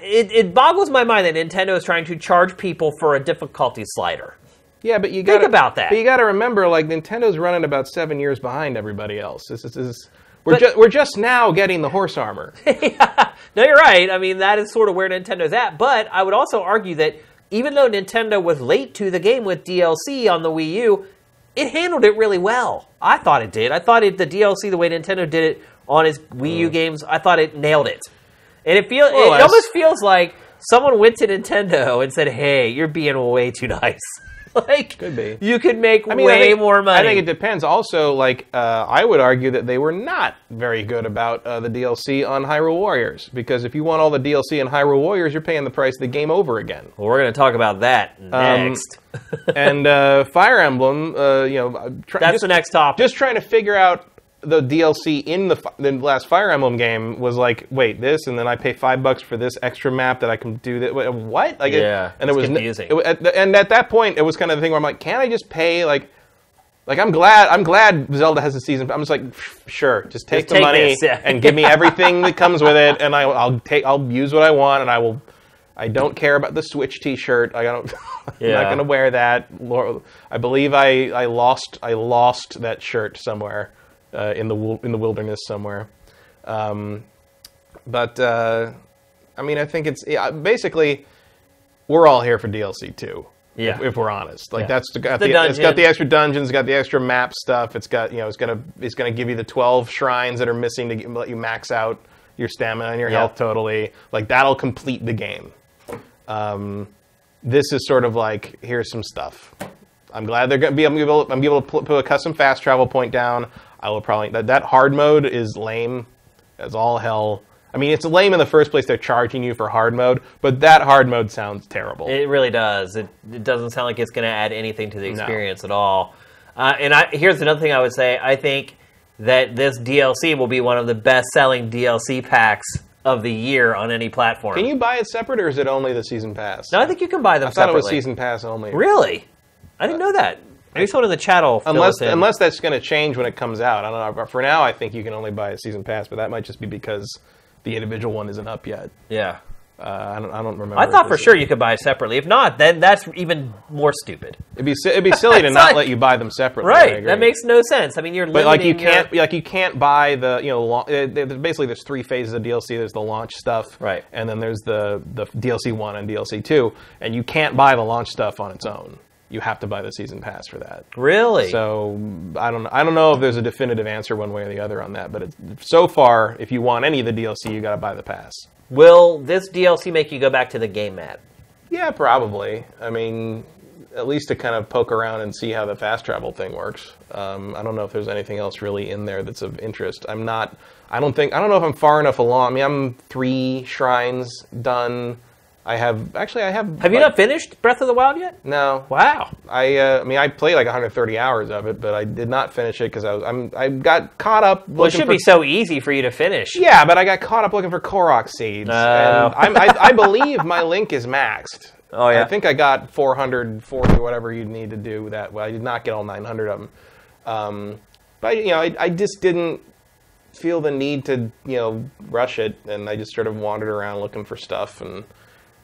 it, it boggles my mind that Nintendo is trying to charge people for a difficulty slider. Yeah, but you got think about that. But you got to remember, like Nintendo's running about seven years behind everybody else. This is, this is we're But- just we're just now getting the horse armor. No, you're right. I mean, that is sort of where Nintendo's at. But I would also argue that even though Nintendo was late to the game with DLC on the Wii U, it handled it really well. I thought it did. I thought it, the DLC, the way Nintendo did it on its Wii U games, I thought it nailed it. And it feels, Mm. More it almost feels like someone went to Nintendo and said, "Hey, you're being way too nice. like, Could be. you could make I mean, way think, more money." I think it depends. Also, like uh, I would argue that they were not very good about uh, the DLC on Hyrule Warriors because if you want all the DLC in Hyrule Warriors, you're paying the price of the game over again. well, we're going to talk about that Um, next. and uh, Fire Emblem, uh, you know, try, That's just, the next topic. just trying to figure out the DLC in the, the last Fire Emblem game was like, wait, this, and then I pay five bucks for this extra map that I can do that. What? Like, it- Yeah, and it was confusing. it at the- and at that point, it was kind of the thing where I'm like, can I just pay like? Like I'm glad I'm glad Zelda has a season. I'm just like, sure, just take Just the take money this, yeah. and give me everything that comes with it, and I, I'll take I'll use what I want, and I will. I don't care about the Switch T-shirt. I don't. I'm Yeah. not going to wear that. I believe I, I lost I lost that shirt somewhere uh, in the in the wilderness somewhere. Um, but uh, I mean, I think it's yeah, basically we're all here for DLC too. Yeah. If, if we're honest, like Yeah. that's the, got The the, it's got the extra dungeons, got the extra map stuff. It's got you know it's gonna it's gonna give you the twelve shrines that are missing to get, let you max out your stamina and your Yeah. health totally. Like that'll complete the game. Um, this is sort of like here's some stuff. I'm glad they're gonna be. I'm able. I'm able to put a custom fast travel point down. I will probably that that hard mode is lame as all hell. I mean, it's lame in the first place. They're charging you for hard mode, but that hard mode sounds terrible. It really does. It, it doesn't sound like it's going to add anything to the No. experience at all. Uh, and I, here's another thing I would say. I think that this DLC will be one of the best-selling DLC packs of the year on any platform. Can you buy it separate, or is it only the season pass? No, I think you can buy them I thought it was season pass only. Really? I didn't know that. Maybe someone in the chat will Unless unless that's going to change when it comes out. I don't know. But for now, I think you can only buy a season pass, but that might just be because the individual one isn't up yet. yeah. Uh, I don't. I don't remember. I thought for sure you could buy it separately. If not, then that's even more stupid. It'd be it'd be silly to not like- let you buy them separately. Right. That makes no sense. I mean, you're But like you can't like you can't buy the you know lo- uh, basically there's three phases of DLC. There's the launch stuff, Right. and then there's the the DLC one and DLC two, and you can't buy the launch stuff on its own. You have to buy the season pass for that. Really? So I don't I don't know if there's a definitive answer one way or the other on that, but it's, so far, if you want any of the DLC, you got to buy the pass. Will this DLC make you go back to the game map? Yeah, probably. I mean, at least to kind of poke around and see how the fast travel thing works. Um, I don't know if there's anything else really in there that's of interest. I'm not. I don't think. I don't know if I'm far enough along. I mean, I'm three shrines done. I have actually. I have. Have you not finished Breath of the Wild yet? No. Wow. I. Uh, I mean, I played like 130 hours of it, but I did not finish it because I was. I'm. I got caught up. Well, it should be so easy for you to finish. Yeah, but I got caught up looking for Korok seeds. Oh. And I'm, I, I believe my link is maxed. Oh, yeah. I think I got 440 or whatever you need to do that. Well, I did not get all 900 of them. Um, but you know, I, I just didn't feel the need to you know rush it, and I just sort of wandered around looking for stuff, and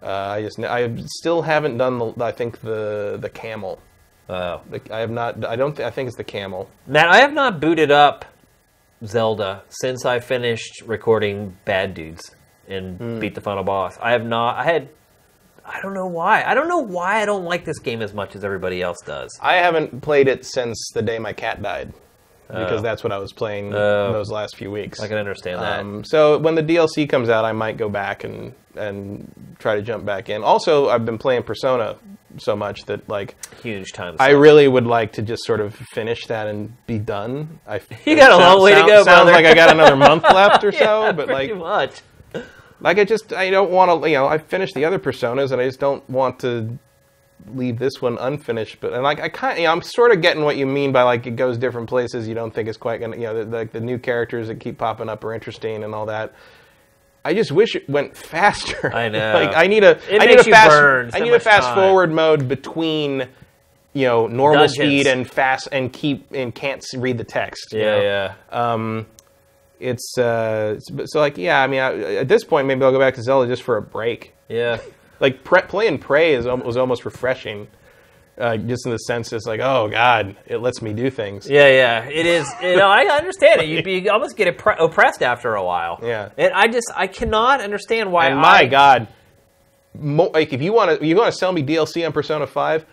uh, I just I still haven't done the I think the the camel. Oh. I have not. I don't. Th- I think it's the camel. Matt, I have not booted up Zelda since I finished recording Bad Dudes and Hmm. beat the final boss. I have not. I had. I don't know why. I don't know why I don't like this game as much as everybody else does. I haven't played it since the day my cat died, because Oh. that's what I was playing Oh. those last few weeks. I can understand that. Um, so when the DLC comes out, I might go back and and try to jump back in. Also, I've been playing Persona so much that like Huge time. I really would like to just sort of finish that and be done. I, You got a long sound- way to sound- go, Sounds like I got another month left or so, Yeah, but like much. like I just I don't want to you know I finished the other personas and I just don't want to leave this one unfinished. But and like I kind you know I'm sort of getting what you mean by like it goes different places. You don't think it's quite gonna you know the, like the new characters that keep popping up are interesting and all that. I just wish it went faster. I know. like I need a It I need a fast burn I so need a fast time. forward mode between you know normal Dungeons. speed and fast and keep and can't read the text. you know? yeah. Um, it's uh, so like yeah. I mean, I, at this point, maybe I'll go back to Zelda just for a break. Yeah. Like pre- playing Prey is was almost refreshing, uh, just in the sense it's like oh god, it lets me do things. Yeah, yeah, it is. You know, I understand it. You, you almost get oppre- oppressed after a while. Yeah. and I just I cannot understand why. And my I, god, mo- like if you want to you want to sell me DLC on Persona Five,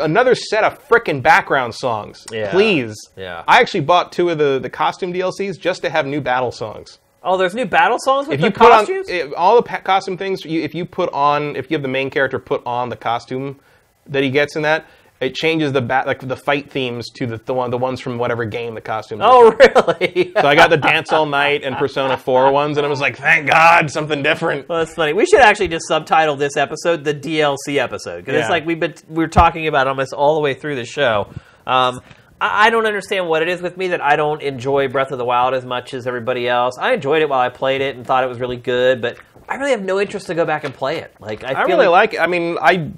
another set of frickin' background songs, Yeah. please. Yeah. I actually bought two of the the costume DLCs just to have new battle songs. Oh, there's new battle songs with if the you put costumes. on if, all the pa- costume things, you, if you put on, if you have the main character put on the costume that he gets in that, it changes the bat like the fight themes to the the, one, the ones from whatever game the costume. is oh, really? So I got the Dance All Night and Persona 4 ones, and I was like, thank God, something different. Well, that's funny. We should actually just subtitle this episode the DLC episode because it's like we've been we're talking about almost all the way through the show. Um, I, I don't understand what it is with me that I don't enjoy Breath of the Wild as much as everybody else. I enjoyed it while I played it and thought it was really good, but I really have no interest to go back and play it. Like I, I really like, it. I mean, I,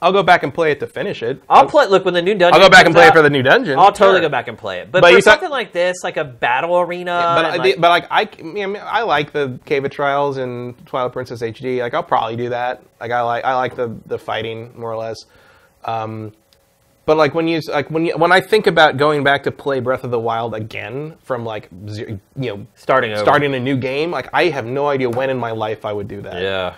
I'll go back and play it to finish it. I'll play. Look when the new dungeon. I'll go back and play it for the new dungeon. I'll totally Sure. go back and play it. But, But for something like this, like a battle arena, But, and I, like- but like I, I mean, I like the Cave of Trials and Twilight Princess HD. Like I'll probably do that. Like I like I like the the fighting more or less. Um, but like when you like when you when I think about going back to play Breath of the Wild again from like you know starting over. starting a new game, like I have no idea when in my life I would do that. Yeah.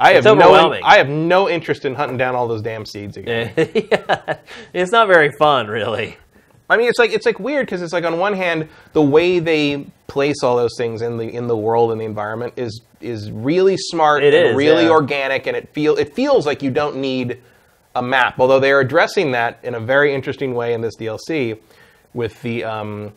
I have It's no overwhelming. I have no interest in hunting down all those damn seeds again. yeah. It's not very fun, really. I mean, it's like it's like weird because it's like on one hand, the way they place all those things in the in the world and the environment is is really smart It and is, really yeah. organic, and it feel it feels like you don't need a map. Although they are addressing that in a very interesting way in this DLC with the um,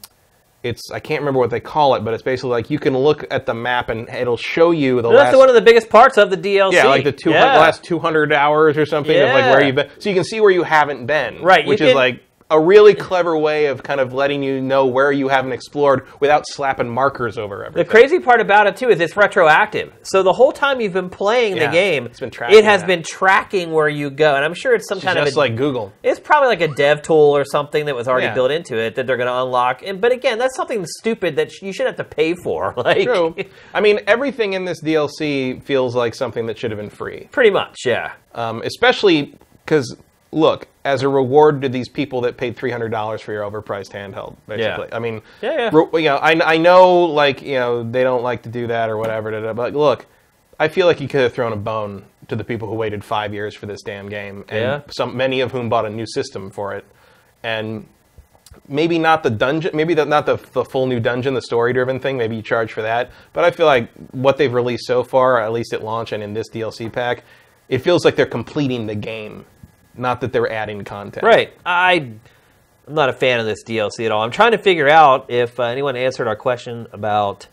it's I can't remember what they call it, but it's basically like you can look at the map and it'll show you the That's last one of the biggest parts of the DLC. yeah, like the two Yeah. last 200 hours or something of like where you've been. So you can see where you haven't been. Right, Which is like a really clever way of kind of letting you know where you haven't explored without slapping markers over everything. The crazy part about it too is it's retroactive. So the whole time you've been playing Yeah, the game, it's been tracking it has that. been tracking where you go, and I'm sure it's some kind of Just like Google. it's probably like a dev tool or something that was already Yeah. built into it that they're going to unlock. And but again, that's something stupid that you should have to pay for. Like True. I mean, everything in this DLC feels like something that should have been free. pretty much, yeah. Um, especially because, look, as a reward to these people that paid three hundred dollars for your overpriced handheld, basically. I mean, Yeah, yeah. ro- you know, I, I know, like, you know, they don't like to do that or whatever. da, da, But look, I feel like you could have thrown a bone to the people who waited five years for this damn game, and Yeah. some many of whom bought a new system for it, and maybe not the dungeon, maybe the, not the, the full new dungeon, the story driven thing. Maybe you charge for that. But I feel like what they've released so far, at least at launch and in this DLC pack, it feels like they're completing the game, not that they're adding content. Right. I I'm not a fan of this DLC at all. I'm trying to figure out if uh, anyone answered our question about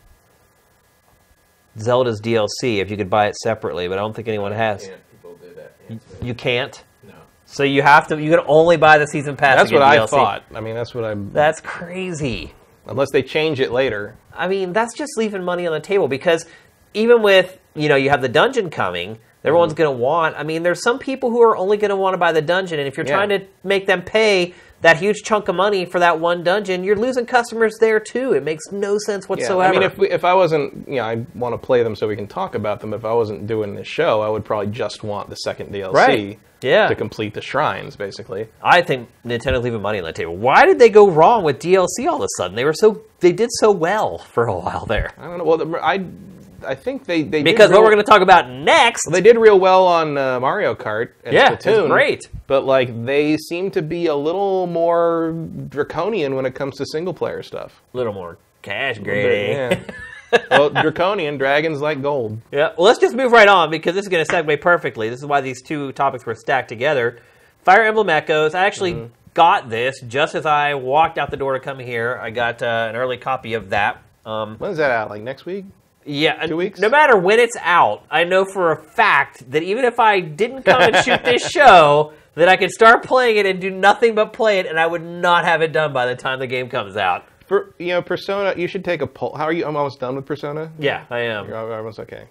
Zelda's DLC, if you could buy it separately, but I don't think anyone has. people do that. You can't. No. So you have to. You can only buy the season pass. That's to get what I DLC. thought. I mean, that's what I'm. That's crazy. Unless they change it later. I mean, that's just leaving money on the table because even with you know you have the dungeon coming, everyone's Mm-hmm. going to want. I mean, there's some people who are only going to want to buy the dungeon, and if you're Yeah. trying to make them pay that huge chunk of money for that one dungeon, you're losing customers there too. It makes no sense Yeah, whatsoever. I mean, if we, if I wasn't, you know, I want to play them so we can talk about them. If I wasn't doing this show, I would probably just want the second DLC Right. Yeah. to complete the shrines, basically. I think Nintendo's leaving money on the table. Why did they go wrong with DLC all of a sudden? They were so they did so well for a while there. I don't know. Well, the- I I think they they Because what real, we're going to talk about next, they did real well on uh, Mario Kart and Yeah, it's Splatoon. great. But like they seem to be a little more draconian when it comes to single player stuff. a little more cash greedy. yeah. well, draconian dragons like gold. Yeah, well, let's just move right on because this is going to segue perfectly. This is why these two topics were stacked together. Fire Emblem Echoes. I actually Mm-hmm. got this just as I walked out the door to come here. I got uh, an early copy of that. Um, When's that out? Like next week? Yeah, Two weeks? No matter when it's out, I know for a fact that even if I didn't come and shoot this show, that I could start playing it and do nothing but play it, and I would not have it done by the time the game comes out. per, you know, Persona. You should take a poll. How are you? I'm almost done with Persona. Yeah, I am. You're almost okay.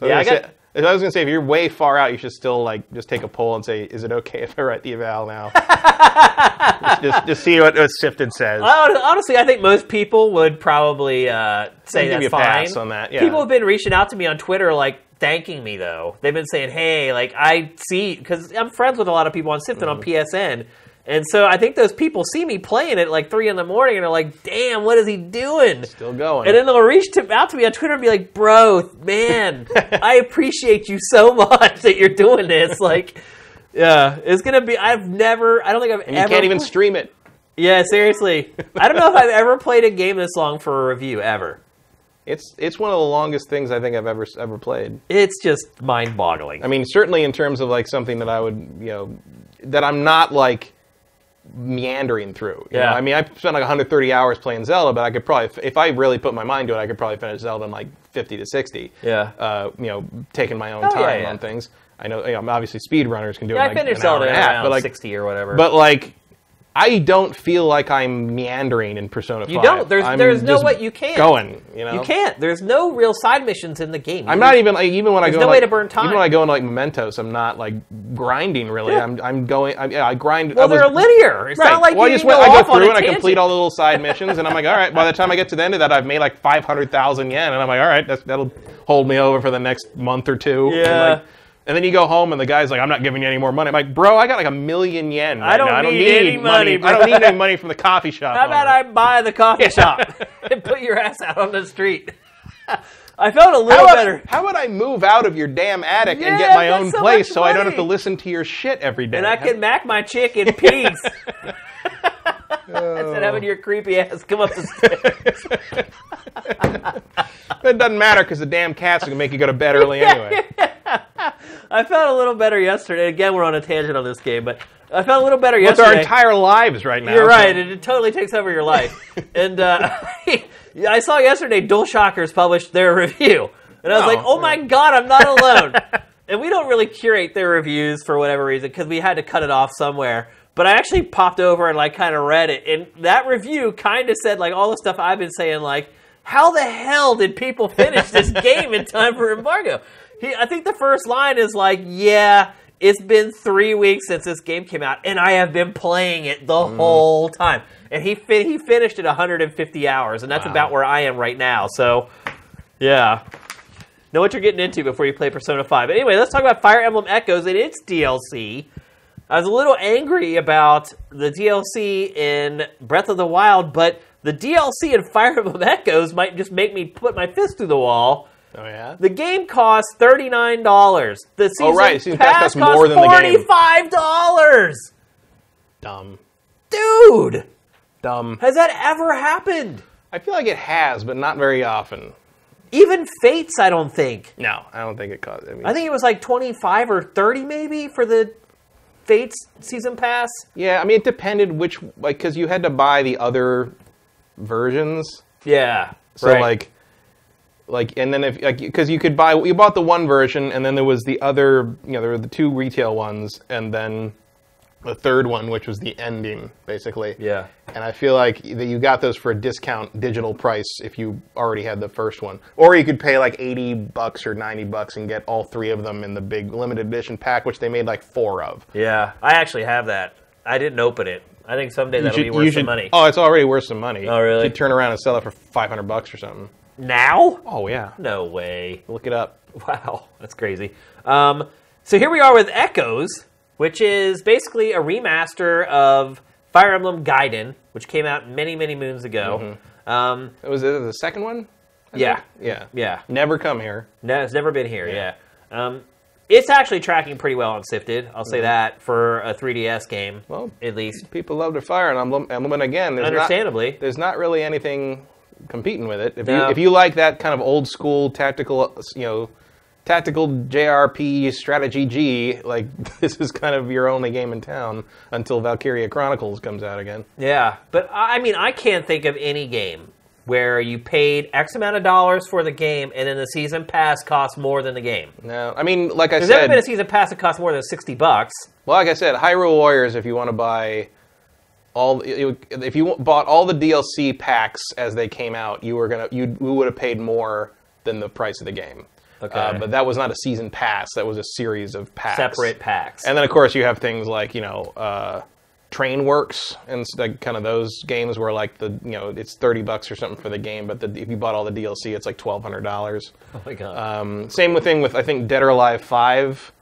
Yeah, I got- say- I was gonna say if you're way far out, you should still like just take a poll and say, "Is it okay if I write the eval now?" just, just just see what, what Sifted says. Honestly, I think most people would probably uh, say that's fine. on that, yeah. People have been reaching out to me on Twitter, like thanking me though. They've been saying, "Hey, like I see," because I'm friends with a lot of people on Sifted on Mm-hmm. PSN, and so I think those people see me playing at like three in the morning, and they're like, "Damn, what is he doing?" Still going. And then they'll reach to, out to me on Twitter and be like, "Bro, man, I appreciate you so much that you're doing this." Like, yeah, it's gonna be. I've never. I don't think I've you ever. You can't even pl- stream it. yeah, seriously. I don't know if I've ever played a game this long for a review ever. It's it's one of the longest things I think I've ever ever played. It's just mind-boggling. I mean, certainly in terms of like something that I would, you know, that I'm not like meandering through. you Yeah. know? I mean, I spent like 130 hours playing Zelda, but I could probably, if I really put my mind to it, I could probably finish Zelda in like 50 to 60. Yeah. Uh, you know, taking my own Oh, time yeah. on things. I know, you know, obviously speedrunners can do yeah, it. I in, like finished an hour Zelda and a half, but like, sixty or whatever. but like. I don't feel like I'm meandering in Persona 5. You don't. There's- I'm there's no way- you can't. Going, you know. you can't. There's no real side missions in the game. I'm not even like even when I go no like, way to burn time. Even when I go into like Mementos, I'm not like grinding really. Yeah. I'm I'm going. I, yeah, I grind. Well, I was, they're linear. It's Right. not like well, you I just went, go I go through and I complete all the little side missions, and I'm like, all right. By the time I get to the end of that, I've made like 500,000 yen, and I'm like, all right, that's, that'll hold me over for the next month or two. And, Yeah. And then you go home, and the guy's like, "I'm not giving you any more money." I'm like, "Bro, I got like a million yen. Right don't now. I don't need any money, I don't need any money from the coffee shop." How about owner." I buy the coffee shop and put your ass out on the street? I felt a little How better. how would I move out of your damn attic and get my own so place so I don't have to listen to your shit every day? And I can mac my chick in peace. Instead of having your creepy ass come up the stairs. It doesn't matter because the damn cats are gonna make you go to bed early anyway. I felt a little better yesterday. Again, we're on a tangent on this game, but I felt a little better It's yesterday. our entire lives right now. You're so- right. It, it totally takes over your life. and uh, I saw yesterday DualShockers published their review, and I was Oh, like, "Oh my god, I'm not alone." and we don't really curate their reviews for whatever reason because we had to cut it off somewhere. But I actually popped over and like kind of read it, and that review kind of said like all the stuff I've been saying, like, "How the hell did people finish this game in time for embargo?" He, I think the first line is like, "Yeah." It's been three weeks since this game came out, and I have been playing it the Mm. whole time. And he fi- he finished at 150 hours, and that's Wow. about where I am right now. So, yeah, know what you're getting into before you play Persona 5. But anyway, let's talk about Fire Emblem Echoes and its DLC. I was a little angry about the DLC in Breath of the Wild, but the DLC in Fire Emblem Echoes might just make me put my fist through the wall. Oh yeah. The game costs thirty nine dollars. The season Oh, right, season pass, pass costs more than forty five dollars. Dumb. Dude, Dumb. has that ever happened? I feel like it has, but not very often. Even Fates, I don't think. No, I don't think it cost. I, mean, I think it was like twenty five or thirty, maybe for the Fates season pass. Yeah, I mean it depended which like because you had to buy the other versions. Yeah. So like, like, and then if like because you could buy you bought the one version, and then there was the other. You know, there were the two retail ones, and then the third one, which was the ending, basically. Yeah. And I feel like that you got those for a discount digital price if you already had the first one, or you could pay like eighty bucks or ninety bucks and get all three of them in the big limited edition pack, which they made like four of. Yeah, I actually have that. I didn't open it. I think someday that'll be worth some money. Oh, it's already worth some money. Oh, really? You should turn around and sell it for five hundred bucks or something. Now? Oh yeah, No way. look it up. Wow, that's crazy. Um, so here we are with Echoes, which is basically a remaster of Fire Emblem Gaiden, which came out many, many moons ago. Um, Was it the second one? I Yeah. think? Yeah. yeah, Never come here. no, it's never been here. Yeah, Um, it's actually tracking pretty well on Sifted. I'll say that for a 3DS game, Well, at least. people love to fire an emblem, emblem and again, there's Understandably. Not, there's not really anything competing with it. If No. you if you like that kind of old school tactical, you know, tactical JRP strategy G, like this is kind of your only game in town until Valkyria Chronicles comes out again. Yeah, but I I mean, I can't think of any game where you paid X amount of dollars for the game and then the season pass costs more than the game. No, I mean, like I There's never said, been a season pass that costs more than sixty bucks. Well, like I said, Hyrule Warriors. If you want to buy all if you bought all the DLC packs as they came out, you were gonna you we would have paid more than the price of the game. Okay. Uh, but that was not a season pass. That was a series of packs. Separate packs. And then of course you have things like you know uh, Train Works and like kind of those games where like the you know it's thirty bucks or something for the game, but the, if you bought all the DLC, it's like twelve hundred dollars. oh my god. Um, same with thing with I think Dead or Alive Five.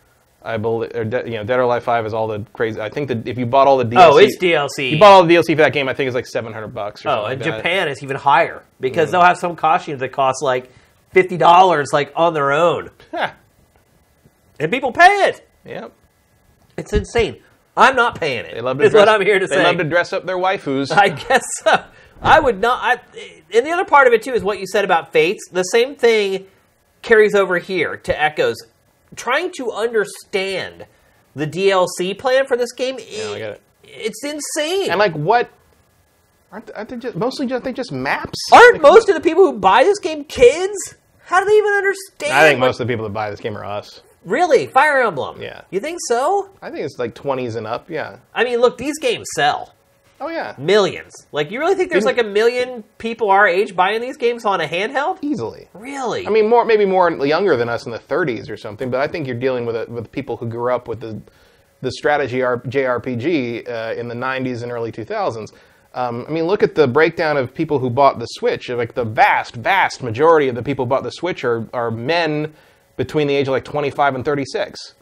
I believe, or De- you know, Dead or Alive Five is all the crazy. I think that if you bought all the DLC, oh, it's DLC. You bought all the DLC for that game. I think it's like seven hundred bucks. Oh, and like that. Japan is even higher because Mm. they'll have some costumes that cost like fifty dollars, like on their own, Ha, and people pay it. Yep. It's insane. I'm not paying it. They love to is dress, what I'm here to they say. love to dress up their waifus. I guess so. I would not. I, and the other part of it too is what you said about Fates. The same thing carries over here to Echoes. Trying to understand the DLC plan for this game, I get it. it's insane. and like what? Aren't, aren't they just mostly just they just maps? Aren't most of the people who buy this game kids? How do they even understand? I think most of the people that buy this game are us. Really, Fire Emblem. Yeah. You think so? I think it's like twenties and up. Yeah. I mean, look, these games sell Oh yeah. millions. Like, you really think there's like a million people our age buying these games on a handheld? Easily. Really? I mean, more maybe more younger than us in the 30s or something. But I think you're dealing with a, with people who grew up with the the strategy R- JRPG uh, in the 90s and early 2000s. Um, I mean, look at the breakdown of people who bought the Switch. Like the vast, vast majority of the people who bought the Switch are are men between the age of like 25 and 36.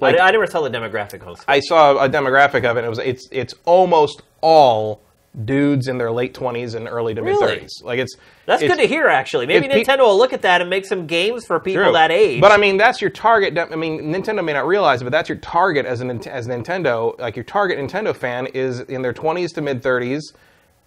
I, I never saw the demographic Switch. I saw a demographic of it. And it was it's it's almost all dudes in their late 20s and early to mid Really? 30s. Like it's That's it's, good to hear, actually. Maybe it's pe- Nintendo will look at that and make some games for people True. that age. But I mean, that's your target. de- I mean, Nintendo may not realize it, but that's your target as an as Nintendo. Like your target Nintendo fan is in their 20s to mid 30s,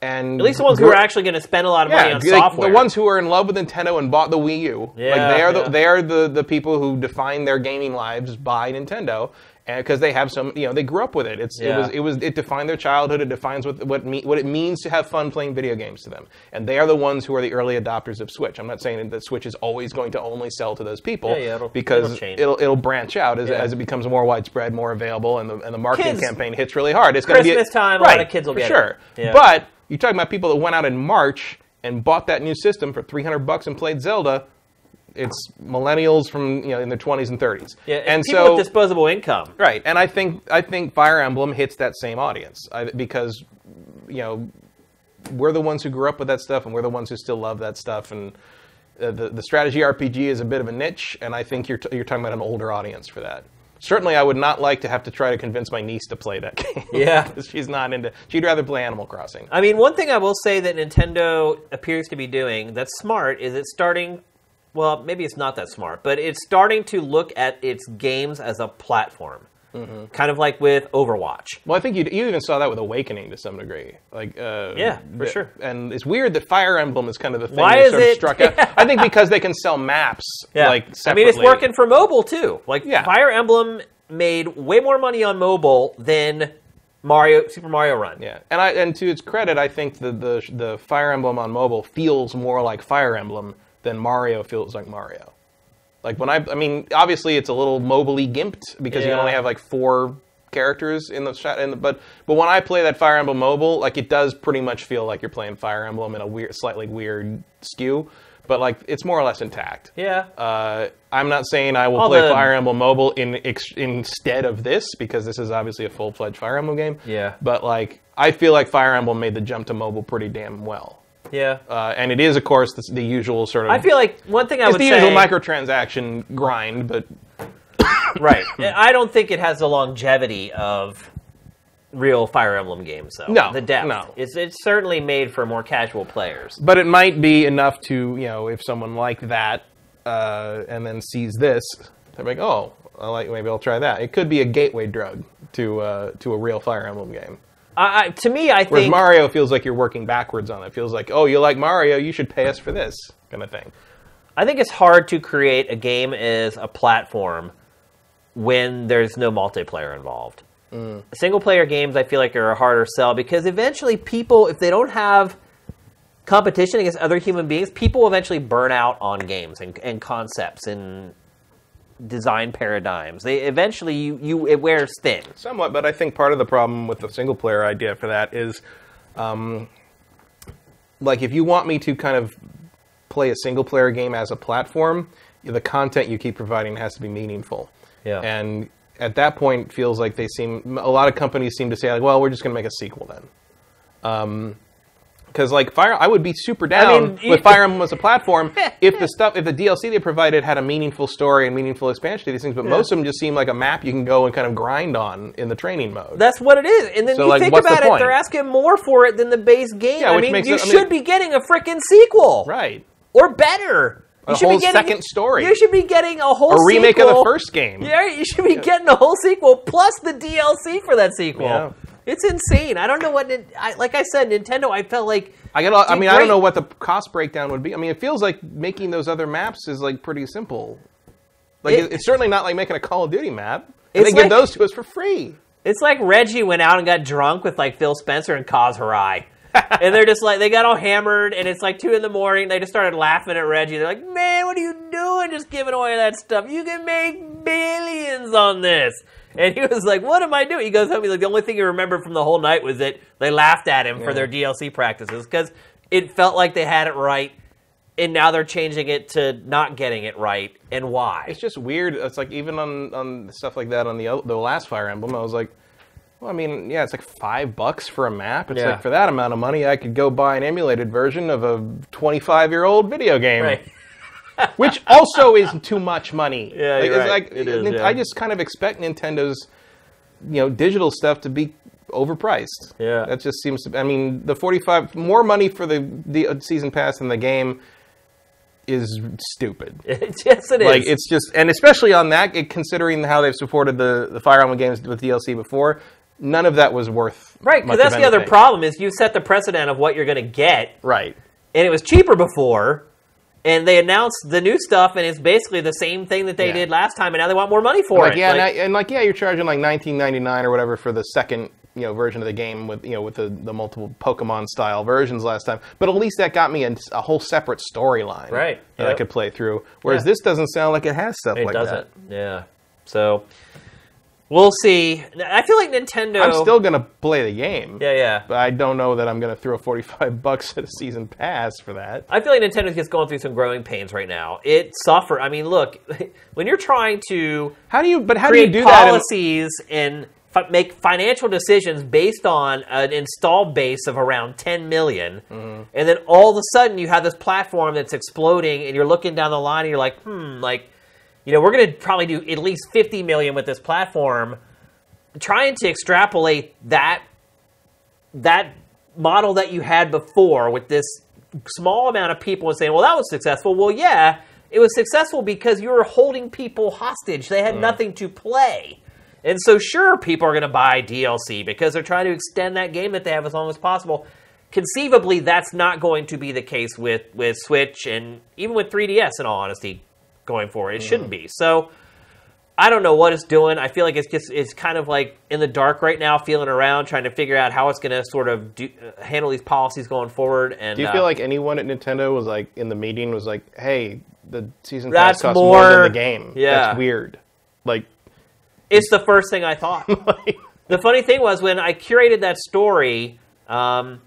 and At least the ones who are actually going to spend a lot of money yeah, on like, software. the ones who are in love with Nintendo and bought the Wii U. Yeah, like they are the they are the the people who define their gaming lives by Nintendo. And because they have some, you know, they grew up with it. It's it Yeah. was it was it defined their childhood. It defines what what me, what it means to have fun playing video games to them. And they are the ones who are the early adopters of Switch. I'm not saying that Switch is always going to only sell to those people Yeah, yeah, it'll- because it'll it'll, it'll branch out as, as it becomes more widespread, more available, and the and the marketing Kids- campaign hits really hard. It's going to be Christmas time, a lot of kids will get it. sure. Yeah. But you're talking about people that went out in March and bought that new system for 300 bucks and played Zelda. It's millennials from you know in their 20s and 30s. yeah, and people so with disposable income. right, and I think I think Fire Emblem hits that same audience I, because you know we're the ones who grew up with that stuff and we're the ones who still love that stuff and. Uh, the, the strategy RPG is a bit of a niche, and I think you're, t- you're talking about an older audience for that. Certainly, I would not like to have to try to convince my niece to play that game. Yeah, she's not into. She'd rather play Animal Crossing. I mean, one thing I will say that Nintendo appears to be doing that's smart is it's starting. Well, maybe it's not that smart, but it's starting to look at its games as a platform, Mm-hmm. kind of like with Overwatch. Well, I think you you even saw that with Awakening to some degree. Like, uh, Yeah, for the- sure. And it's weird that Fire Emblem is kind of the thing Why that is sort of struck out. I think because they can sell maps. Yeah, Like I mean, it's working for mobile too. Like Yeah. Fire Emblem made way more money on mobile than Mario Super Mario Run. Yeah, and I and to its credit, I think the the the Fire Emblem on mobile feels more like Fire Emblem than Mario feels like Mario. Like when I, I mean, obviously it's a little mobily gimped because you only have like four characters in the shot. In the, but but when I play that Fire Emblem mobile, like it does pretty much feel like you're playing Fire Emblem in a weird, slightly weird skew. But like it's more or less intact. Yeah. Uh, I'm not saying I will All play the- Fire Emblem Mobile in ex- instead of this because this is obviously a full fledged Fire Emblem game. Yeah. But like, I feel like Fire Emblem made the jump to mobile pretty damn well. Yeah. Uh, and it is, of course, the, the usual sort of. I feel like one thing I it's would the say usual microtransaction grind, but right. I don't think it has the longevity of real Fire Emblem games, though. No, the depth. no. It's it's certainly made for more casual players. but it might be enough to you know if someone like that uh, and then sees this, they're like, oh, I like maybe I'll try that. It could be a gateway drug to uh, to a real Fire Emblem game. I, I, to me, I Whereas think Mario feels like you're working backwards on it. Feels like, oh, you like Mario, you should pay us for this kind of thing. I think it's hard to create a game as a platform when there's no multiplayer involved. Mm. Single player games, I feel like, are a harder sell because eventually people, if they don't have competition against other human beings, people eventually burn out on games and, and concepts. And design paradigms. They eventually you, you it wears thin. Somewhat, but I think part of the problem with the single player idea for that is, um, like, if you want me to kind of play a single player game as a platform, the content you keep providing has to be meaningful. Yeah. And at that point, feels like they seem a lot of companies seem to say like, well, we're just going to make a sequel then. Um, because like Fire, I would be super down mean, with Fire Emblem as a platform if the stuff, if the DLC they provided had a meaningful story and meaningful expansion to these things. But most of them just seem like a map you can go and kind of grind on in the training mode. That's what it is. And then So, you like, think what's the about it, point? they're asking more for it than the base game. Yeah, I mean, makes you it- I mean- should be getting a freaking sequel, right. Or better. You A should whole be getting, second story. You should be getting a whole A remake of the sequel. first game. Yeah, you should be getting a whole sequel plus the DLC for that sequel. Yeah. It's insane. I don't know what. Nin- I, like I said, Nintendo. I felt like I got. I mean, I don't know what the cost breakdown would be. I mean, it feels like making those other maps is like pretty simple. Like It- it's certainly not like making a Call of Duty map. And they give like- those to us for free. It's like Reggie went out and got drunk with like Phil Spencer and Kaz Hirai. and they're just like they got all hammered and it's like two in the morning. They just started laughing at Reggie. They're like, Man, what are you doing just giving away that stuff? You can make billions on this. And he was like, What am I doing? He goes home, he's like, the only thing he remembered from the whole night was that they laughed at him for Yeah. their DLC practices because it felt like they had it right and now they're changing it to not getting it right. And why? It's just weird. It's like even on on stuff like that on the o- the last Fire Emblem, I was like, well, I mean, yeah, it's like five bucks for a map. It's Yeah. like for that amount of money, I could go buy an emulated version of a 25 year old video game. Right. Which also is too much money. Yeah, Like, right. like It is, yeah. I just kind of expect Nintendo's, you know, digital stuff to be overpriced. Yeah. that just seems to. I mean, the forty-five more money for the the uh, season pass than the game is stupid. yes, it is. Like it's just, and especially on that, it- considering how they've supported the the Fire Emblem games with DLC before, none of that was worth Right, because that's the other problem is you set the precedent of what you're going to get, Right. and it was cheaper before, and they announced the new stuff, and it's basically the same thing that they Yeah. did last time, and now they want more money for like it. yeah, Like, and, I, and like yeah, you're charging like 19.99 or whatever for the second you know version of the game with you know with the, the multiple Pokemon style versions last time. But at least that got me a, a whole separate storyline Right, that I could play through. Whereas Yeah. this doesn't sound like it has stuff it like doesn't. that. Yeah. So we'll see. I feel like Nintendo. I'm still gonna play the game. Yeah, yeah. But I don't know that I'm gonna throw 45 bucks at a season pass for that. I feel like Nintendo's just going through some growing pains right now. It suffer. I mean, look, when you're trying to How do you? But how do you do that? in- policies and fi- make financial decisions based on an installed base of around 10 million, Mm-hmm. and then all of a sudden you have this platform that's exploding and you're looking down the line and you're like hmm like you know we're going to probably do at least 50 million with this platform trying to extrapolate that that model that you had before with this small amount of people and saying, well, that was successful. Well, yeah, it was successful because you were holding people hostage. They had hmm. nothing to play. And so, sure, people are going to buy DLC because they're trying to extend that game that they have as long as possible. Conceivably, that's not going to be the case with, with Switch and even with 3DS, in all honesty, going forward. It shouldn't be. So, I don't know what it's doing. I feel like it's just it's kind of like in the dark right now, feeling around, trying to figure out how it's going to sort of do, uh, handle these policies going forward. And Do you uh, feel like anyone at Nintendo was like in the meeting was like, "Hey, the season pass costs more, than the game." yeah. that's weird. Like, it's the first thing I thought? the funny thing was when I curated that story, um,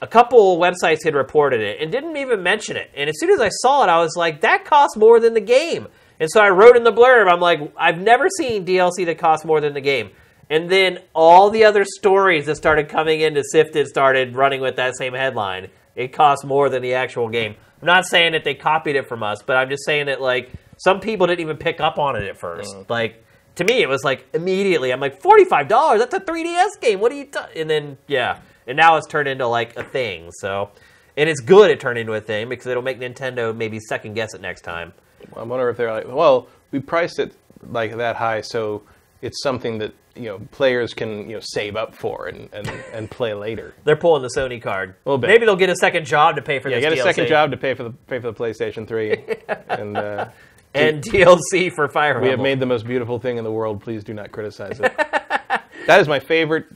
a couple websites had reported it and didn't even mention it. And as soon as I saw it, I was like, that costs more than the game. And so I wrote in the blurb, I'm like, I've never seen DLC that costs more than the game. And then all the other stories that started coming into Sifted started running with that same headline. It costs more than the actual game. I'm not saying that they copied it from us, but I'm just saying that like some people didn't even pick up on it at first. Mm. Like to me, it was like immediately. I'm like, forty five dollars. That's a 3DS game. What are you? T-? And then yeah, and now it's turned into like a thing. So, and it's good it turned into a thing because it'll make Nintendo maybe second guess it next time. I wonder if they're like, "Well, we priced it like that high, so it's something that you know players can you know save up for and and, and play later." They're pulling the Sony card. little bit. Maybe they'll get a second job to pay for Yeah, get a DLC. second job to pay for the pay for the PlayStation Three, and uh, and DLC for Fire we have made the most beautiful thing in the world. Please do not criticize it. that is my favorite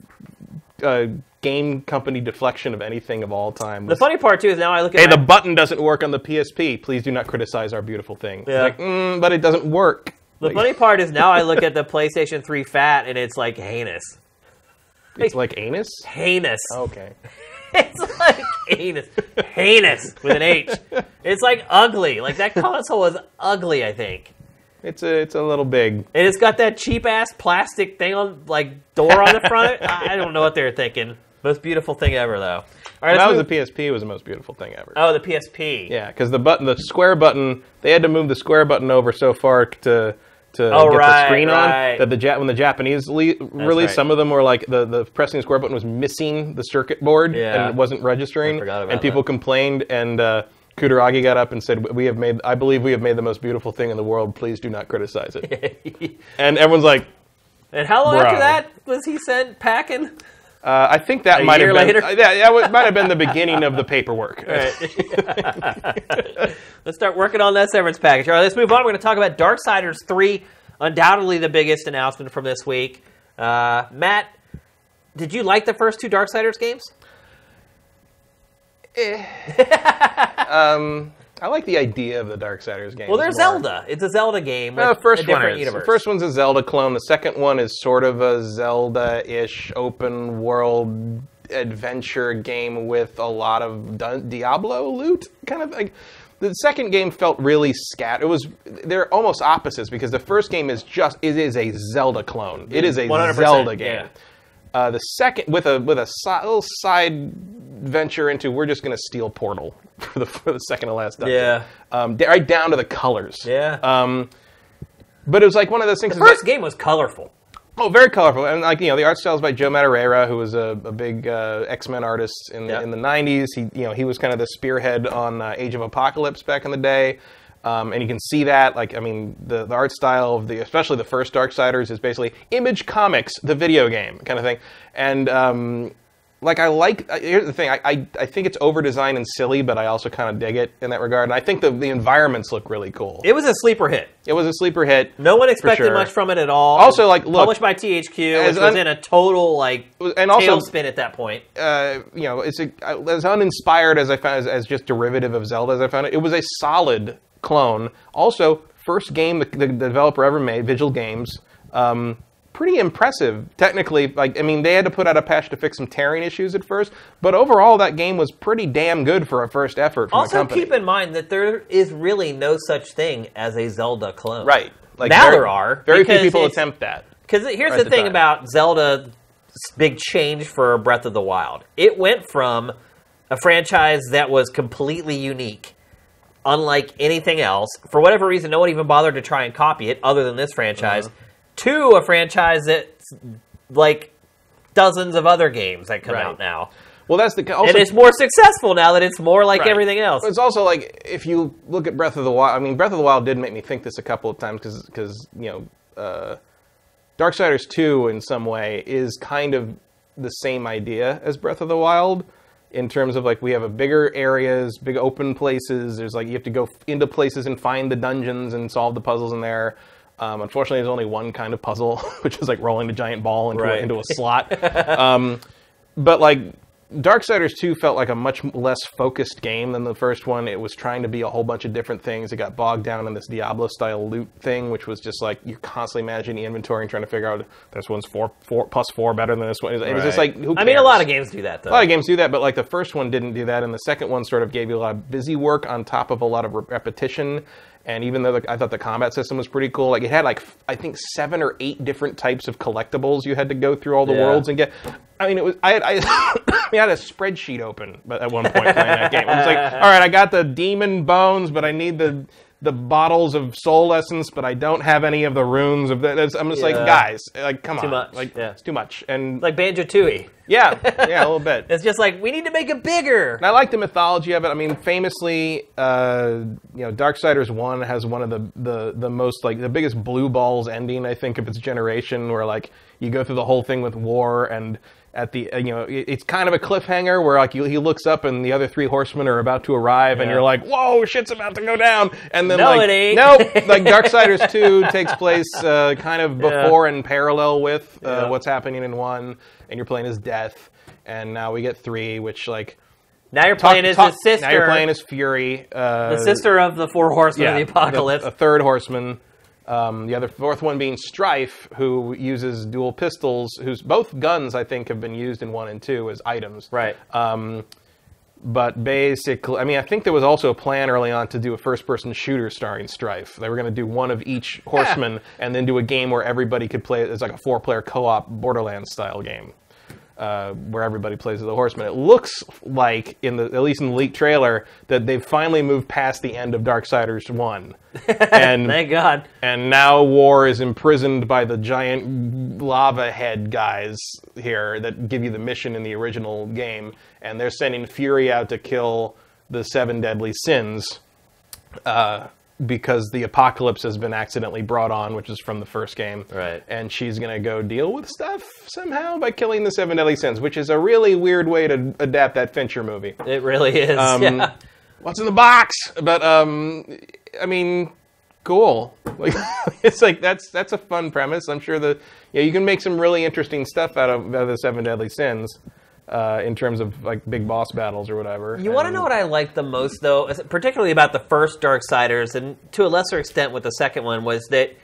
uh, game company deflection of anything of all time. The funny part too is now I look at hey, my, the button doesn't work on the PSP. Please do not criticize our beautiful thing. Yeah. Like, mm, but it doesn't work. the Like, funny part is now I look at the PlayStation 3 Fat and it's like heinous, it's like anus. heinous. Okay. It's like heinous, heinous with an H. It's like ugly. Like that console was ugly. I think. It's a it's a little big. And it's got that cheap ass plastic thing on, like door on the front. I I don't know what they were thinking. Most beautiful thing ever, though. All right, That was the PSP was the most beautiful thing ever. oh the PSP. Yeah, because the button, the square button, they had to move the square button over so far to to Oh, get right, the screen right. on that the ja- when the Japanese le- released, right. some of them were like the, the pressing the square button was missing the circuit board Yeah. and it wasn't registering, I forgot about and people that. complained and. Uh, Kutaragi got up and said, "We have made. I believe we have made the most beautiful thing in the world. Please do not criticize it." and everyone's like, and how long Bro. after that was he sent packing? Uh, "I think that A might have been. later? uh, that, that might have been the beginning of the paperwork." Let's start working on that severance package. All right, let's move on. We're going to talk about Darksiders 3, undoubtedly the biggest announcement from this week. Uh, Matt, did you like the first two Darksiders games? I like the idea of the Darksiders game. Well, they're Zelda. It's a Zelda game with Uh, the first a different one is. universe. The first one's a Zelda clone. The second one is sort of a Zelda-ish open world adventure game with a lot of Diablo loot, kind of like. The second game felt really scat. It was they're almost opposites because the first game is just it is a Zelda clone. It is a 100%, Zelda game. yeah. Uh, the second with a with a si- little side venture into we're just going to steal Portal for the for the second to last dungeon. Yeah. um, d- right down to the colors. Yeah. Um, but it was like one of those things. the first game was colorful. oh, very colorful, and like you know, the art style is by Joe Madureira, who was a, a big uh, X Men artist in Yeah. the, in the '90s. He you know he was kind of the spearhead on uh, Age of Apocalypse back in the day. Um, and you can see that, like, I mean, the, the art style of the, especially the first Darksiders, is basically Image Comics, the video game kind of thing. And um, like, I like. uh, Here's the thing: I, I, I think it's over designed and silly, but I also kind of dig it in that regard. And I think the, the environments look really cool. It was a sleeper hit. It was a sleeper hit. No one expected sure. much from it at all. Also, like, look- published by THQ, which was in a total like and also- tailspin at that point. uh, you know, it's a, as uninspired as I found as, as just derivative of Zelda as I found it. It was a solid clone. Also, first game the, the developer ever made, Vigil Games. Um, pretty impressive technically. Like, I mean, they had to put out a patch to fix some tearing issues at first, but overall, that game was pretty damn good for a first effort from the Also, keep in mind that there is really no such thing as a Zelda clone. right. Like now very- there are. Very few people attempt that. Because here's the the thing time. about Zelda's big change for Breath of the Wild. It went from a franchise that was completely unique, unlike anything else. For whatever reason, no one even bothered to try and copy it, other than this franchise, Uh-huh. to a franchise that's like dozens of other games that come Right. out now. Well, that's the also, And it's more successful now that it's more like Right. everything else. It's also like if you look at Breath of the Wild. I mean, Breath of the Wild did make me think this a couple of times because because you know, uh, Darksiders Two in some way is kind of the same idea as Breath of the Wild in terms of like we have a bigger areas, big open places. There's like you have to go into places and find the dungeons and solve the puzzles in there. Um, unfortunately, there's only one kind of puzzle, which is like rolling a giant ball into, Right. a, into a slot. um, but like Darksiders 2 felt like a much less focused game than the first one. It was trying to be a whole bunch of different things. It got bogged down in this Diablo style loot thing, which was just like you're constantly managing the inventory and trying to figure out this one's four, four plus four better than this one. It was just like who I mean, a lot of games do that though. A lot of games do that, but like the first one didn't do that, and the second one sort of gave you a lot of busy work on top of a lot of re- repetition. And even though the, I thought the combat system was pretty cool, like it had like f- I think seven or eight different types of collectibles you had to go through all the Yeah. worlds and get. I mean, it was I had, I, I mean, I had a spreadsheet open, but at one point playing that game, I was like, all right, I got the demon bones, but I need the the bottles of soul essence, but I don't have any of the runes of that. I'm just like, Yeah. guys, like come on, much, like yeah. it's too much, and like Banjo Tooie. yeah, yeah, a little bit. It's just like we need to make it bigger. And I like the mythology of it. I mean, famously, uh, you know, Darksiders One has one of the, the the most like the biggest blue balls ending I think of its generation, where like you go through the whole thing with war and. At the uh, you know it's kind of a cliffhanger where like you, he looks up and the other three horsemen are about to arrive and you're like whoa shit's about to go down and then No, like it ain't. nope like Darksiders two takes place uh, kind of Yeah. before and parallel with uh, Yeah. what's happening in one and you're playing as Death and now we get three, which like Now you're talk- playing as sister. Now you're playing as Fury, uh, the sister of the four horsemen of the apocalypse. a third horseman. Um, the other fourth one being Strife, who uses dual pistols. Whose both guns I think have been used in one and two as items. right. Um, but basically, I mean, I think there was also a plan early on to do a first-person shooter starring Strife. They were going to do one of each horseman, and then do a game where everybody could play it as like a four-player co-op Borderlands style game, uh, where everybody plays as a horseman. It looks like, in the at least in the leaked trailer, that they've finally moved past the end of Darksiders One, and Thank God. and now War is imprisoned by the giant lava head guys here that give you the mission in the original game, and they're sending Fury out to kill the seven deadly sins uh, because the apocalypse has been accidentally brought on, which is from the first game. Right. And she's gonna go deal with stuff somehow by killing the seven deadly sins, which is a really weird way to adapt that Fincher movie It really is. um, yeah. what's in the box? But um, I mean, cool. Like it's like that's that's a fun premise. I'm sure that yeah, you can make some really interesting stuff out of, out of the Seven Deadly Sins. Uh, in terms of like big boss battles or whatever. You want to know what I like the most, though, particularly about the first Darksiders, and to a lesser extent with the second one, was that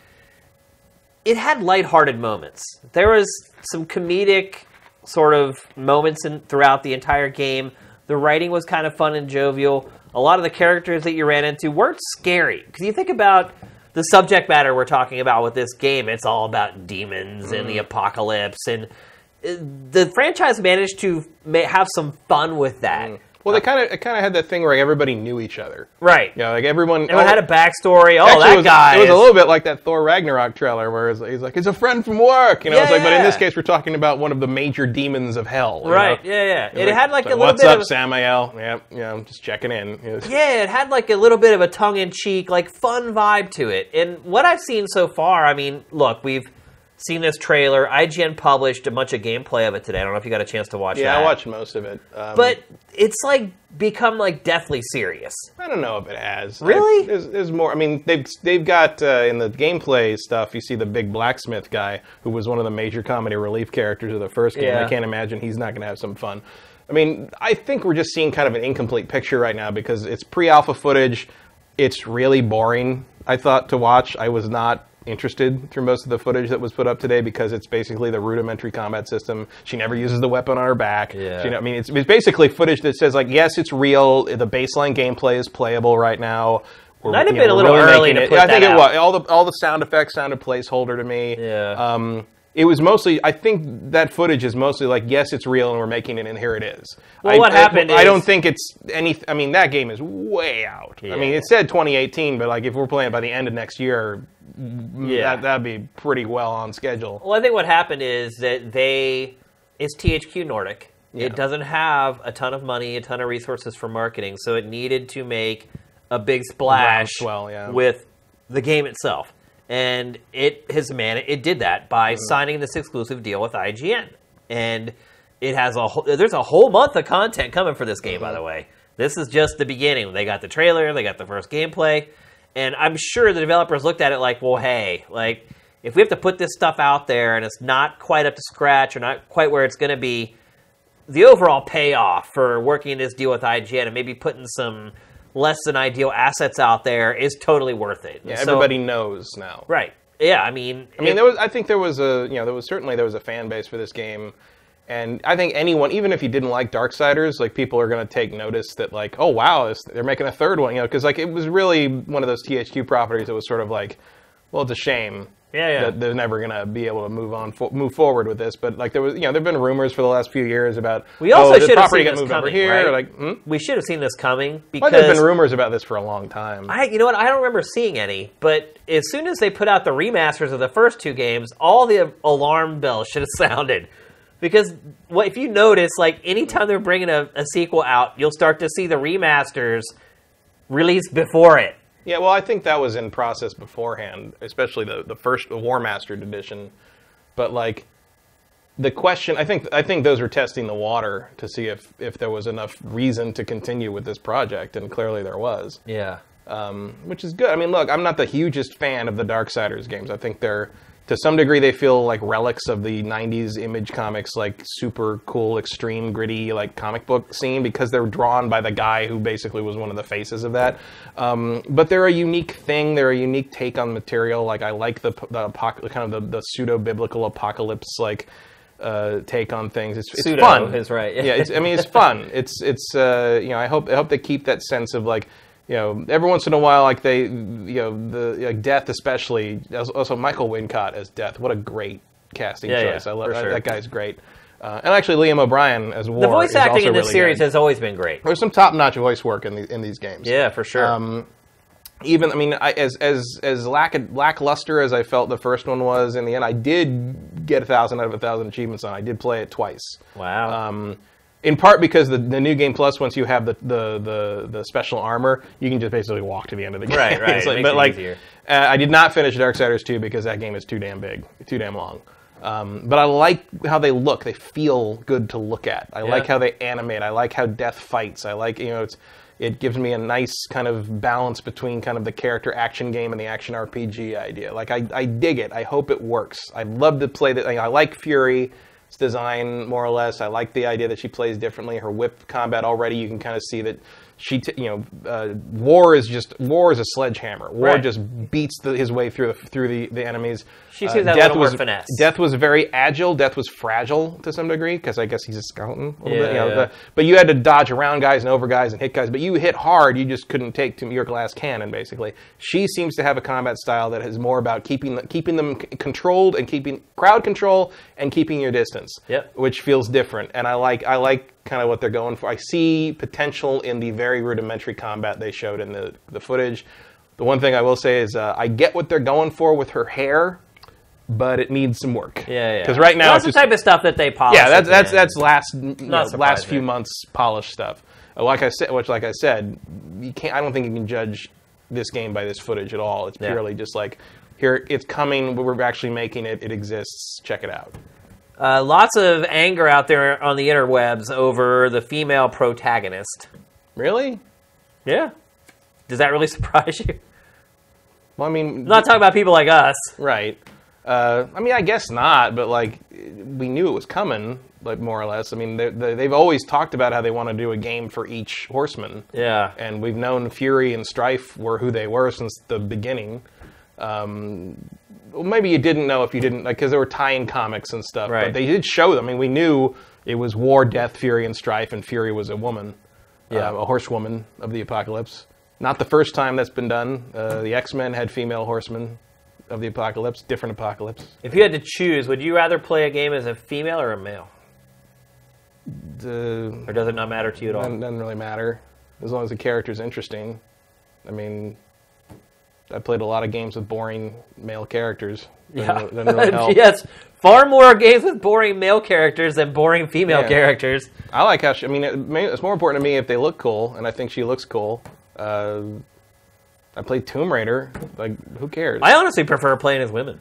it had lighthearted moments. There was some comedic sort of moments in, throughout the entire game. The writing was kind of fun and jovial. A lot of the characters that you ran into weren't scary because you think about the subject matter we're talking about with this game. It's all about demons and the apocalypse, and the franchise managed to have some fun with that. Mm. Well, they kind of it kind of had that thing where everybody knew each other. Right. Yeah, like everyone. Everyone had a backstory. Oh, that it was, guy. It was a little bit like that Thor Ragnarok trailer, where it's, he's like, "It's a friend from work," you know. it's Yeah, like, but in this case, we're talking about one of the major demons of hell. right. know? Yeah, yeah. It's It had like so a little What's bit up, of. Samael? Yeah, yeah, I'm just checking in. You know, Yeah, it had like a little bit of a tongue in cheek, like fun vibe to it. And what I've seen so far, I mean, look, we've seen this trailer. IGN published a bunch of gameplay of it today. I don't know if you got a chance to watch Yeah, that. I watched most of it. Um, But it's like become like deathly serious. I don't know if it has. Really? I- there's, there's more. I mean, they've they've got uh, in the gameplay stuff. You see the big blacksmith guy who was one of the major comedy relief characters of the first game. Yeah. I can't imagine he's not going to have some fun. I mean, I think we're just seeing kind of an incomplete picture right now because it's pre-alpha footage. It's really boring. I thought to watch. I was not interested through most of the footage that was put up today because it's basically the rudimentary combat system. She never uses the weapon on her back. Yeah. She, I mean, it's, it's basically footage that says like, yes, it's real. The baseline gameplay is playable right now. We're, Might have you been a we're little early making to it- put I think that it out. was all the all the sound effects sounded placeholder to me. Yeah. Um, it was mostly. I think that footage is mostly like, yes, it's real, and we're making it, and here it is. Well, I, what happened I, is- don't think it's any. I mean, that game is way out. I mean, it said 2018, but like if we're playing by the end of next year, Yeah. that that'd be pretty well on schedule. Well, I think what happened is that they it's THQ Nordic. Yeah. It doesn't have a ton of money, a ton of resources for marketing, so it needed to make a big splash groundswell, yeah. with the game itself. And it has man it did that by Mm-hmm. signing this exclusive deal with IGN. And it has a whole, there's a whole month of content coming for this game by Mm-hmm. the way. This is just the beginning. They got the trailer, they got the first gameplay, and I'm sure the developers looked at it like, well, hey, like if we have to put this stuff out there and it's not quite up to scratch or not quite where it's going to be, the overall payoff for working this deal with IGN and maybe putting some less than ideal assets out there is totally worth it. Yeah, So- everybody knows now. right? Yeah, I mean, I mean, there was. I think there was a. You know, there was certainly there was a fan base for this game, and I think anyone, even if you didn't like Darksiders, like people are going to take notice that, like, oh wow, this, they're making a third one. You know, because like it was really one of those THQ properties that was sort of like, well, it's a shame. Yeah, yeah. That they're never going to be able to move on, fo- move forward with this. But like there was, you know, there've been rumors for the last few years about. We also oh, should have property seen this moved over here. right? or Like, hmm? we should have seen this coming Well, because there's been rumors about this for a long time. I, you know what? I don't remember seeing any, but as soon as they put out the remasters of the first two games, all the alarm bells should have sounded. Because what if you notice, like anytime they're bringing a, a sequel out, you'll start to see the remasters released before it. Yeah, well, I think that was in process beforehand, especially the the first the Warmastered edition. But like the question, I think I think those were testing the water to see if if there was enough reason to continue with this project, and clearly there was, Yeah. um, which is good. I mean, look, I'm not the hugest fan of the Darksiders games. I think they're to some degree they feel like relics of the 90s image comics like super cool extreme gritty like comic book scene because they're drawn by the guy who basically was one of the faces of that. Um, but they're a unique thing. They're a unique take on material. Like i like the, the kind of the, the pseudo biblical apocalypse like uh, take on things. It's, it's Pseudo fun. is right. yeah it's, i mean it's fun. It's it's uh, you know i hope i hope they keep that sense of like you know, every once in a while, like they, you know, the like Death especially. Also, Michael Wincott as Death. What a great casting Yeah, choice. yeah, I love that, sure. that guy's great. Uh, and actually, Liam O'Brien as War. The voice acting in this really series good. has always been great. There's some top-notch voice work in the, in these games. Yeah, for sure. Um, even I mean, I, as as as lack, lackluster as I felt the first one was, in the end, I did get a thousand out of a thousand achievements on. I did play it twice. wow. Um, in part because the, the new game plus, once you have the, the, the, the special armor, you can just basically walk to the end of the game. Right, right. Like- but like, uh, I did not finish Darksiders 2 because that game is too damn big, too damn long. Um, but I like how they look. They feel good to look at. I like how they animate. I like how Death fights. I like you know it's it gives me a nice kind of balance between kind of the character action game and the action RPG idea. Like I, I dig it. I hope it works. I'd love to play that. I like Fury's design more or less. I like the idea that she plays differently. Her whip combat already, you can kind of see that she, t- you know, uh, War is just War is a sledgehammer. War Right. just beats the, his way through the, through the, the enemies. She Uh, seems to have a Death was, finesse. Death was very agile. Death was fragile to some degree because I guess he's a skeleton. A little Yeah, bit, you know, yeah. the- but you had to dodge around guys and over guys and hit guys. But you hit hard. You just couldn't take to your glass cannon. Basically, she seems to have a combat style that is more about keeping keeping them c- controlled and keeping crowd control and keeping your distance. Yep. Which feels different, and I like I like kind of what they're going for. I see potential in the very rudimentary combat they showed in the the footage. The one thing I will say is uh, I get what they're going for with her hair, but it needs some work. yeah, yeah. Because right now that's it's the just- type of stuff that they polish. yeah, that's that's that's last you know, last few months polished stuff. Uh, Like I said, which like I said, you can't. I don't think you can judge this game by this footage at all. It's Yeah. purely just like here, it's coming. We're actually making it. It exists. Check it out. Uh, lots of anger out there on the interwebs over the female protagonist. Really? Yeah. Does that really surprise you? Well, I mean, I'm not talking about people like us. right. Uh, I mean, I guess not, but like we knew it was coming, like more or less. I mean, they, they, they've always talked about how they want to do a game for each horseman. Yeah. and we've known Fury and Strife were who they were since the beginning. Um, well, maybe you didn't know if you didn't, like, because there were tie-in comics and stuff. Right. But they did show them. I mean, we knew it was War, Death, Fury, and Strife, and Fury was a woman, Yeah. uh, a horsewoman of the apocalypse. Not the first time that's been done. Uh, the X-Men had female horsemen of the apocalypse, different apocalypse. If you had to choose, would you rather play a game as a female or a male? The, Or does it not matter to you at all? doesn't, doesn't really matter as long as the character's interesting. I mean, I played a lot of games with boring male characters. Doesn't Yeah. doesn't really yes. Far more games with boring male characters than boring female Yeah. characters. I like how she. I mean, it, it's more important to me if they look cool, and I think she looks cool. Uh, I played Tomb Raider. Like, who cares? I honestly prefer playing as women.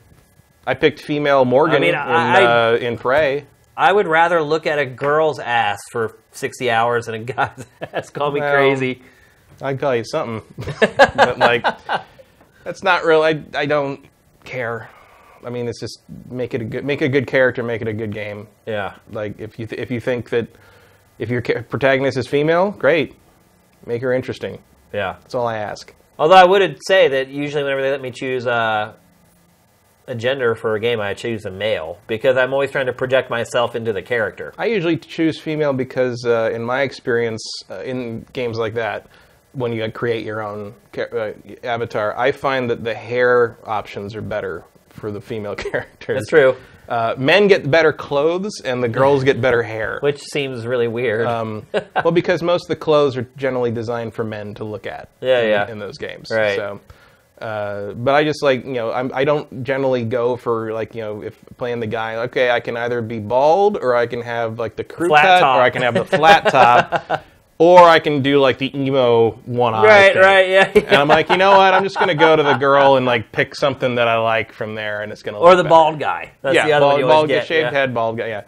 I picked female Morgan I mean, in, I- uh, in Prey. I would rather look at a girl's ass for 60 hours than a guy's ass. Call me Well, crazy. I'd call you something, but like, that's not real. I I don't care. I mean, it's just make it a good make a good character, make it a good game. Yeah. Like if you th- if you think that if your ca- protagonist is female, great, make her interesting. Yeah. That's all I ask. Although I would say that usually whenever they let me choose uh, a gender for a game, I choose a male because I'm always trying to project myself into the character. I usually choose female because, uh, in my experience, uh, in games like that, when you create your own uh, avatar, I find that the hair options are better for the female characters. That's true, Uh, men get better clothes, and the girls get better hair. which seems really weird. Um, well, because most of the clothes are generally designed for men to look at. Yeah, in, yeah. In those games, Right. So, uh, but I just like you know I'm, I don't generally go for like you know if playing the guy. Okay, I can either be bald or I can have like the crew Flat cut, top. or I can have the flat top, or I can do like the emo one eye. right, thing. right, yeah. And I'm like, you know what? I'm just gonna go to the girl and like pick something that I like from there, and it's gonna. or the better. bald guy. That's Yeah, the other bald, one you bald get. shaved yeah. head, bald guy. Yeah.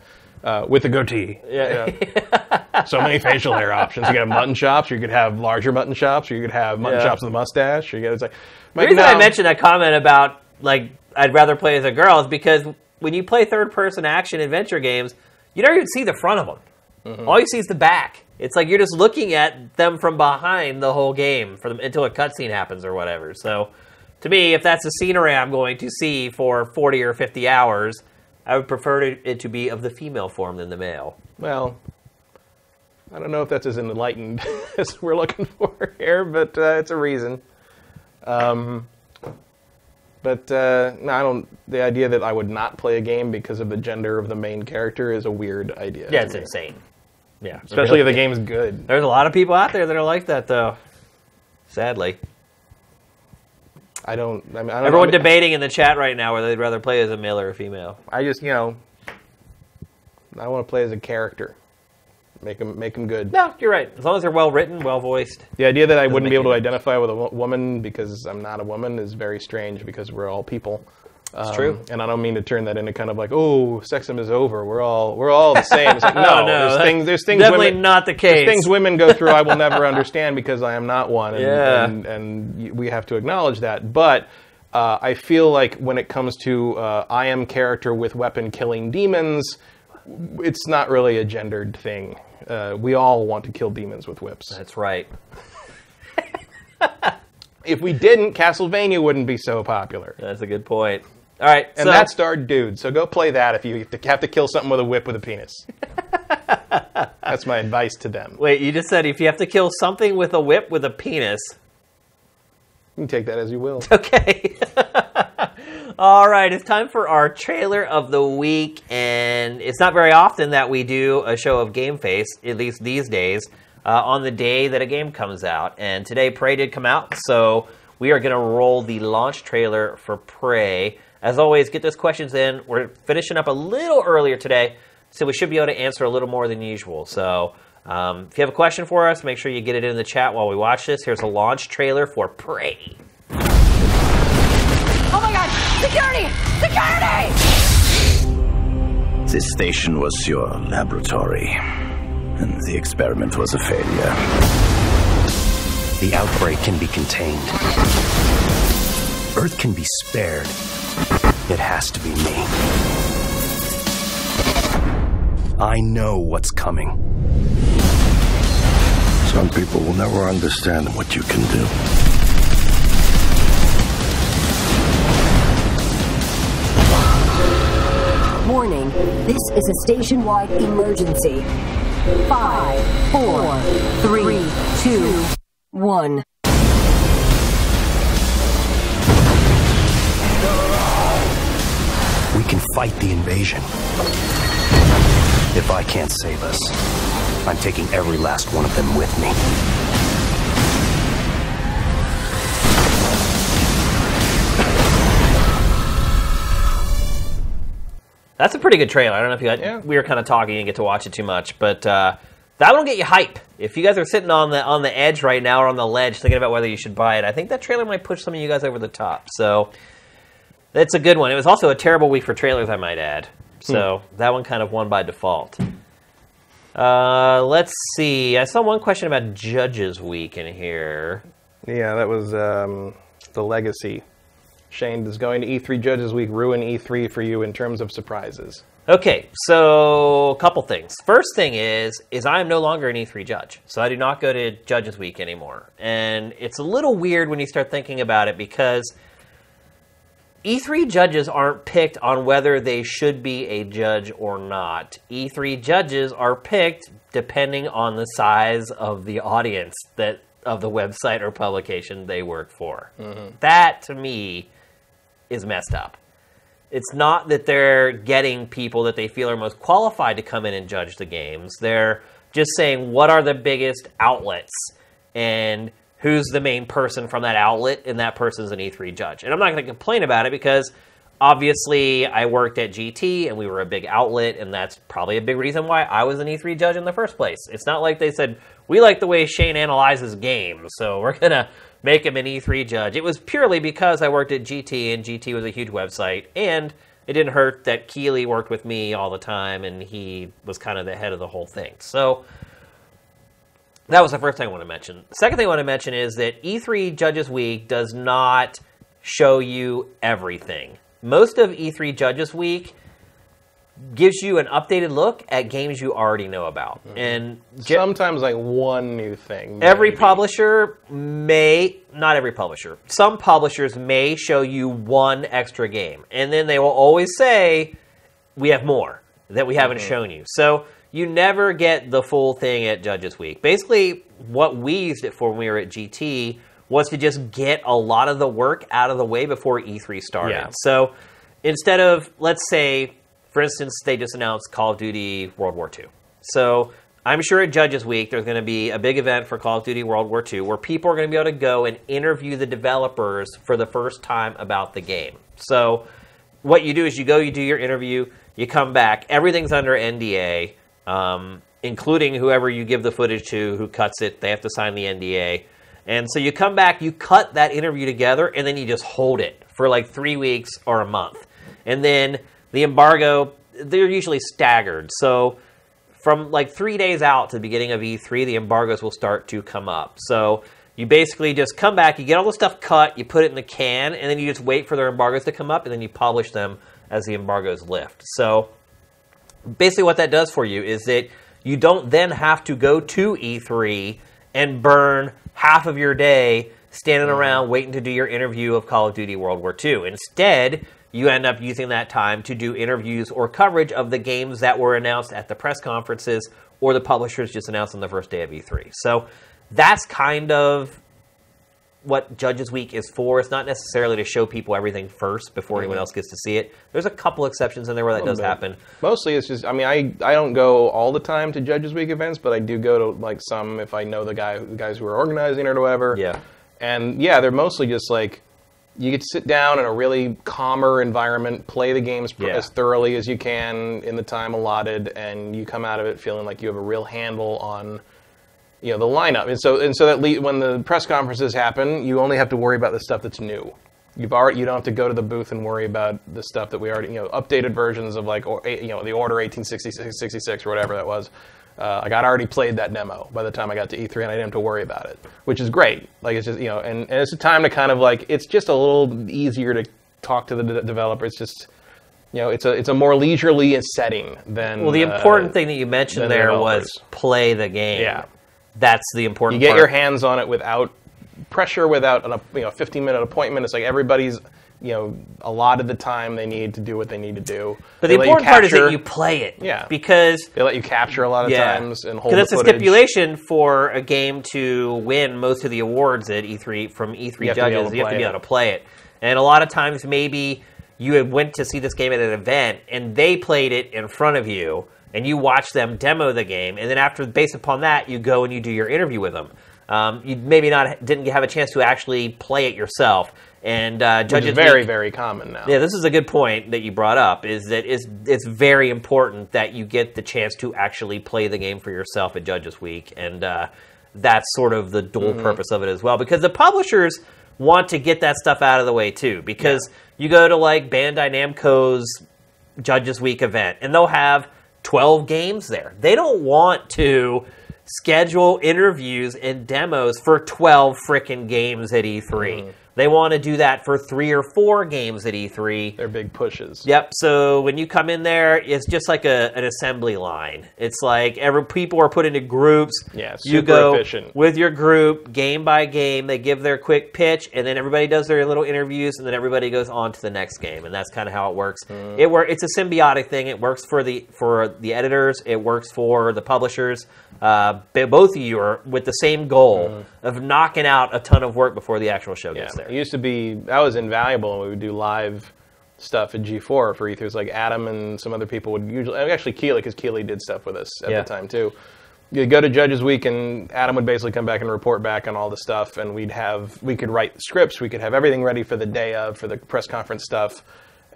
Uh, with a goatee. Yeah. so many facial hair options. You could have mutton chops, or you could have larger mutton chops, or you could have mutton Yeah. chops with a mustache. Or you it's like, The reason I mentioned that comment about like I'd rather play as a girl is because when you play third person action adventure games, you don't even see the front of them. Mm-hmm. All you see is the back. It's like you're just looking at them from behind the whole game for them until a cutscene happens or whatever. So, to me, if that's the scenery I'm going to see for 40 or 50 hours, I would prefer it to be of the female form than the male. Well, I don't know if that's as enlightened as we're looking for here, but uh, it's a reason. Um, but uh, no, I don't. The idea that I would not play a game because of the gender of the main character is a weird idea. Yeah, it's insane. Yeah, Especially if the game's good. There's a lot of people out there that are like that, though. Sadly, I don't. I mean, I don't everyone know. debating in the chat right now whether they'd rather play as a male or a female. I just, you know, I want to play as a character. Make them, make them good. No, you're right. As long as they're well written, well voiced. The idea that I wouldn't be able to identify with a woman because I'm not a woman is very strange because we're all people. It's Um, true. and I don't mean to turn that into kind of like, oh, sexism is over. We're all we're all the same. It's like, no, no, there's things there's things definitely women, not the case. there's case. things women go through I will never understand because I am not one. And, Yeah. and, and we have to acknowledge that. But uh, I feel like when it comes to uh, I am character with weapon killing demons, it's not really a gendered thing. Uh, we all want to kill demons with whips. That's right. If we didn't, Castlevania wouldn't be so popular. That's a good point. All right, And so that starred dude. So go play that if you have to- have to kill something with a whip with a penis. That's my advice to them. wait. You just said if you have to kill something with a whip with a penis. You can take that as you will. Okay. All right, it's time for our trailer of the week, and it's not very often that we do a show of GameFace, at least these days, uh, on the day that a game comes out. And today, Prey did come out, so we are going to roll the launch trailer for Prey. As always, get those questions in. We're finishing up a little earlier today, so we should be able to answer a little more than usual. So. Um, if you have a question for us, make sure you get it in the chat while we watch this. Here's a launch trailer for Prey. Oh my god! Security! Security! This station was your laboratory, and the experiment was a failure. The outbreak can be contained. Earth can be spared. It has to be me. I know what's coming. Some people will never understand what you can do. Warning, this is a station-wide emergency. Five, four, three, two, one. We can fight the invasion. If I can't save us, I'm taking every last one of them with me. That's a pretty good trailer. I don't know if you got, Yeah. we were kind of talking and get to watch it too much, but uh, that will get you hype. If you guys are sitting on the on the edge right now or on the ledge thinking about whether you should buy it, I think that trailer might push some of you guys over the top. So that's a good one. It was also a terrible week for trailers, I might add. So that one kind of won by default. Uh, let's see. I saw one question about Judges Week in here. Yeah, that was um, the legacy. Shane, does going to E3 Judges Week ruin E3 for you in terms of surprises? Okay, so a couple things. First thing is is I am no longer an E3 judge, so I do not go to Judges Week anymore, and it's a little weird when you start thinking about it because E3 judges aren't picked on whether they should be a judge or not. E3 judges are picked depending on the size of the audience that of the website or publication they work for. Mm-hmm. That to me is messed up. It's not that they're getting people that they feel are most qualified to come in and judge the games. They're just saying what are the biggest outlets and who's the main person from that outlet, and that person's an E3 judge. And I'm not going to complain about it because obviously I worked at GT and we were a big outlet, and that's probably a big reason why I was an E3 judge in the first place. It's not like they said, we like the way Shane analyzes games, so we're going to make him an E3 judge. It was purely because I worked at GT, and GT was a huge website, and it didn't hurt that Keighley worked with me all the time, and he was kind of the head of the whole thing. So that was the first thing I want to mention. The second thing I want to mention is that E3 Judges Week does not show you everything. most of E3 Judges Week gives you an updated look at games you already know about. Mm-hmm. And ge- Sometimes like one new thing. every publisher may, not every publisher, some publishers may show you one extra game. And then they will always say, we have more that we haven't mm-hmm. shown you. So you never get the full thing at Judges Week. Basically, what we used it for when we were at GT was to just get a lot of the work out of the way before E3 started. Yeah. So instead of, let's say, for instance, they just announced Call of Duty World War II. So I'm sure at Judges Week, there's going to be a big event for Call of Duty World War II where people are going to be able to go and interview the developers for the first time about the game. So what you do is you go, you do your interview, you come back. Everything's under NDA, um, including whoever you give the footage to, who cuts it. They have to sign the NDA. And so you come back, you cut that interview together, and then you just hold it for like three weeks or a month. And then the embargo, they're usually staggered. So from like three days out to the beginning of E3, the embargoes will start to come up. So you basically just come back, you get all the stuff cut, you put it in the can, and then you just wait for their embargoes to come up, and then you publish them as the embargoes lift. So basically, what that does for you is that you don't then have to go to E3 and burn half of your day standing mm-hmm. around waiting to do your interview of Call of Duty World War II. Instead, you end up using that time to do interviews or coverage of the games that were announced at the press conferences or the publishers just announced on the first day of E3. So that's kind of what Judges Week is for. It's not necessarily to show people everything first before anyone mm-hmm. else gets to see it. There's a couple exceptions in there where that does bit. happen. Mostly, it's just. I mean, I I don't go all the time to Judges Week events, but I do go to like some if I know the guy, the guys who are organizing it or whatever. Yeah. And yeah, they're mostly just like you get to sit down in a really calmer environment, play the games pr- Yeah. as thoroughly as you can in the time allotted, and you come out of it feeling like you have a real handle on you know the lineup. And so and so that le- when the press conferences happen, you only have to worry about the stuff that's new. You've already you don't have to go to the booth and worry about the stuff that we already you know updated versions of like or, you know the Order 1866 66 or whatever that was. Uh, like I'd already played that demo by the time I got to E3, and I didn't have to worry about it, which is great. Like it's just you know, and, and it's a time to kind of like it's just a little easier to talk to the de- developer. It's just you know, it's a it's a more leisurely setting than Well, the uh, important thing that you mentioned there was play the game. Yeah. That's the important you get part. your hands on it without pressure, without a you know, 15 minute appointment. It's like everybody's, you know, a lot of the time they need to do what they need to do. but They the important part is that you play it. Yeah. Because They let you capture a lot of yeah, times and hold because the it's a stipulation for a game to win most of the awards at E3 from E3 You have to be judges. able to you have to play be able to play it, and a lot of times maybe you had went to see this game at an event and they played it in front of you, and you watch them demo the game, and then after, based upon that, you go and you do your interview with them. Um, you maybe not didn't have a chance to actually play it yourself, and uh, judges very, week- very common now. yeah, this is a good point that you brought up. Is that it's, it's very important that you get the chance to actually play the game for yourself at Judges Week, and uh, that's sort of the dual Mm-hmm. purpose of it as well. Because the publishers want to get that stuff out of the way too. Because you go to like Bandai Namco's Judges Week event, and they'll have twelve games there. They don't want to schedule interviews and demos for 12 frickin' games at E3. Mm-hmm. They want to do that for three or four games at E3. They're big pushes. Yep. So when you come in there, it's just like a, an assembly line. It's like every people are put into groups. Yeah, you super go efficient. with your group game by game. They give their quick pitch, and then everybody does their little interviews, and then everybody goes on to the next game, and that's kind of how it works. Mm. It work. It's a symbiotic thing. It works for the for the editors. It works for the publishers. Uh, both of you are with the same goal of knocking out a ton of work before the actual show Mm. Yeah, gets there. It used to be that was invaluable we would do live stuff at G4 for E3. Like Adam and some other people would usually, actually Keighley, because Keighley did stuff with us at Yeah. the time too. You'd go to Judges Week, and Adam would basically come back and report back on all the stuff, and we'd have we could write scripts, we could have everything ready for the day of for the press conference stuff.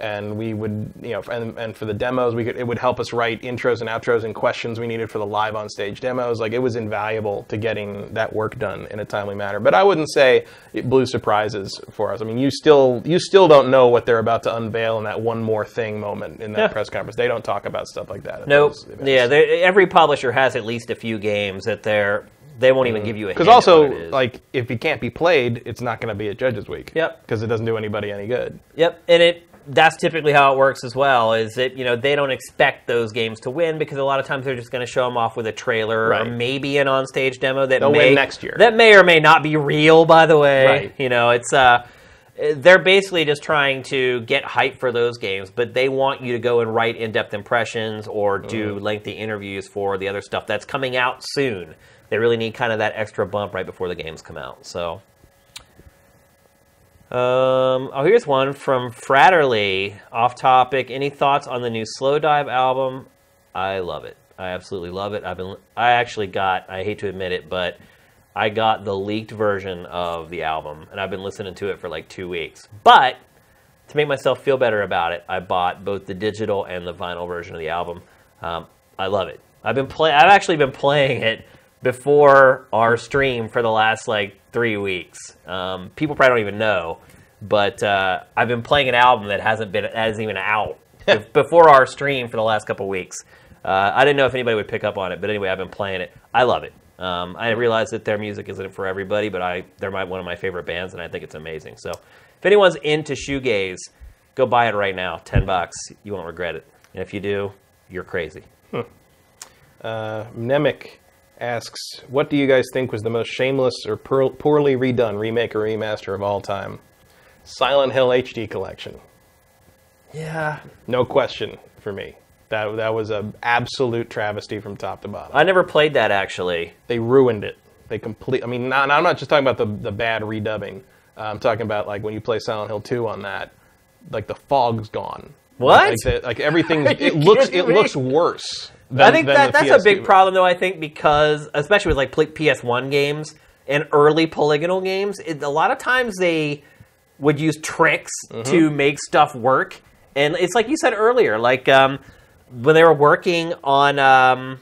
And we would, you know, and, and for the demos, we could it would help us write intros and outros and questions we needed for the live on stage demos. Like it was invaluable to getting that work done in a timely manner. But I wouldn't say it blew surprises for us. I mean, you still you still don't know what they're about to unveil in that one more thing moment in that Yeah. press conference. They don't talk about stuff like that. at Nope. Yeah, every publisher has at least a few games that they're they won't even mm. give you a Because also, what it is. like, if it can't be played, it's not going to be at Judges Week. Yep. Because it doesn't do anybody any good. Yep, and it that's typically how it works as well. Is that you know they don't expect those games to win because a lot of times they're just going to show them off with a trailer Right. or maybe an on-stage demo that They'll may next year. That may or may not be real. By the way, Right. you know it's uh, they're basically just trying to get hype for those games, but they want you to go and write in-depth impressions or do Mm-hmm. lengthy interviews for the other stuff that's coming out soon. They really need kind of that extra bump right before the games come out. So. Um, oh, here's one from Fratterly. Off topic. Any thoughts on the new Slowdive album? I love it. I absolutely love it. I've been. I actually got. I hate to admit it, but I got the leaked version of the album, and I've been listening to it for like two weeks. But to make myself feel better about it, I bought both the digital and the vinyl version of the album. Um, I love it. I've been play. I've actually been playing it before our stream for the last like three weeks. Um, people probably don't even know, but uh, I've been playing an album that hasn't been that isn't even out before our stream for the last couple weeks. Uh, I didn't know if anybody would pick up on it, but anyway, I've been playing it. I love it. Um, I realize that their music isn't for everybody, but I they're my, one of my favorite bands, and I think it's amazing. So, if anyone's into shoegaze, go buy it right now. Ten bucks, you won't regret it. And if you do, you're crazy. Uh, Nemec asks, "What do you guys think was the most shameless or poor, poorly redone remake or remaster of all time?" Silent Hill HD collection. Yeah, No question for me. That that was an absolute travesty from top to bottom. I never played that actually. they ruined it. They complete. I mean, not, I'm not just talking about the the bad redubbing. Uh, I'm talking about like when you play Silent Hill 2 on that, like the fog's gone. What? Like, the, like everything. It looks. it me? looks worse. Than, I think that that's a big problem, though. I think because, especially with like PS1 games and early polygonal games, it, a lot of times they would use tricks Mm-hmm. to make stuff work, and it's like you said earlier, like um, when they were working on. Um,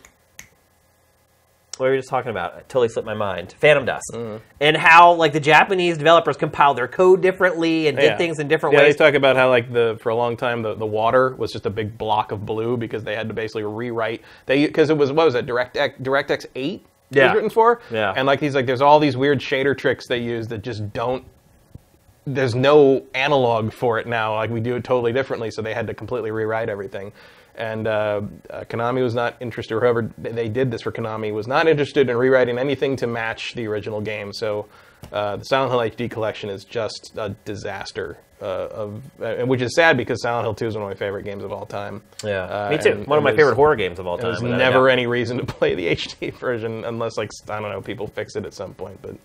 what were we just talking about? It totally slipped my mind. Phantom Dust, Mm-hmm. and how like the Japanese developers compiled their code differently and did Yeah. things in different yeah, ways. they talk about how like the for a long time the, the water was just a big block of blue because they had to basically rewrite they because it was what was it DirectX DirectX eight it Yeah. was written for Yeah. and like he's like there's all these weird shader tricks they use that just don't there's no analog for it now like we do it totally differently so they had to completely rewrite everything and uh, uh, Konami was not interested, or whoever they did this for Konami was not interested in rewriting anything to match the original game. So uh, the Silent Hill HD collection is just a disaster, uh, of uh, which is sad because Silent Hill 2 is one of my favorite games of all time. yeah, Uh, me too. and- One of my favorite horror games of all time. There's never any reason to play the HD version unless, like, I don't know, people fix it at some point. But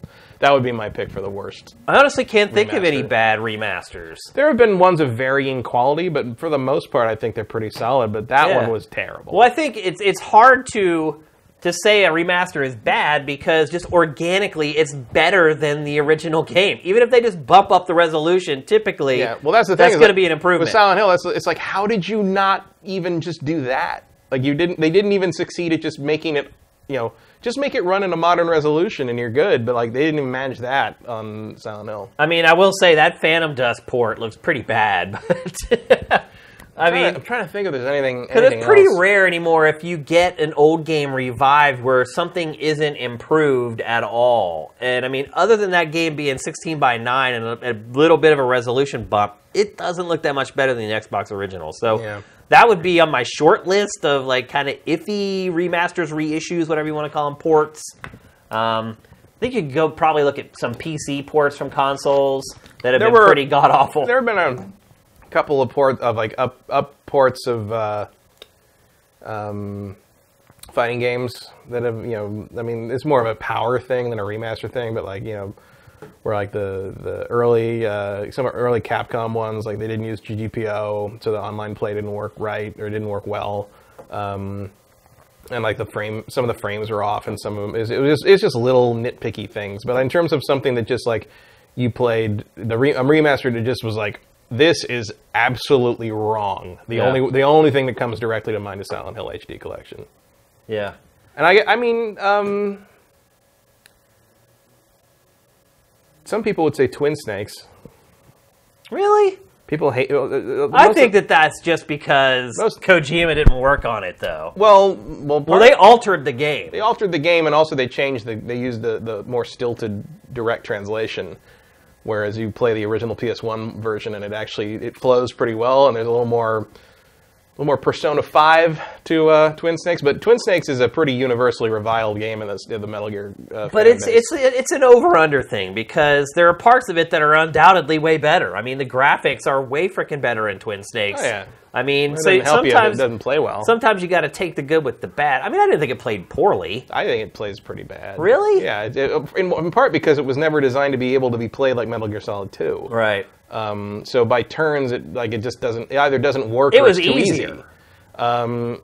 that would be my pick for the worst. I honestly can't think of any bad remasters. There have been ones of varying quality, but for the most part, I think they're pretty solid. But that Yeah. one was terrible. Well, I think it's it's hard to to say a remaster is bad because just organically it's better than the original game. Even if they just bump up the resolution, typically, Yeah, well, that's the thing. That's to be an improvement. With Silent Hill, it's, it's like, how did you not even just do that? Like, you didn't. They didn't even succeed at just making it. You know, just make it run in a modern resolution and you're good. But like, they didn't even manage that on Silent Hill. I mean, I will say that Phantom Dust port looks pretty bad, but I mean, I'm trying to think if there's anything. Because it's pretty else. rare anymore if you get an old game revived where something isn't improved at all. And I mean, other than that game being 16 by 9 and a, a little bit of a resolution bump, it doesn't look that much better than the Xbox original. So Yeah. that would be on my short list of like kind of iffy remasters, reissues, whatever you want to call them, ports. Um, I think you could go probably look at some PC ports from consoles that have There been were- pretty god awful. There have been a couple of port of like up up ports of uh, um, fighting games that have you know. I mean, it's more of a power thing than a remaster thing, but like you know, where like the the early uh, some early Capcom ones like they didn't use GGPO, so the online play didn't work right or didn't work well. Um, and like the frame, some of the frames were off, and some of them is it was just, it's just little nitpicky things. But in terms of something that just like you played the re, remastered, it just was like this is absolutely wrong. The Yeah. only the only thing that comes directly to mind is Silent Hill HD Collection. yeah. And I, I mean, um, some people would say Twin Snakes. Really? People hate. uh, I think of- that that's just because Most- Kojima didn't work on it, though. Well, well, Well, they altered the game. they altered the game and also they changed the they used the, the more stilted direct translation Whereas you play the original PS1 version and it actually it flows pretty well, and there's a little more a little more Persona 5 to uh, Twin Snakes, but Twin Snakes is a pretty universally reviled game in the, the Metal Gear. Uh, But it's base. it's it's an over under thing because there are parts of it that are undoubtedly way better. I mean, the graphics are way freaking better in Twin Snakes. Oh, yeah. I mean, It so doesn't help you if it doesn't play well. sometimes you got to take the good with the bad. I mean, I didn't think it played poorly. I think it plays pretty bad. Really? Yeah, it- in, in part because it was never designed to be able to be played like Metal Gear Solid 2. Right. Um, so by turns, it like it just doesn't. It either doesn't work. It or was it's too easier. easy. Um,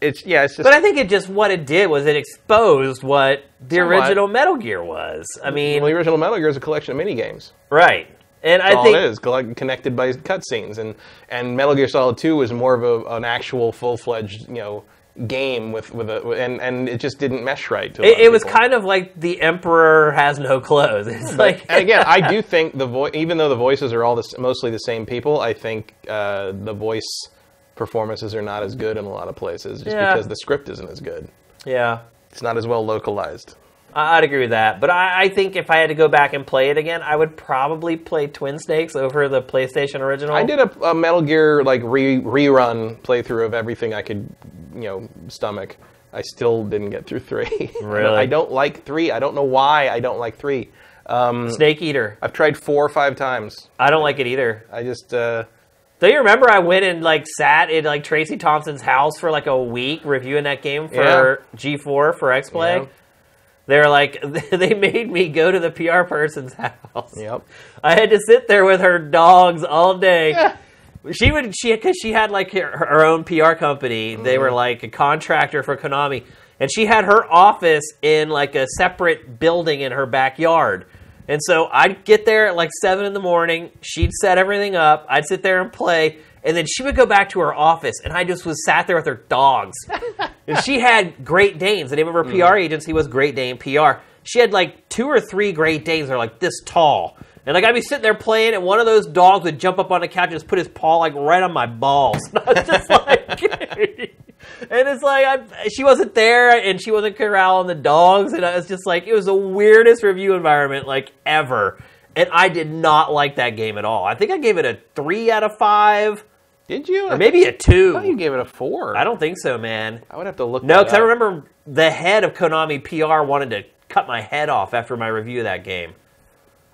it's yeah. It's just. But I think it just what it did was it exposed what the Somewhat. original Metal Gear was. I mean, well, the original Metal Gear is a collection of mini games. right. And I all think it is, collect- connected by cutscenes, and and Metal Gear Solid Two was more of a, an actual full fledged you know game with with a and and it just didn't mesh right. To it, it was kind of like the Emperor has no clothes. It's like and again, I do think the voice, even though the voices are all the, mostly the same people, I think uh, the voice performances are not as good in a lot of places, just Yeah. because the script isn't as good. yeah. It's not as well localized. I'd agree with that, but I, I think if I had to go back and play it again, I would probably play Twin Snakes over the PlayStation original. I did a, a Metal Gear like re, rerun playthrough of everything I could, you know, stomach. I still didn't get through three. Really? I don't like three. I don't know why I don't like three. Snake Eater. I've tried four or five times. I don't like it either. I just uh, Do you remember I went and like sat in like Tracy Thompson's house for like a week reviewing that game for G4 for X Play? Yeah. They were like, they made me go to the PR person's house. yep. I had to sit there with her dogs all day. She would she because she had like her, her own PR company. They Mm-hmm. were like a contractor for Konami, and she had her office in like a separate building in her backyard. And so I'd get there at like seven in the morning. She'd set everything up. I'd sit there and play, and then she would go back to her office, and I just was sat there with her dogs. and she had Great Danes. The name of her PR mm. agency was Great Dane PR. She had like two or three Great Danes. They're like this tall. And like I'd be sitting there playing, and one of those dogs would jump up on the couch and just put his paw like right on my balls. And I was just like, and it's like I, she wasn't there, and she wasn't corralling the dogs, and I was just like, it was the weirdest review environment like ever. And I did not like that game at all. I think I gave it a three out of five, Did you? or maybe a two. I thought you gave it a four. I don't think so, man. I would have to look. No, because I remember the head of Konami PR wanted to cut my head off after my review of that game.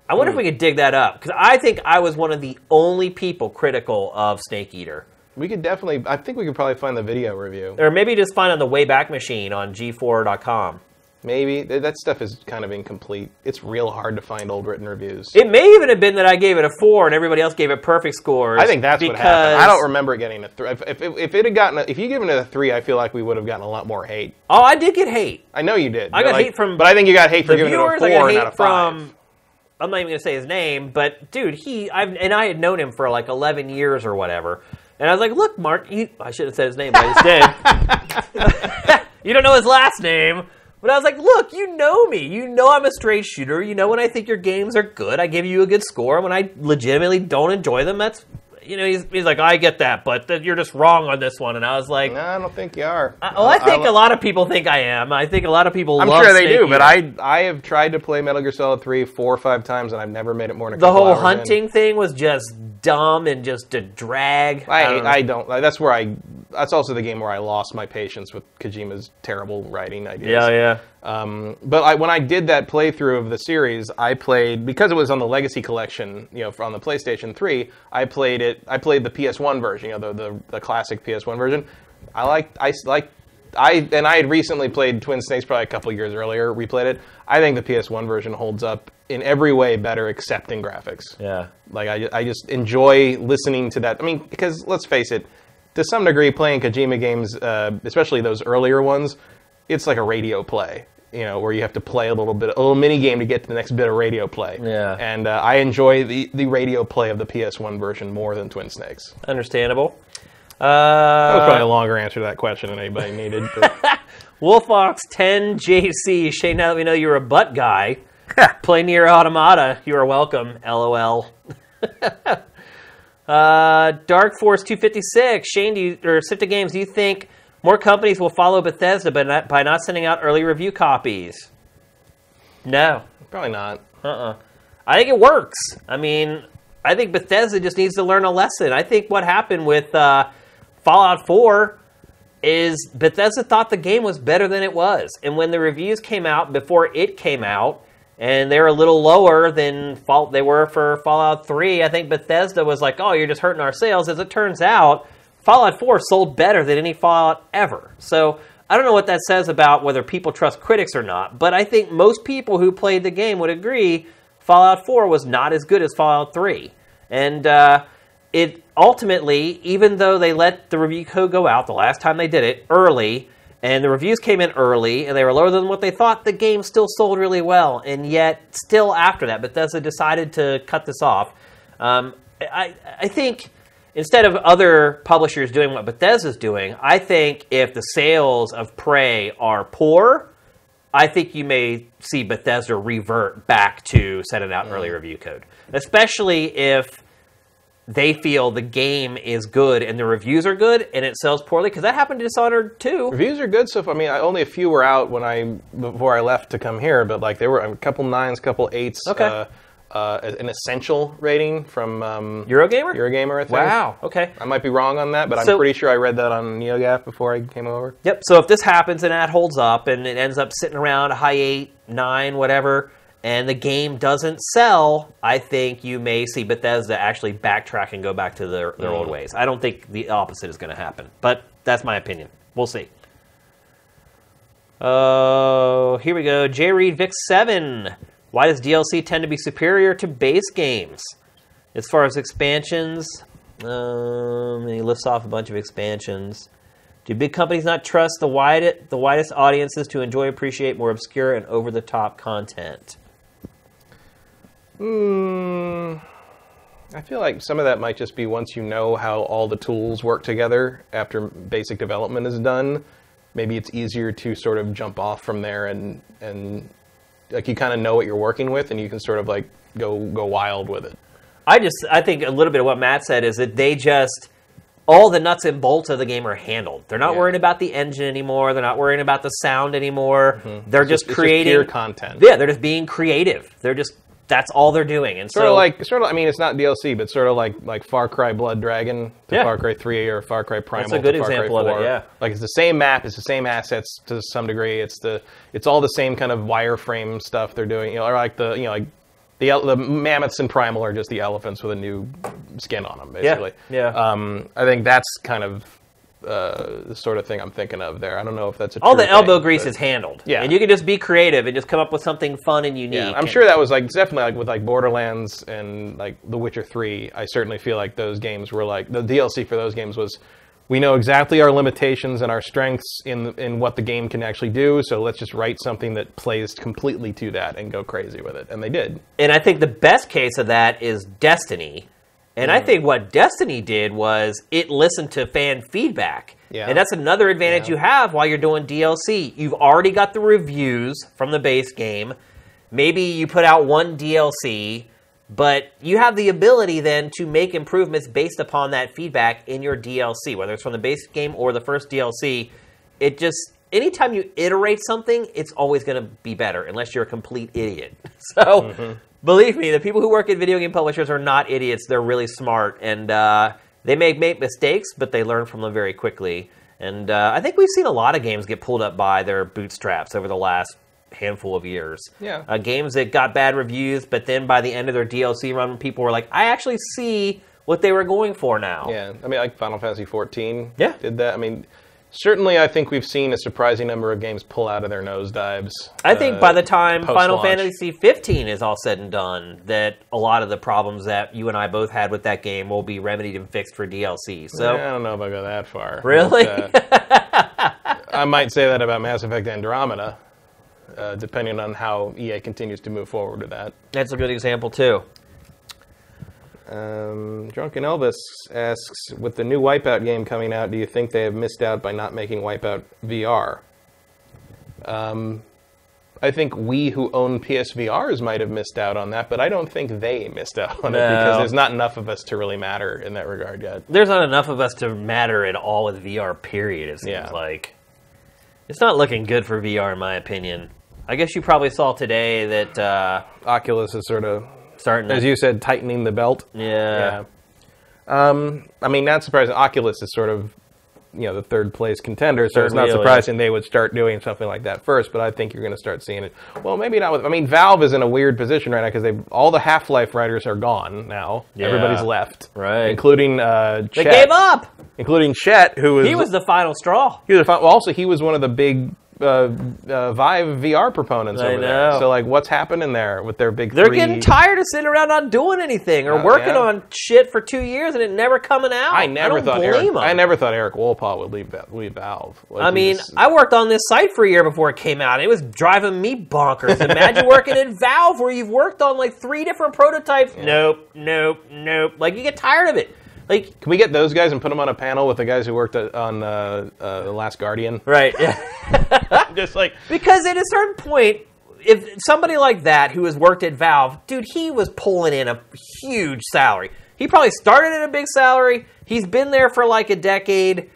I wonder if hmm. we could dig that up because I think I was one of the only people critical of Snake Eater, We could definitely. I think we could probably find the video review. or maybe just find on the Wayback Machine on G4.com. Maybe that stuff is kind of incomplete. It's real hard to find old written reviews. It may even have been that I gave it a four and everybody else gave it perfect scores. I think that's because what happened. I don't remember getting a three. If, if, if it had gotten, a, if you given it a three, I feel like we would have gotten a lot more hate. Oh, I did get hate. I know you did. I got like- hate from but I think you got hate for giving it a viewers, I four got and not a hate five. from. I'm not even going to say his name, but dude, he I've and I had known him for like 11 years or whatever. And I was like, "Look, Mark, you, I should have said his name, but I just did. you don't know his last name." But I was like, "Look, you know me. You know I'm a straight shooter. You know when I think your games are good, I give you a good score. When I legitimately don't enjoy them, that's you know." He's, he's like, "I get that, but th- you're just wrong on this one." And I was like, No, I don't think you are. Uh, I, "Oh, I think a a lot of people think I am. I think a lot of people. I'm sure they Snake do, but I I have tried to play Metal Gear Solid 3 four or five times, and I've never made it more than a the couple whole hours in. hunting thing was just dumb and just a drag. I, don't know. I don't. That's where I. That's also the game where I lost my patience with Kojima's terrible writing ideas. yeah, yeah. Um, but I, when I did that playthrough of the series, I played because it was on the Legacy Collection, you know, on the PlayStation 3. I played it. I played the PS1 version, you know, the the, the classic PS1 version. I like. I like. I and I had recently played Twin Snakes probably a couple years earlier. Replayed it. I think the PS1 version holds up in every way better, except in graphics. Yeah. Like I, I just enjoy listening to that. I mean, because let's face it, to some degree, playing Kojima games, uh, especially those earlier ones, it's like a radio play. You know, where you have to play a little bit, a little mini game to get to the next bit of radio play. Yeah. And uh, I enjoy the the radio play of the PS1 version more than Twin Snakes. Understandable. That was Uh, probably a longer answer to that question than anybody needed. But Wolfox 10 JC. Shane, now that we know you're a butt guy, play NieR Automata. You are welcome. LOL. uh, Dark Force 256. Shane, do you, or Sifta Games, do you think more companies will follow Bethesda by not, by not sending out early review copies? No. probably not. Uh-uh. I think it works. I mean, I think Bethesda just needs to learn a lesson. I think what happened with uh, Fallout 4 is Bethesda thought the game was better than it was. And when the reviews came out before it came out, and they're a little lower than fault they were for Fallout 3, I think Bethesda was like, "Oh, you're just hurting our sales." As it turns out, Fallout 4 sold better than any Fallout ever. So, I don't know what that says about whether people trust critics or not, but I think most people who played the game would agree Fallout 4 was not as good as Fallout 3. And uh, it ultimately, even though they let the review code go out the last time they did it early, and the reviews came in early, and they were lower than what they thought, the game still sold really well. And yet, still after that, Bethesda decided to cut this off. Um, I, I think instead of other publishers doing what Bethesda's doing, I think if the sales of Prey are poor, I think you may see Bethesda revert back to sending out an early review code, especially if they feel the game is good and the reviews are good and it sells poorly because that happened to Dishonored too. Reviews are good so far. I mean, I, only a few were out when I before I left to come here, but like there were a couple nines, couple eights. Okay. Uh, uh, an essential rating from um, Eurogamer? Eurogamer, I think. Wow. Okay. I might be wrong on that, but So- I'm pretty sure I read that on NeoGaf before I came over. Yep. So if this happens and that holds up and it ends up sitting around a high eight, nine, whatever, and the game doesn't sell, I think you may see Bethesda actually backtrack and go back to their, their old ways. I don't think the opposite is going to happen, but that's my opinion. We'll see. Oh, here we go. J Reed Vic Seven. Why does DLC tend to be superior to base games? As far as expansions, um, he lifts off a bunch of expansions. Do big companies not trust the wide, the widest audiences to enjoy, appreciate more obscure and over the top content? Hmm. I feel like some of that might just be once you know how all the tools work together after basic development is done, maybe it's easier to sort of jump off from there and and like you kind of know what you're working with and you can sort of like go go wild with it. I just, I think a little bit of what Matt said is that they just, all the nuts and bolts of the game are handled. They're not Yeah. worrying about the engine anymore. They're not worrying about the sound anymore. Mm-hmm. They're just It's just creating pure content. Yeah, they're just being creative. They're just, that's all they're doing. And Sort so, of like, sort of. I mean, it's not DLC, but sort of like like Far Cry Blood Dragon to Yeah. Far Cry Three or Far Cry Primal. That's a good to Far Cry example of it, 4. yeah. Like it's the same map, it's the same assets to some degree. It's the it's all the same kind of wireframe stuff they're doing. You know, or like the you know like the the mammoths in Primal are just the elephants with a new skin on them, basically. yeah. Um, I think that's kind of uh, the sort of thing I'm thinking of there. I don't know if that's a all the elbow thing, grease but- is handled. Yeah. And you can just be creative and just come up with something fun and unique. Yeah, I'm And- sure that was like definitely like with like Borderlands and like The Witcher 3. I certainly feel like those games were like the DLC for those games was we know exactly our limitations and our strengths in in what the game can actually do, so let's just write something that plays completely to that and go crazy with it. And they did. And I think the best case of that is Destiny. And. I think what Destiny did was it listened to fan feedback. Yeah. And that's another advantage Yeah. you have while you're doing DLC. You've already got the reviews from the base game. Maybe you put out one DLC, but you have the ability then to make improvements based upon that feedback in your DLC, whether it's from the base game or the first DLC. It just anytime you iterate something, it's always going to be better, unless you're a complete idiot. So, mm-hmm. Believe me, the people who work at video game publishers are not idiots. They're really smart, and uh, they may make mistakes, but they learn from them very quickly. And uh, I think we've seen a lot of games get pulled up by their bootstraps over the last handful of years. Yeah. Uh, games that got bad reviews, but then by the end of their DLC run, people were like, I actually see what they were going for now. Yeah, I mean like Final Fantasy 14 Yeah. did that. I mean certainly I think we've seen a surprising number of games pull out of their nosedives. I think uh, by the time Final. Fantasy 15 is all said and done, that a lot of the problems that you and I both had with that game will be remedied and fixed for DLC. So, I don't know if I go that far. Really? But, uh, I might say that about Mass Effect Andromeda, uh, depending on how EA continues to move forward with that. that's a good example, too. Um, Drunken Elvis asks, with the new Wipeout game coming out, do you think they have missed out by not making Wipeout VR? Um, I think we who own PSVRs might have missed out on that, but I don't think they missed out on it because there's not enough of us to really matter in that regard yet. There's not enough of us to matter at all with VR, period, it seems Yeah. like. It's not looking good for VR, in my opinion. I guess you probably saw today that uh, Oculus is sort of starting to. as you said, tightening the belt. yeah. Yeah. Um, I mean, not surprising. Oculus is sort of, you know, the third place contender, so it's not surprising they would start doing something like that first. But I think you're going to start seeing it. Well, maybe not with. I mean, Valve is in a weird position right now because they all the Half Life writers are gone now. Yeah. Everybody's left, Right. Including uh, They Chet, gave up. including Chet, who was He was the final straw. he was a fun, well, also he was one of the big. Uh, uh, Vive VR proponents I over know. there. So, like, what's happening there with their big? They're three- getting tired of sitting around not doing anything or Uh, working yeah. on shit for two years and it never coming out. I never don't thought blame Eric, 'em. I never thought Eric Wolpaw would leave, Va- leave Valve. Like, I he mean, was- I worked on this site for a year before it came out. It was driving me bonkers. Imagine working at Valve where you've worked on like three different prototypes. Nope, nope, nope. Like you get tired of it. Like Can we get those guys and put them on a panel with the guys who worked at- on uh, uh, The Last Guardian? right, yeah. Just like Because at a certain point, if somebody like that who has worked at Valve, dude, he was pulling in a huge salary. He probably started at a big salary. He's been there for like a decade.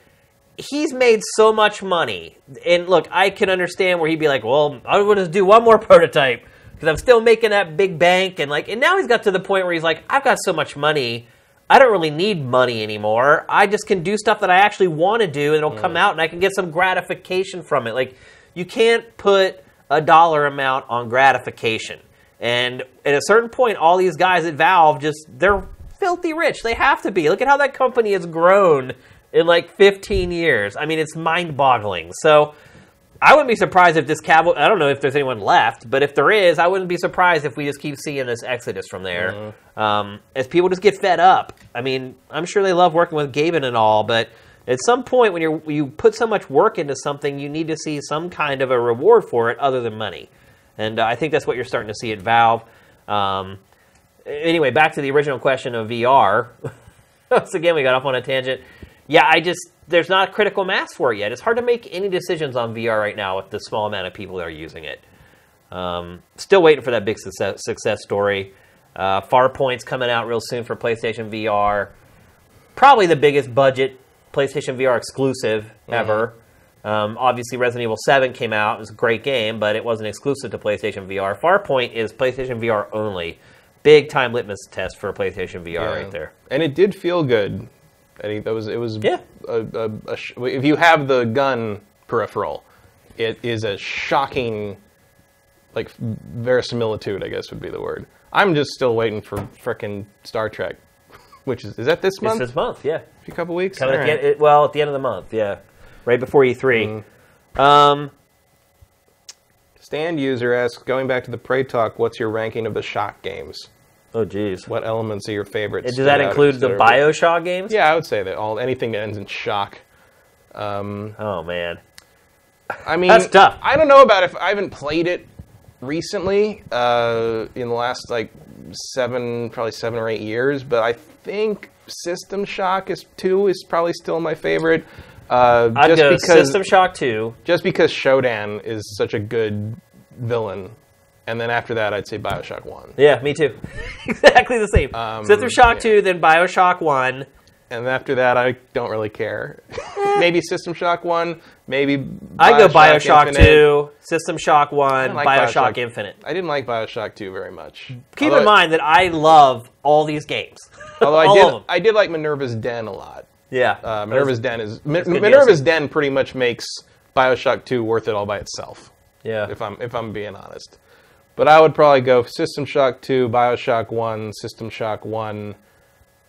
He's made so much money. And look, I can understand where he'd be like, well, I want to do one more prototype because I'm still making that big bank. And like, and now he's got to the point where he's like, I've got so much money. I don't really need money anymore. I just can do stuff that I actually want to do and it'll come mm. out and I can get some gratification from it. Like, you can't put a dollar amount on gratification. And at a certain point, all these guys at Valve just, they're filthy rich. They have to be. Look at how that company has grown in like 15 years. I mean, it's mind boggling. So, I wouldn't be surprised if this cavalry. I don't know if there's anyone left, but if there is, I wouldn't be surprised if we just keep seeing this exodus from there. Um, as people just get fed up. I mean, I'm sure they love working with Gaben and all, but at some point when you you put so much work into something, you need to see some kind of a reward for it other than money. And uh, I think that's what you're starting to see at Valve. Um, anyway, back to the original question of VR. Once again, we got off on a tangent. Yeah, I just there's not a critical mass for it yet. It's hard to make any decisions on VR right now with the small amount of people that are using it. Um, still waiting for that big success, success story. Uh, Farpoint's coming out real soon for PlayStation VR. Probably the biggest budget PlayStation VR exclusive ever. Um, obviously, Resident Evil 7 came out. It was a great game, but it wasn't exclusive to PlayStation VR. Farpoint is PlayStation VR only. Big time litmus test for PlayStation VR Yeah. right there. And it did feel good. I think that was it was Yeah. a, a, a sh- if you have the gun peripheral, it is a shocking like verisimilitude, I guess would be the word. I'm just still waiting for frickin' Star Trek, which is is that this It's month? this month, yeah. a couple weeks. Coming at All the right. end, it- well, at the end of the month, yeah. Right before E3. Um, Stand user asks, going back to the Prey talk, what's your ranking of the shock games? Oh, geez. What elements are your favorites? Does that include the Bioshock games? Yeah, I would say that all anything that ends in shock. Oh, man. I mean, That's tough. I don't know about if I haven't played it recently uh, in the last like seven, probably seven or eight years, but I think System Shock is two is probably still my favorite. Uh, I'd just go because System Shock 2. just because Shodan is such a good villain, and then after that, I'd say Bioshock One, Yeah, me too. exactly the same. Um, System Shock yeah. 2, then Bioshock 1. and after that, I don't really care. maybe System Shock One, maybe I go Bioshock Infinite. 2, System Shock 1, like Bioshock, Bioshock. Infinite. I didn't like Bioshock Two very much. Keep Although in mind that I love all these games. Although I did. I did like Minerva's Den a lot. Yeah. Uh, Minerva's Den is Mi- Minerva's Den pretty much makes Bioshock Two worth it all by itself. Yeah. If I'm if I'm being honest, but I would probably go System Shock Two, Bioshock One, System Shock One,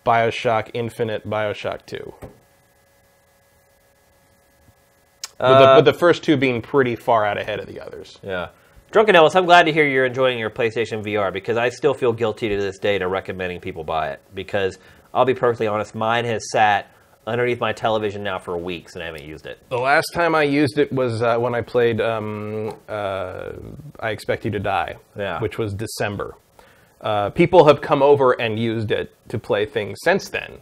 Bioshock Infinite, Bioshock Two. With, Uh, the, with the first two being pretty far out ahead of the others. Yeah. Drunken Ellis, I'm glad to hear you're enjoying your PlayStation VR because I still feel guilty to this day to recommending people buy it. Because I'll be perfectly honest, mine has sat underneath my television now for weeks and I haven't used it. The last time I used it was uh, when I played um, uh, I Expect You to Die, Yeah. which was December. Uh, people have come over and used it to play things since then.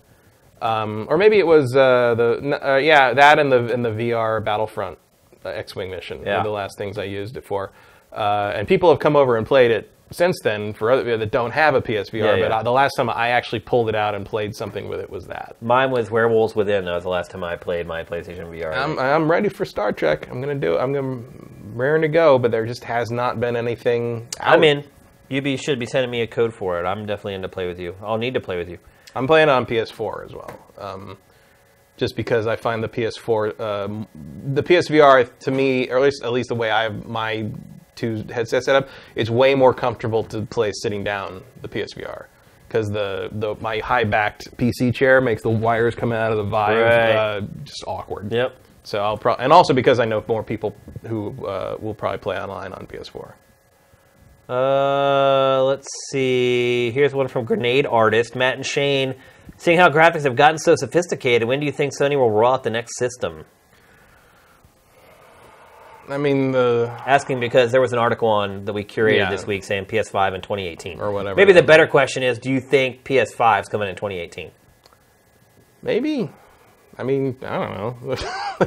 Um, or maybe it was uh, the uh, yeah that and the and the VR Battlefront uh, X-wing mission Yeah. were the last things I used it for. Uh, and people have come over and played it since then for other that don't have a PSVR. Yeah, But yeah. uh, the last time I actually pulled it out and played something with it was that. Mine was Werewolves Within. That was the last time I played my PlayStation VR. I'm, I'm ready for Star Trek. I'm gonna do it. I'm gonna raring to go, but there just has not been anything. Out. I'm in. You be, should be sending me a code for it. I'm definitely in to play with you. I'll need to play with you. I'm playing on PS4 as well. Um, just because I find the PS4, um, the PSVR to me, or at least at least the way I have my two headset setup, it's way more comfortable to play sitting down the PSVR because the, the my high backed PC chair makes the wires coming out of the Vive Right. uh, just awkward. Yep. So I'll pro- and also because I know more people who uh, will probably play online on PS4. Uh, let's see. Here's one from Grenade Artist, Matt and Shane. Seeing how graphics have gotten so sophisticated, when do you think Sony will roll out the next system? I mean the Asking because there was an article on that we curated Yeah. this week saying PS5 in 2018 Or whatever Maybe the better question is, do you think PS5 is coming in 2018? maybe. I mean I don't know.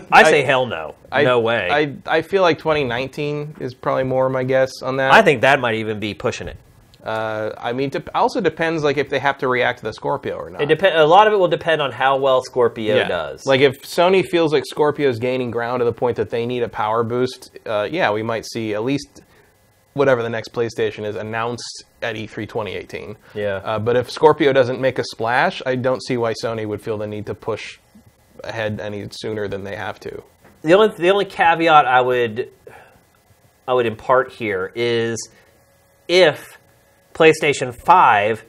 I say hell no, I- no way. I, I I feel like 2019 is probably more my guess on that. I think that might even be pushing it. Uh, I mean, dep also depends like if they have to react to the Scorpio or not. It depend. A lot of it will depend on how well Scorpio Yeah. does. Like if Sony feels like Scorpio is gaining ground to the point that they need a power boost, uh, yeah, we might see at least whatever the next PlayStation is announced at E E3 2018. Yeah. Uh, but if Scorpio doesn't make a splash, I don't see why Sony would feel the need to push ahead any sooner than they have to. the only the only caveat I would I would impart here is if PlayStation Five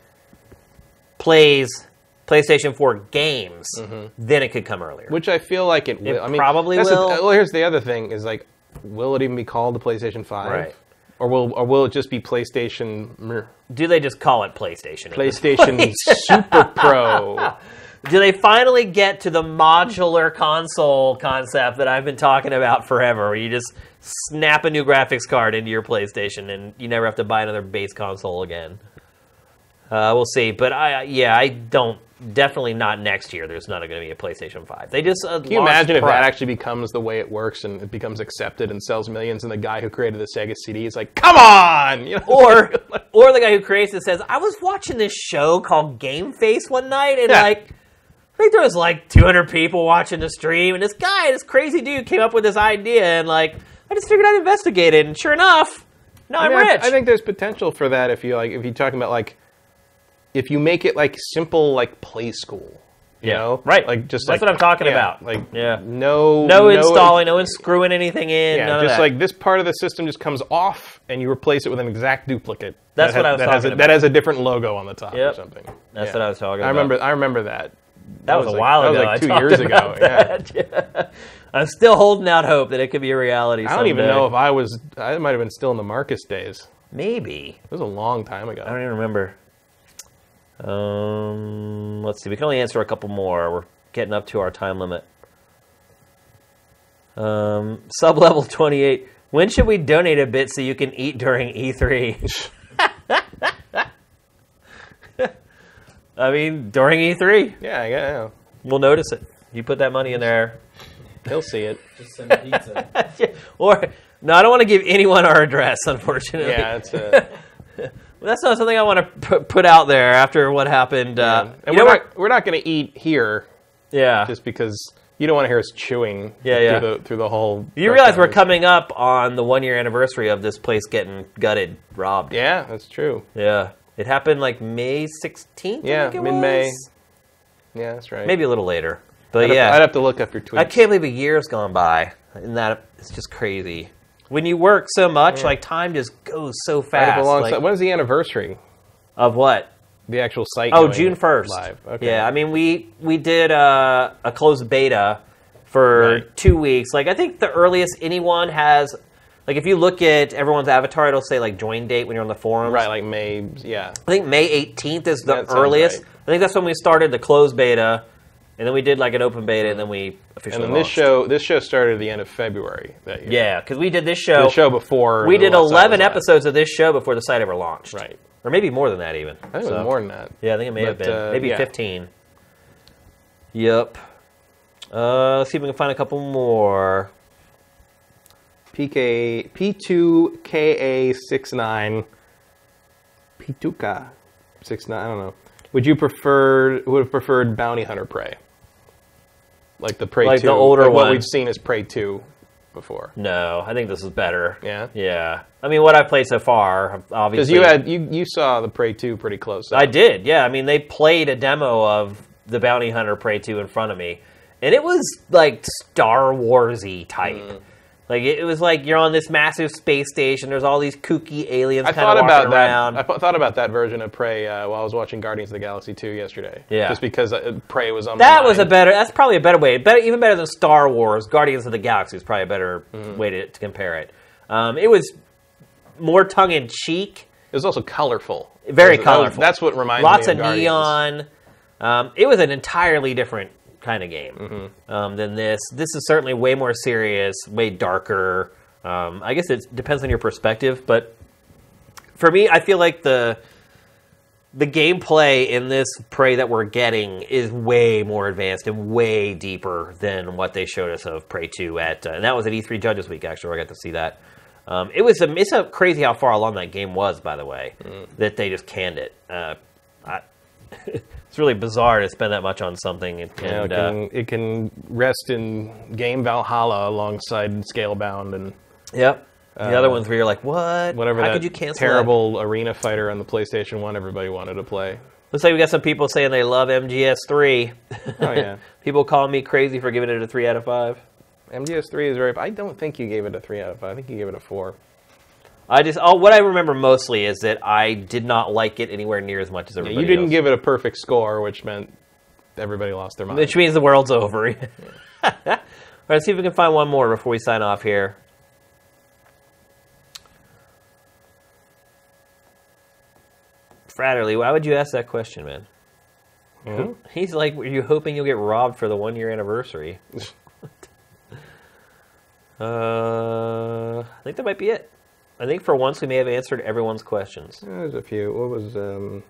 plays PlayStation Four games, mm-hmm. then it could come earlier. Which I feel like it will. I mean, probably the- will. well, uh, here's the other thing: is like, will it even be called the PlayStation Five? Right. Or will or will it just be PlayStation Do they just call it PlayStation? at PlayStation? Super Pro? Do they finally get to the modular console concept that I've been talking about forever, where you just snap a new graphics card into your PlayStation and you never have to buy another base console again? Uh, we'll see, but I yeah I don't definitely not next year. There's not going to be a PlayStation Five. They just uh, Can you imagine if that actually becomes the way it works and it becomes accepted and sells millions, and the guy who created the Sega CD is like, "Come on!" You know? or or the guy who creates it says, "I was watching this show called GameFace one night, and Yeah. like, I think there was like 200 people watching the stream, and this guy, this crazy dude, came up with this idea, and like, I just figured I'd investigate it, and sure enough, now I I'm mean, I- rich." I think there's potential for that if you like if you're talking about like if you make it like simple like play school. You Yeah, know? right. Like just That's like- what I'm talking yeah, about. Like Yeah. no no installing, no one screwing anything in. Yeah, none of just that. like this part of the system just comes off, and you replace it with an exact duplicate. That's that what has, I was that has talking a, about. That has a different logo on the top Yep. or something. That's Yeah. what I was talking I about. remember. I remember that. That was, a like- while that was ago. like two years ago. Yeah. I'm still holding out hope that it could be a reality. I don't even know if I was. I might have been still in the Marcus days. maybe. It was a long time ago. I don't even remember. Um, let's see. We can only answer a couple more. We're getting up to our time limit. Um, sub level twenty eight. When should we donate a bit so you can eat during E three? I mean, during E three, Yeah, yeah, we'll notice it. You put that money in there, yeah. He'll see it. Just send pizza. or no, I don't want to give anyone our address. Unfortunately, Yeah, it's. Uh, that's not something I want to put, put out there after what happened. Uh, and you we're know not. We're not going to eat here Yeah. just because you don't want to hear us chewing. Yeah, yeah. Through the, through the whole. You realize we're coming up on the one year anniversary of this place getting gutted, robbed. Yeah, that's true. Yeah. It happened like May 16th? I Yeah, think it mid-May. Yeah, that's right. Maybe a little later. But I'd have, yeah. I'd have to look up your tweets. I can't believe a year's gone by. And that it's just crazy. When you work so much, like time just goes so fast. like- when's the anniversary? of what? The actual site. Oh, June first. Live. Okay. Yeah, I mean we we did uh, a closed beta for Right. two weeks. Like I think the earliest anyone has, like if you look at everyone's avatar, it'll say like join date when you're on the forums. Right, like May. Yeah. I think May 18th is the That sounds earliest. right. I think that's when we started the closed beta, and then we did like an open beta, and then we officially. And then this launched. show, this show started at the end of February that year. yeah, because we did this show. The show before we the did website was 11 live. episode of this show before the site ever launched. Right. or maybe more than that even. I think it was more than that. Yeah, I think it may have been uh, maybe yeah. 15. Yep. Uh, let's see if we can find a couple more. PK P2KA 69 P2K 69. I don't know. Would you prefer? Would have preferred Bounty Hunter Prey? Like the Prey Like 2, the older like what one. we've seen as Prey 2. before. No, I think this is better. Yeah? Yeah. I mean, what I've played so far, obviously. Because you had you you saw the Prey two pretty close. I did, yeah. I mean, they played a demo of the Bounty Hunter Prey 2 in front of me, and it was like Star Warsy type. Mm. Like it, it was like you're on this massive space station. There's all these kooky aliens I thought about walking around. that. I thought about that version of Prey uh, while I was watching Guardians of the Galaxy two yesterday. Yeah. just because uh, Prey was on. that was a better. That's probably a better way. Better, even better than Star Wars. Guardians of the Galaxy is probably a better Mm. way to, to compare it. Um, it was more tongue in cheek. It was also colorful. Very That colorful. That's what reminds Lots me of of Guardians. neon. Um, it was an entirely different kind of game Mm-hmm. um, than this. This is certainly way more serious, way darker. Um, I guess it depends on your perspective, but for me, I feel like the the gameplay in this Prey that we're getting is way more advanced and way deeper than what they showed us of Prey 2 at, uh, and that was at E3 Judges Week, actually, where I got to see that. Um, it was a, it's a crazy how far along that game was, by the way, that they just canned it. Uh, I, it's really bizarre to spend that much on something. And, Yeah, and, it, uh, can, it can rest in Game Valhalla alongside Scalebound and yep. The other ones where you're like, what? whatever How that could you cancel that? terrible arena fighter on the PlayStation One everybody wanted to play. Looks like we got some people saying they love MGS3. Oh yeah, people calling me crazy for giving it a 3 out of 5. MGS3 is very. I don't think you gave it a three out of five. I think you gave it a four. I just oh, what I remember mostly is that I did not like it anywhere near as much as everybody. you didn't else. give it a perfect score, which meant everybody lost their mind. which means the world's over. All right, let's see if we can find one more before we sign off here. Fratterly, why would you ask that question, man? Hmm? He's like, "Were you hoping you'll get robbed for the one year anniversary?" uh, I think that might be it. I think for once we may have answered everyone's questions. There's a few. What was um?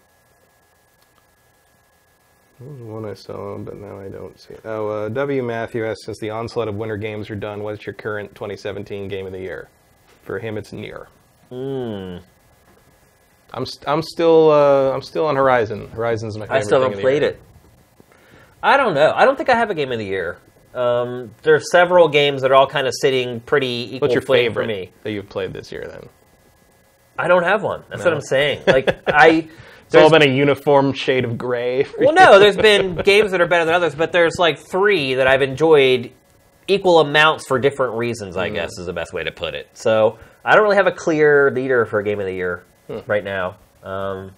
What was one I saw, but now I don't see. it. Oh, uh, W. Matthew asks, since the onslaught of winter games are done, what's your current 2017 game of the year? For him, it's NieR. Hmm. I'm st- I'm still uh, I'm still on Horizon. Horizon's my favorite. I still haven't played it. I don't know. I don't think I have a game of the year. Um, there are several games that are all kind of sitting pretty equal What's your favorite for me. that you've played this year? Then I don't have one. That's what I'm saying. Like I, it's all been a uniform shade of gray. for well, you. no, there's been games that are better than others, but there's like three that I've enjoyed equal amounts for different reasons. Hmm. I guess is the best way to put it. So I don't really have a clear leader for a game of the year Hmm. right now. Um,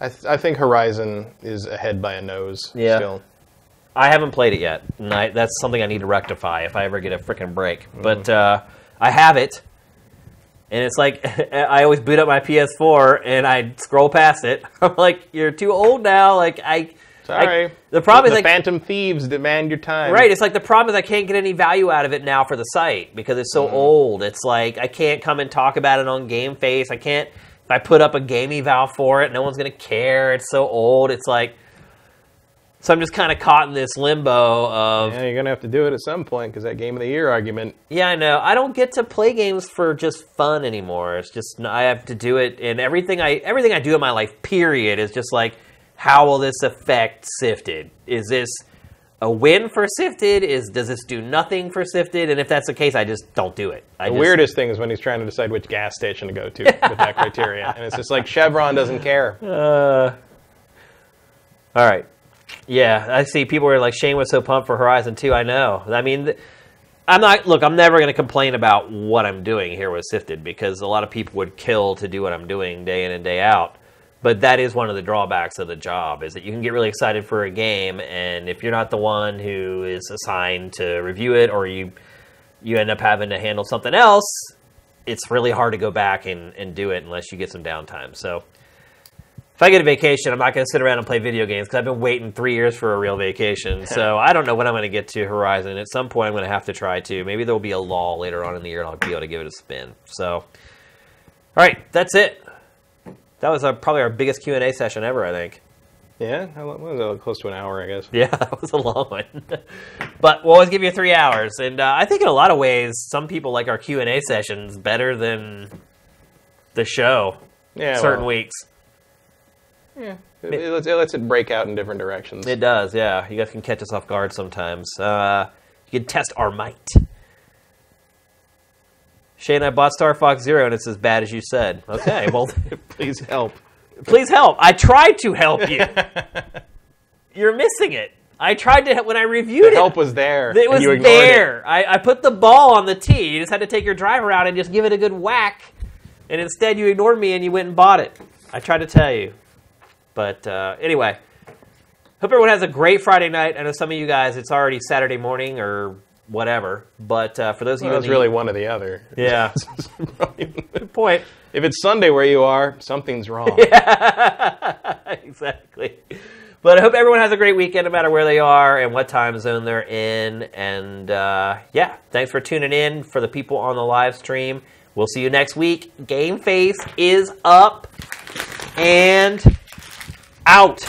I, th- I think Horizon is ahead by a nose. Yeah. Still. I haven't played it yet, and I, that's something I need to rectify if I ever get a freaking break. But uh, I have it, and it's like I always boot up my PS4 and I scroll past it. I'm like, "You're too old now." Like I, Sorry. I- the problem the is like Phantom Thieves demand your time. right. It's like the problem is I can't get any value out of it now for the site because it's so old. It's like I can't come and talk about it on GameFace. I can't. If I put up a game eval for it, no one's gonna care. It's so old. It's like. So I'm just kind of caught in this limbo of Yeah, you're gonna have to do it at some point because that game of the year argument. Yeah, I know. I don't get to play games for just fun anymore. It's just I have to do it, and everything I everything I do in my life, period, is just like, how will this affect Sifted? Is this a win for Sifted? Is does this do nothing for Sifted? And if that's the case, I just don't do it. I The just, weirdest thing is when he's trying to decide which gas station to go to with that criteria, and it's just like Chevron doesn't care. Uh, all right. Yeah, I see people are like Shane was so pumped for Horizon 2. I know. I mean, I'm not. Look, I'm never going to complain about what I'm doing here with Sifted because a lot of people would kill to do what I'm doing day in and day out. But that is one of the drawbacks of the job is that you can get really excited for a game, and if you're not the one who is assigned to review it, or you you end up having to handle something else, it's really hard to go back and, and do it unless you get some downtime. So if I get a vacation, I'm not going to sit around and play video games because I've been waiting three years for a real vacation. So I don't know when I'm going to get to Horizon. At some point, I'm going to have to try to. Maybe there will be a lull later on in the year, and I'll be able to give it a spin. So, all right, that's it. That was our, probably our biggest Q and A session ever. I think. Yeah, how long was that? Close to an hour, I guess. Yeah, that was a long one. but we'll always give you three hours, and uh, I think in a lot of ways, some people like our Q and A sessions better than the show. Yeah, certain well, weeks. Yeah, it, it lets, it lets it break out in different directions. It does, yeah. You guys can catch us off guard sometimes. Uh, you can test our might. Shane, I bought Star Fox Zero, and it's as bad as you said. Okay, well, Please help. please help. I tried to help you. You're missing it. I tried to when I reviewed The it. help was there. It was ignored it. there. I, I put the ball on the tee. You just had to take your driver out and just give it a good whack. And instead, you ignored me and you went and bought it. I tried to tell you. But uh, anyway, hope everyone has a great Friday night. I know some of you guys, it's already Saturday morning or whatever. But uh, for those of Well, you, it's really one or the other. yeah, good point. If it's Sunday where you are, something's wrong. Yeah, exactly. But I hope everyone has a great weekend, no matter where they are and what time zone they're in. And uh, yeah, thanks for tuning in for the people on the live stream. We'll see you next week. GameFace is up and out.